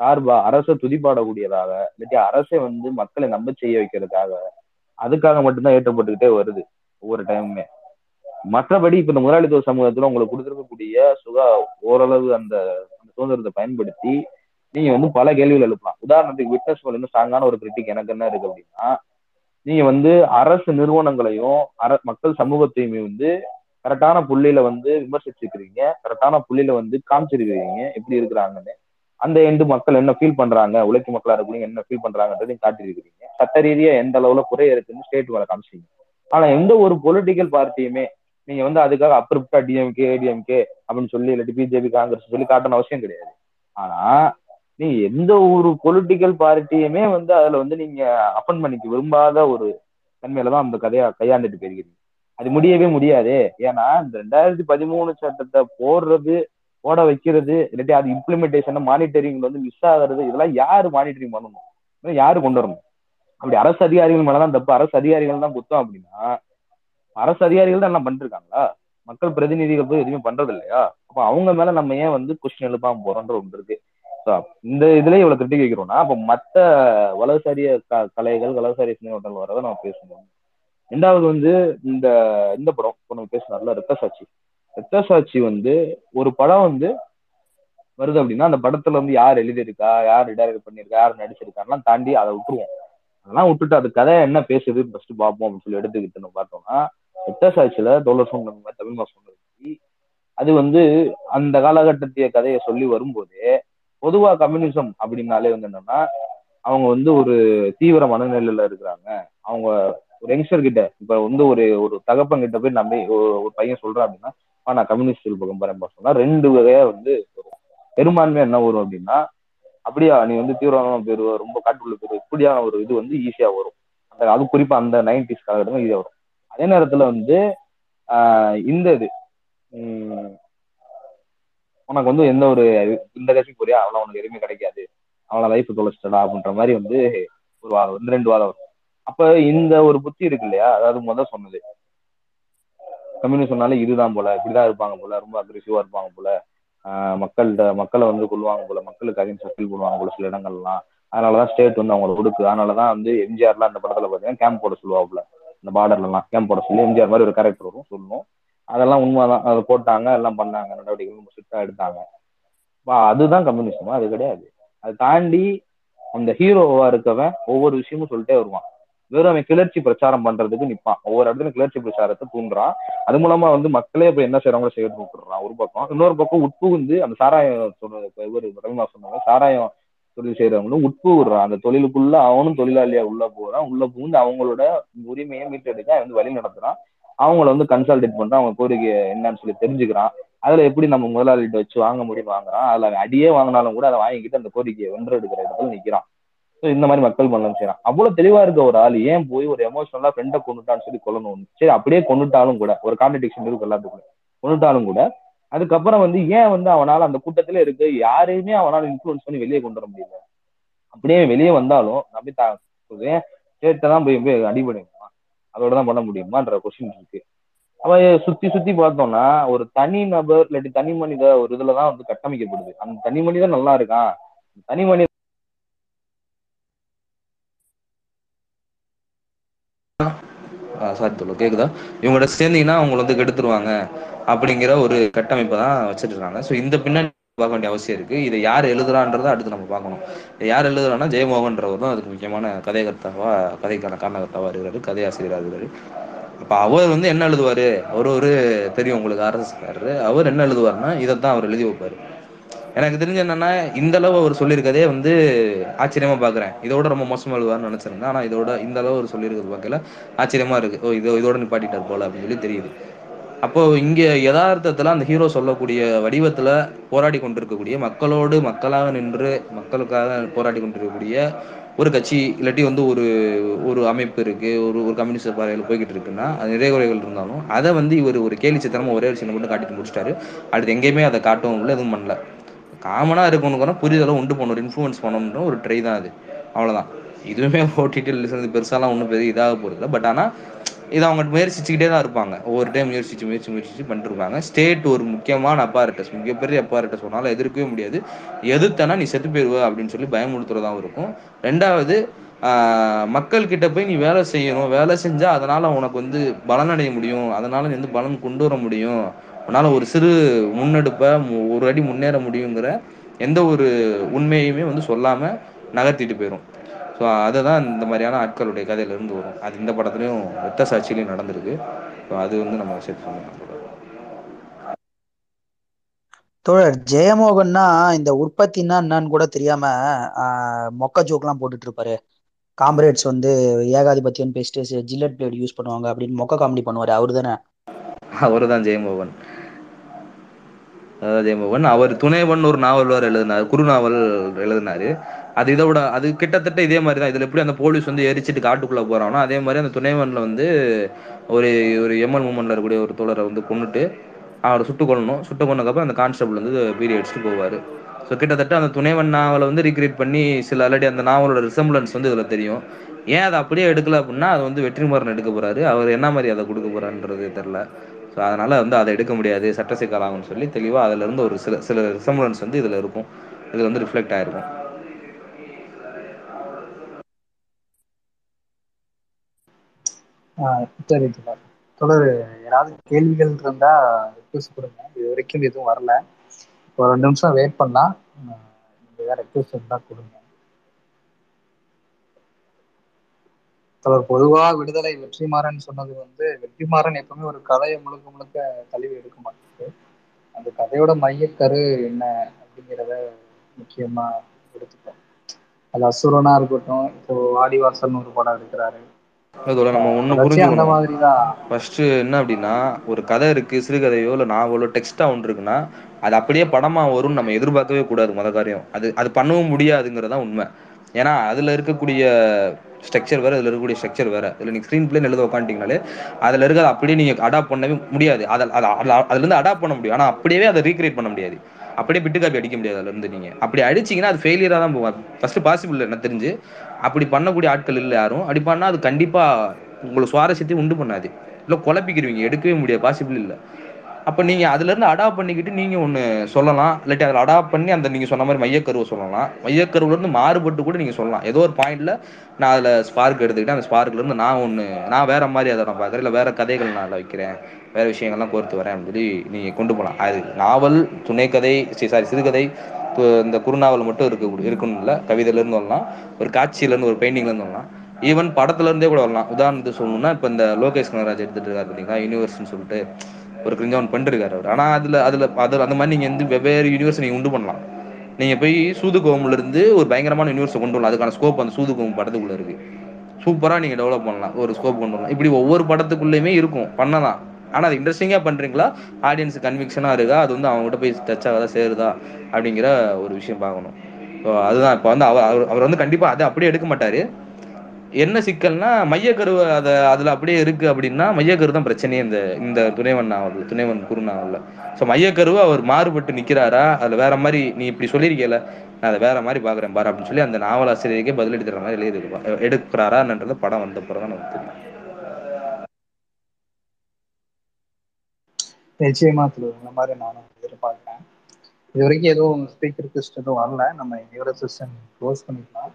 சார்பா அரசை துதிப்பாடக்கூடியதாக இல்லாட்டி அரசை வந்து மக்களை நம்ப செய்ய வைக்கிறதுக்காக அதுக்காக மட்டும்தான் ஏற்றப்பட்டுக்கிட்டே வருது ஒவ்வொரு டைமுமே மற்றபடி இப்ப இந்த முதலாளித்துவ சமூகத்துல உங்களுக்கு கொடுத்துருக்கக்கூடிய சுகா ஓரளவு அந்த அந்த சுதந்திரத்தை பயன்படுத்தி நீங்க வந்து பல கேள்விகள் எழுப்பலாம். உதாரணத்துக்கு விட்னஸ் வந்து ஸ்ட்ராங்கான ஒரு கிரிட்டிக் எனக்கு என்ன இருக்கு அப்படின்னா நீங்க வந்து அரசு நிறுவனங்களையும் அர மக்கள் சமூகத்தையுமே வந்து கரெக்டான புள்ளியில வந்து விமர்சிச்சிருக்கிறீங்க கரெக்டான புள்ளியில வந்து காமிச்சிருக்கிறீங்க எப்படி இருக்கிறாங்கன்னு. அந்த எண்டு மக்கள் என்ன ஃபீல் பண்றாங்க? உழைக்கும் மக்களா இருக்கிறீங்க என்ன ஃபீல் பண்றாங்கன்றதையும் காட்டியிருக்கிறீங்க. சட்ட ரீதியா எந்த அளவுல குறை இருக்குன்னு ஸ்டேட் மேல காமிச்சிங்க ஆனா எந்த ஒரு பொலிட்டிக்கல் பார்ட்டியுமே நீங்க வந்து அதுக்காக அப்ரூப்டா டிஎம்கே ஏடிஎம்கே அப்படின்னு சொல்லி இல்லாட்டி பிஜேபி காங்கிரஸ் சொல்லி காட்டணும் அவசியம் கிடையாது. ஆனா நீங்க எந்த ஒரு பொலிட்டிக்கல் பார்ட்டியுமே வந்து அதுல வந்து நீங்க அப்பன் பண்ணிக்க விரும்பாத ஒரு தன்மையில தான் அந்த கதையா கையாண்டுட்டு போயிருக்கீங்க. அது முடியவே முடியாது. ஏன்னா இந்த ரெண்டாயிரத்தி பதிமூணு சட்டத்தை போடுறது போட வைக்கிறது இல்லாட்டி அது இம்ப்ளிமெண்டேஷன் மானிட்டரிங் வந்து மிஸ் ஆகுறது இதெல்லாம் யாரு மானிட்டரிங் பண்ணணும்? யாரு கொண்டு வரணும்? அப்படி அரசு அதிகாரிகள் மேலதான் தப்பு. அரசு அதிகாரிகள் தான் குத்தம் அப்படின்னா அரசு அதிகாரிகள் தான் எல்லாம் பண்ணிருக்காங்களா? மக்கள் பிரதிநிதிகள் போய் எதுவுமே பண்றது இல்லையா அப்ப அவங்க மேல நம்ம ஏன் வந்து கொஸ்டின் எழுப்பாம போறோன்ற ஒன்று இருக்கு. இந்த இதுல இவ்வளவு திட்டி வைக்கிறோம்னா அப்ப மத்த வலதுசாரிய க கலைகள் வலதுசாரிய சினிமாட்டங்கள் வரதை நம்ம பேசணும் ரெண்டாவது வந்து இந்த இந்த படம் இப்போ நம்ம பேசினார்ல ரத்த சாட்சி ரத்த சாட்சி வந்து ஒரு படம் வந்து வருது அப்படின்னா அந்த படத்துல வந்து யார் எழுதியிருக்கா யார் டைரக்ட் பண்ணியிருக்கா யார் நடிச்சிருக்காருலாம் தாண்டி அதை விட்டுருவோம். அதெல்லாம் விட்டுட்டு அது கதை என்ன பேசுது ஃபர்ஸ்ட் பார்ப்போம் அப்படின்னு சொல்லி எடுத்துக்கிட்டு நம்ம பார்த்தோம்னா ரத்த சாட்சியில தோழர் சொன்ன தமிழ் மாசம் அது வந்து அந்த காலகட்டத்திய கதையை சொல்லி வரும்போது பொதுவா கம்யூனிசம் அப்படின்னாலே வந்து என்னன்னா அவங்க வந்து ஒரு தீவிர மனநிலையில இருக்கிறாங்க. அவங்க ஒரு யங்ஸ்டர் கிட்ட இப்ப வந்து ஒரு ஒரு தகப்பன் கிட்ட போய் நம்பி ஒரு பையன் சொல்றான் அப்படின்னா நான் கம்யூனிஸ்ட் பக்கம் போறேன் சொன்னா ரெண்டு வகையா வந்து பெரும்பான்மையா என்ன வரும் அப்படின்னா அப்படியா நீ வந்து தீவிரமான பேருவ ரொம்ப காட்டுக்குள்ள பேரு இப்படியான ஒரு இது வந்து ஈஸியா வரும். அந்த அது குறிப்பா அந்த நைன்டிஸ் காலகட்டம் ஈஸியா வரும். அதே நேரத்துல வந்து ஆஹ் இந்த இது உனக்கு வந்து எந்த ஒரு இந்த கட்சிக்கு போறியா? அவனை உனக்கு எதுவுமே கிடைக்காது. அவனை லைஃப் தொலைச்சிட்டடா அப்படின்ற மாதிரி வந்து ஒரு வாதம் வந்து ரெண்டு வாதம் வரும். அப்ப இந்த ஒரு புத்தி இருக்கு இல்லையா? அதாவது முதல் சொன்னது. கம்யூனிஸ்ட் சொன்னாலே இதுதான் போல இப்படிதான் இருப்பாங்க போல ரொம்ப அக்ரெசிவா இருப்பாங்க போல. ஆஹ் மக்கள்கிட்ட மக்களை வந்து கொள்வாங்க போல மக்களுக்கு அதிகம் ஃபீல் பண்ணுவாங்க போல சில இடங்கள்லாம். அதனாலதான் ஸ்டேட் வந்து அவங்களை ஒடுக்கு. அதனாலதான் வந்து எம்ஜிஆர்லாம் அந்த படத்துல பாத்தீங்கன்னா கேம்ப் போட சொல்லுவாப்புல இந்த பார்டர்ல எல்லாம் கேம்ப் போட சொல்லி எம்ஜிஆர் மாதிரி ஒரு கேரக்டர் வரும் சொல்லணும். அதெல்லாம் உண்மைதான். அதை போட்டாங்க எல்லாம் பண்ணாங்க. நடவடிக்கைகள் ரொம்ப ஸ்ட்ரிக்டா எடுத்தாங்க. அதுதான் கம்யூனிசமா அது கிடையாது. அதை தாண்டி அந்த ஹீரோவா இருக்கவன் ஒவ்வொரு விஷயமும் சொல்லிட்டே வருவான். வெறும் அவன் கிளர்ச்சி பிரச்சாரம் பண்றதுக்கு நிப்பான். ஒவ்வொரு இடத்துல கிளர்ச்சி பிரச்சாரத்தை தூண்டுறான். அது மூலமா வந்து மக்களே இப்ப என்ன செய்யறவங்களோ செய்ய கூப்பிடுறான் ஒரு பக்கம் இன்னொரு பக்கம் உட்புகுந்து அந்த சாராயம் சொல்றது இவர் ரவிமா சொன்னாங்க சாராயம் தொழில் செய்யறவங்களும் உட்புகுறான். அந்த தொழிலுக்குள்ள அவனும் தொழிலாளியா உள்ள போறான். உள்ள புகுந்து அவங்களோட உரிமையை மீட்டெடுக்க அவன் வந்து வழி நடத்துறான். அவங்கள வந்து கன்சல்டேட் பண்றான் அவங்க கோரிக்கை என்னன்னு சொல்லி தெரிஞ்சுக்கிறான். அதுல எப்படி நம்ம முதலாளிகிட்ட வச்சு வாங்க முடியும் வாங்குறான். அதுல அடியே வாங்கினாலும் கூட அதை வாங்கிக்கிட்டு அந்த கோரிக்கையை வென்றெடுக்கிற இடத்துல நிக்கிறான். ஸோ இந்த மாதிரி மக்கள் பண்ணலாம் செய்யறான். அவ்வளவு தெளிவா இருக்க ஒரு ஆள் ஏன் போய் ஒரு எமோஷனலா ஃப்ரெண்டை கொண்டுட்டான்னு சொல்லி கொல்லணும் சரி அப்படியே கொண்டுட்டாலும் கூட ஒரு கான்ட்ரடிக்ஷன் இருக்கு எல்லாத்துக்குள்ள கொண்டுட்டாலும் கூட அதுக்கப்புறம் வந்து ஏன் வந்து அவனால அந்த கூட்டத்திலே இருக்கு யாரையுமே அவனால இன்ஃபுளுன்ஸ் பண்ணி வெளியே கொண்டு வர முடியல? அப்படியே வெளியே வந்தாலும் நம்பி தான் ஸ்டேட்டை தான் போய் போய் அடிபடுமா அதோட தான் பண்ண முடியுமான்ற கொஸ்டின் இருக்கு. அவன் சுத்தி சுத்தி பார்த்தோம்னா ஒரு தனி நபர் இல்லாட்டி தனி மனித ஒரு இதுலதான் வந்து கட்டமைக்கப்படுது. அந்த தனி மனிதன் நல்லா இருக்கான். தனி மனித சாரி தோழர் கேக்குதா? இவங்களோட சேர்ந்தீங்கன்னா அவங்களை வந்து கெடுத்துருவாங்க. அப்படிங்கிற ஒரு கட்டமைப்பை தான் வச்சிருக்காங்க. இருக்காங்க ஸோ இந்த பின்னாடி பார்க்க வேண்டிய அவசியம் இருக்கு. இதை யார் எழுதுறான்றதை அடுத்து நம்ம பார்க்கணும். யார் எழுதுறான்னா ஜெயமோகன்றவர் தான் அதுக்கு முக்கியமான கதைகர்த்தாவா கதைக்கான காரணகர்த்தாவா இருக்கிறாரு கதையாசிரியராக இருக்கிறாரு. அப்ப அவர் வந்து என்ன எழுதுவாரு? அவர் ஒரு தெரியும் உங்களுக்கு ஆர்எஸ்காரரு அவர் என்ன எழுதுவாருன்னா தான் அவர் எழுதி வைப்பாரு. எனக்கு தெரிஞ்ச என்னன்னா இந்த அளவு அவர் சொல்லியிருக்கதே வந்து ஆச்சரியமா பாக்குறேன் இதோட ரொம்ப மோசமா எழுதுவார்னு நினைச்சிருந்தேன். ஆனா இதோட இந்த அளவு அவர் சொல்லியிருக்கிறது பார்க்கல. ஆச்சரியமா இருக்கு. ஓ இதோ இதோட நிப்பாட்டிட்டார் போல அப்படின்னு சொல்லி தெரியுது. அப்போ இங்க யதார்த்தத்துல அந்த ஹீரோ சொல்லக்கூடிய வடிவத்துல போராடி கொண்டிருக்கக்கூடிய மக்களோடு மக்களாக நின்று மக்களுக்காக போராடி கொண்டிருக்கக்கூடிய ஒரு கட்சி இல்லாட்டி வந்து ஒரு ஒரு அமைப்பு இருக்கு ஒரு ஒரு கம்யூனிஸ்ட் பாறையில் போய்கிட்டு இருக்குன்னா அது நிறைய குறைகள் இருந்தாலும் அதை வந்து இவர் ஒரு கேலி சித்திரமா ஒரே ஒரு சின்ன மட்டும் காட்டிட்டு முடிச்சிட்டாரு. அடுத்து எங்கேயுமே அதை காட்டவும் இல்லை எதுவும் பண்ணல. காமனா இருக்கணுங்கிற புரிதலை உண்டு பண்ண ஒரு இன்ஃபுளுன்ஸ் பண்ணணுன்ற ஒரு ட்ரை தான் அது. அவ்வளவுதான். இதுவுமே ஓடிடி லிசன் பெருசாலாம் ஒன்றும் பெரிய இதாக போகிறது இல்லை பட் ஆனால் இதை அவங்க முயற்சிச்சுக்கிட்டே தான் இருப்பாங்க. ஒவ்வொரு டைம் முயற்சிச்சு முயற்சி முயற்சிச்சு பண்ணிருப்பாங்க. ஸ்டேட் ஒரு முக்கியமான அப்பாரட்டஸ் மிகப்பெரிய அப்பாரட்டஸ் உன்னால எதிர்க்கவே முடியாது. எதிர்த்தனா நீ செத்து போயிடுவ அப்படின்னு சொல்லி பயமுறுத்துறதாகவும் இருக்கும். ரெண்டாவது மக்கள்கிட்ட மக்கள் கிட்ட போய் நீ வேலை செய்யணும். வேலை செஞ்சா அதனால உனக்கு வந்து பலனடைய முடியும். அதனால நீ வந்து பலன் கொண்டு வர முடியும். உன்னால ஒரு சிறு முன்னெடுப்பை மு- ஒரு அடி முன்னேற முடியுங்கிற எந்த ஒரு உண்மையுமே வந்து சொல்லாம நகர்த்திட்டு போயிடும் ஸோ அதுதான் இந்த மாதிரியான ஆட்களுடைய கதையில இருந்து வரும். அது இந்த படத்துலயும் ரத்த சாட்சியிலையும் நடந்திருக்கு. ஸோ அது வந்து நம்ம செட் பண்ணலாம் தோழர் ஜெயமோகன்னா இந்த உற்பத்தின்னா என்னன்னு கூட தெரியாம மொக்க ஜோக்லாம் போட்டுட்டு இருப்பாரு காம்ரேட்ஸ் வந்து ஏகாதிபத்தியம் பேசிட்டு ஜில்லட் பிளேட் யூஸ் பண்ணுவாங்க அப்படின்னு மொக்க காமெடி பண்ணுவாரு. அவரு தானே? அவரு தான் ஜெயமோகன். அதாவது ஜெயமோகன் அவர் துணைவன் ஒரு நாவல் எழுதினார் குறுநாவல் எழுதினாரு. அது இதை விட அது கிட்டத்தட்ட இதே மாதிரி தான். இதில் எப்படி அந்த போலீஸ் வந்து எரிச்சிட்டு காட்டுக்குள்ளே போகிறானோ அதே மாதிரி அந்த துணைவனில் வந்து ஒரு ஒரு எம்எல் மூமெண்ட்ல இருக்கக்கூடிய ஒரு தோழரை வந்து கொண்டுட்டு அவரை சுட்டு கொள்ளணும் சுட்டு கொன்னதுக்கப்புறம் அந்த கான்ஸ்டபிள் வந்து பீடி அடிச்சுட்டு போவார். ஸோ கிட்டத்தட்ட அந்த துணைவன் நாவலை வந்து ரீக்ரியேட் பண்ணி சில ஆல்ரெடி அந்த நாவலோட ரிசம்பிளன்ஸ் வந்து இதில் தெரியும். ஏன் அதை அப்படியே எடுக்கல அப்படின்னா அது வந்து வெற்றிமாறன் எடுக்க போகிறாரு அவர் என்ன மாதிரி அதை கொடுக்க போகிறான்றது தெரில ஸோ அதனால் வந்து அதை எடுக்க முடியாது. சட்ட சிக்கலாகும்னு சொல்லி தெளிவாக அதுல இருந்து ஒரு சில சில ரிசம்பிளன்ஸ் வந்து இதில் இருக்கும். இதில் வந்து ரிஃப்ளெக்ட் ஆகிருக்கும் சரி தொடர் தொடர். யாராவது கேள்விகள் இருந்தா ரெக்வஸ்ட் கொடுங்க. இது வரைக்கும் எதுவும் வரல. ஒரு ரெண்டு நிமிஷம் வெயிட் பண்ணலாம். ஆஹ் நீங்க வேற ரெக்வஸ்ட் இருந்தா கொடுங்க. தொடர் பொதுவா விடுதலை வெற்றிமாறன் சொன்னது வந்து வெற்றிமாறன் எப்பவுமே ஒரு கதையை முழுக்க முழுக்க தழுவி எடுக்க மாட்டேங்குது அந்த கதையோட மையக்கரு என்ன அப்படிங்கிறத முக்கியமா எடுத்துப்போம். அது அசுரனா இருக்கட்டும் இப்போ வாடிவாசல்னு ஒரு படம் எடுக்கிறாரு. அதோட நம்ம ஒண்ணு புரிஞ்சுக்கணும். ஃபர்ஸ்ட் என்ன அப்படின்னா ஒரு கதை இருக்கு சிறுகதையோ இல்ல நாவலோ டெக்ஸ்டா ஒன்று இருக்குன்னா அது அப்படியே படமா வரும்னு நம்ம எதிர்பார்க்கவே கூடாது முத காரியம். அது அது பண்ணவும் முடியாதுங்கிறதா உண்மை. ஏன்னா அதுல இருக்கக்கூடிய ஸ்ட்ரக்சர் வேற இதுல இருக்கக்கூடிய ஸ்ட்ரக்சர் வேற. இதுல நீங்க ஸ்க்ரீன் பிளே எழுத உட்காந்துட்டீங்கனாலே அதுல இருக்கிறத அப்படியே நீங்க அடாப்ட் பண்ணவே முடியாது. அதை அதை- அதுல அதுல இருந்து அடாப்ட் பண்ண முடியும். ஆனா அப்படியே அதை ரீக்ரியேட் பண்ண முடியாது. அப்படியே பிட்டு காப்பி அடிக்க முடியாது அதுல இருந்து நீங்க. அப்படி அடிச்சீங்கன்னா அது ஃபெயிலியரா தான் போகும். ஃபர்ஸ்ட் பாசிபிள் எனக்கு தெரிஞ்சு. அப்படி பண்ணக்கூடிய ஆட்கள் இல்லை யாரும். அப்படி பண்ணால் அது கண்டிப்பாக உங்களுக்கு சுவாரஸ்யத்தை உண்டு பண்ணாது. இல்லை குழப்பிக்கிருவீங்க எடுக்கவே முடியாது பாசிபிள் இல்லை. அப்போ நீங்க அதுல இருந்து அடாப்ட் பண்ணிக்கிட்டு நீங்க ஒண்ணு சொல்லலாம். இல்லாட்டி அதில் அடாப்ட் பண்ணி அந்த நீங்க சொன்ன மாதிரி மையக்கருவை சொல்லலாம். மையக்கருவுல இருந்து மாறுபட்டு கூட நீங்க சொல்லலாம். ஏதோ ஒரு பாயிண்ட்ல நான் அதுல ஸ்பார்க் எடுத்துக்கிட்டேன். அந்த ஸ்பார்க்ல இருந்து நான் ஒண்ணு நான் வேற மாதிரி அதை நான் பார்க்குறேன். இல்லை வேற கதைகள் நான் அதில் வைக்கிறேன். வேற விஷயங்கள்லாம் கோர்த்து வரேன் அப்படின்னு சொல்லி நீங்க கொண்டு போகலாம் அது நாவல் துணைக்கதை சாரி சிறுகதை இந்த குறுநாவல் மட்டும் இருக்க இருக்கணும் இல்லை. கவிதையில இருந்து வரலாம். ஒரு காட்சியில இருந்து ஒரு பெயிண்டிங்ல இருந்து வரலாம். ஈவன் படத்துல இருந்தே கூட வரலாம். உதாரணத்துக்கு சொல்லணும்னா இப்போ இந்த லோகேஷ் கனகராஜ் எடுத்துட்டு இருக்காரு பார்த்தீங்களா யூனிவர்ஸ்னு சொல்லிட்டு. ஒரு கிரிஞ்சவன் பண்ணிருக்காரு அவர். ஆனால் அதில் அதில் அதில் அந்த மாதிரி நீங்கள் வந்து வெவ்வேறு யூனிவர்ஸ் நீங்கள் உண்டு பண்ணலாம். நீங்கள் போய் சூதுகோவம்லேருந்து ஒரு பயங்கரமான யூனிவர்ஸை கொண்டு வரலாம். அதுக்கான ஸ்கோப் அந்த சூதுகோவம் படத்துக்குள்ளே இருக்குது சூப்பராக நீங்கள் டெவலப் பண்ணலாம். ஒரு ஸ்கோப் கொண்டு வரலாம். இப்படி ஒவ்வொரு படத்துக்குள்ளேயுமே இருக்கும். பண்ணலாம். ஆனால் அது இன்ட்ரெஸ்டிங்காக பண்ணுறீங்களா ஆடியன்ஸ் கன்விக்ஷனாக இருக்கா? அது வந்து அவங்ககிட்ட போய் டச் ஆகாதா? சேருதா? அப்படிங்கிற ஒரு விஷயம் பார்க்கணும். ஸோ அதுதான். இப்போ வந்து அவர் அவர் அவர் வந்து கண்டிப்பாக அதை அப்படியே எடுக்க மாட்டார். என்ன சிக்கல்னா மையக்கருவு அதை அதுல அப்படியே இருக்கு அப்படின்னா மையக்கரு தான் பிரச்சனையே இந்த இந்த துணைவன் நாவல் துணைவன் குறு நாவலில் ஸோ மையக்கருவு அவர் மாறுபட்டு நிக்கிறாரா? அதுல வேற மாதிரி நீ இப்படி சொல்லியிருக்கல நான் அதை வேற மாதிரி பார்க்குறேன் பாரு அப்படின்னு சொல்லி அந்த நாவலாசிரியருக்கே பதிலடி தர மாதிரி எழுதி எடுக்கிறாரான்றது படம் வந்த பிறகு தான் நமக்கு தெரியும். நிச்சயமா திரு இந்த மாதிரி நானும் எதிர்பார்க்கிறேன். இது வரைக்கும் எதுவும் ஸ்பீக்கர் ரிக்வெஸ்ட் எதுவும் வரல. நம்ம என்னோட செஷன் க்ளோஸ் பண்ணிக்கலாம்.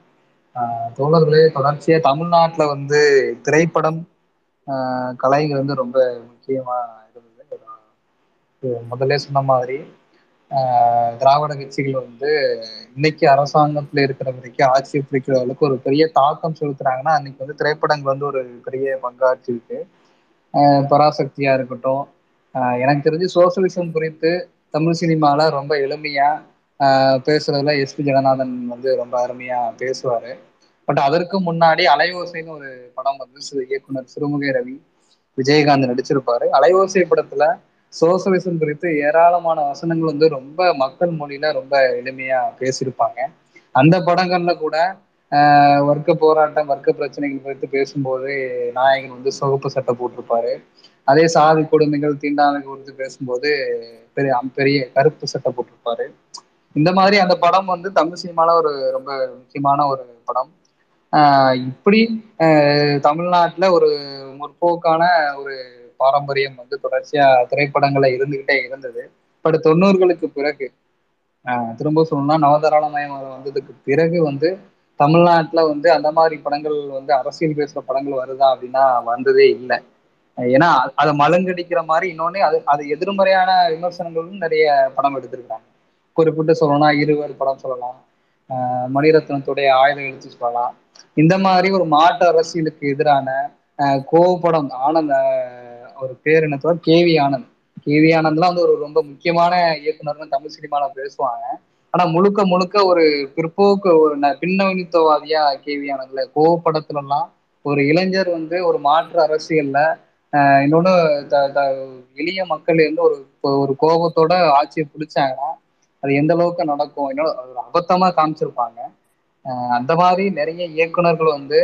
தோழர்களே தொடர்ச்சியா தமிழ்நாட்டுல வந்து திரைப்படம் கலைகள் வந்து ரொம்ப முக்கியமா இருந்தது. முதல்ல சொன்ன மாதிரி திராவிட கட்சிகள் வந்து இன்னைக்கு அரசாங்கத்துல இருக்கிற வரைக்கும் ஆட்சி பிடிக்கிற அளவுக்கு ஒரு பெரிய தாக்கம் செலுத்துறாங்கன்னா அன்னைக்கு வந்து திரைப்படங்கள் வந்து ஒரு பெரிய பங்காற்றி இருக்கு. பராசக்தியா இருக்கட்டும். எனக்கு தெரிஞ்சு சோசியலிசம் குறித்து தமிழ் சினிமால ரொம்ப எளிமையா ஆஹ் பேசுறதுல எஸ்பி ஜெகநாதன் வந்து ரொம்ப அருமையா பேசுவாரு. பட் அதற்கு முன்னாடி அலைவோசைன்னு ஒரு படம் வந்து இயக்குனர் சிறுமுகை ரவி விஜயகாந்த் நடிச்சிருப்பாரு. அலைவோசை படத்துல சோசலிசம் குறித்து ஏராளமான வசனங்கள் வந்து ரொம்ப மக்கள் மொழியில ரொம்ப எளிமையா பேசியிருப்பாங்க. அந்த படங்கள்ல கூட ஆஹ் வர்க்க போராட்டம் வர்க்க பிரச்சனைகள் குறித்து பேசும்போது நாயகன் வந்து சொகுப்பு சட்டை போட்டிருப்பாரு. அதே சாதி கொடுமைகள் தீண்டாமை குறித்து பேசும்போது பெரிய பெரிய கருப்பு சட்டை போட்டிருப்பாரு. இந்த மாதிரி அந்த படம் வந்து தமிழ் சினிமால ஒரு ரொம்ப முக்கியமான ஒரு படம். ஆஹ் இப்படி ஆஹ் தமிழ்நாட்டுல ஒரு முற்போக்கான ஒரு பாரம்பரியம் வந்து தொடர்ச்சியா திரைப்படங்களை இருந்துகிட்டே இருந்தது. பட் தொண்ணூறுகளுக்கு பிறகு ஆஹ் திரும்ப சொல்லணும்னா நவதாராளமயம் வந்ததுக்கு பிறகு வந்து தமிழ்நாட்டுல வந்து அந்த மாதிரி படங்கள் வந்து அரசியல் பேசுற படங்கள் வருதா அப்படின்னா வந்ததே இல்லை. ஏன்னா அதை மலங்கடிக்கிற மாதிரி இன்னொன்னு அது அது எதிர்மறையான விமர்சனங்களும் நிறைய படம் எடுத்திருக்காங்க குறிப்பிட்டு சொல்லணும்னா இருவர் படம் சொல்லலாம். மணிரத்னத்துடைய ஆயுத எழுத்து சொல்லலாம் இந்த மாதிரி ஒரு மாற்று அரசியலுக்கு எதிரான ஆஹ் கோவப்படம் ஆனந்த் அவர் பேர் என்ன K V Anand. K V ஆனந்த்லாம் வந்து ஒரு ரொம்ப முக்கியமான இயக்குனர்னு தமிழ் சினிமால பேசுவாங்க. ஆனா முழுக்க முழுக்க ஒரு பிற்போக்கு ஒரு பின்னணித்துவவாதியா கே வி ஆனந்த்ல கோவப்படத்துல எல்லாம் ஒரு இளைஞர் வந்து ஒரு மாற்று அரசியல்ல இன்னொன்னு எளிய மக்கள் இருந்து ஒரு ஒரு கோபத்தோட ஆட்சியை பிடிச்சாங்கன்னா அது எந்த அளவுக்கு நடக்கும் என்னோட ஒரு அபத்தமா காமிச்சிருப்பாங்க. அந்த மாதிரி நிறைய இயக்குனர்கள் வந்து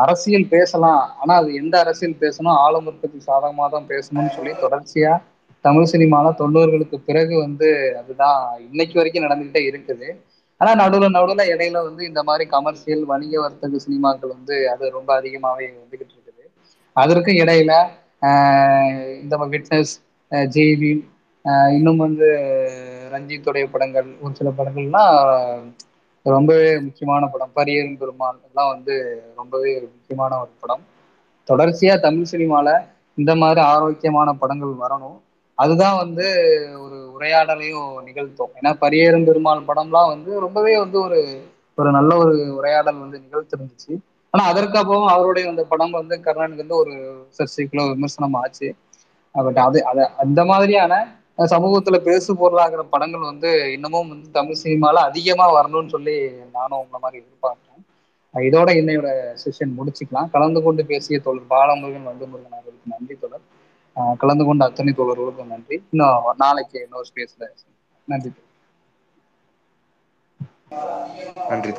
அரசியல் பேசலாம். ஆனா அது எந்த அரசியல் பேசணும்? ஆளுமுற்பத்தி சாதகமாக தான் பேசணும்னு சொல்லி தொடர்ச்சியா தமிழ் சினிமால தொண்ணூறுகளுக்கு பிறகு வந்து அதுதான் இன்னைக்கு வரைக்கும் நடந்துகிட்டே இருக்குது. ஆனா நடுவுல நடுவுல இடையில வந்து இந்த மாதிரி கமர்சியல் வணிக வர்த்தக சினிமாக்கள் வந்து அது ரொம்ப அதிகமாவே வந்துகிட்டு இருக்குது. அதற்கும் இடையில ஆஹ் இந்த விட்னஸ் ஜெய்பி இன்னும் வந்து ரஞ்சித்துடைய படங்கள் ஒரு சில படங்கள்லாம் ரொம்பவே முக்கியமான படம். பரியரும் பெருமாள் எல்லாம் வந்து ரொம்பவே முக்கியமான ஒரு படம். தொடர்ச்சியா தமிழ் சினிமால இந்த மாதிரி ஆரோக்கியமான படங்கள் வரணும். அதுதான் வந்து ஒரு உரையாடலையும் நிகழ்த்தும். ஏன்னா பரியேறும் பெருமாள் படம்லாம் வந்து ரொம்பவே வந்து ஒரு ஒரு நல்ல ஒரு உரையாடல் வந்து நிகழ்த்திருந்துச்சு. ஆனா அதற்கப்புறம் அவருடைய அந்த படம் வந்து கர்ணனுக்கு வந்து ஒரு சர்ச்சைக்குள்ள விமர்சனம் ஆச்சு. பட் அது அத அந்த மாதிரியான சமூகத்துல பேசு பொருளாகிற படங்கள் வந்து இன்னமும் வந்து தமிழ் சினிமால அதிகமா வரணும்னு சொல்லி நானும் உங்களை மாதிரி எதிர்பார்க்கிறேன். இதோட இன்னையோட செஷன் முடிச்சுக்கலாம். கலந்து கொண்டு பேசிய தோழர் பாலமுருகன் வண்டுமுருகன் அவர்களுக்கு நன்றி தொடர் ஆஹ் கலந்து கொண்ட அத்தனை தோழர்களுக்கும் நன்றி. இன்னும் நாளைக்கு இன்னொரு ஸ்பேஸ்ல நன்றி நன்றி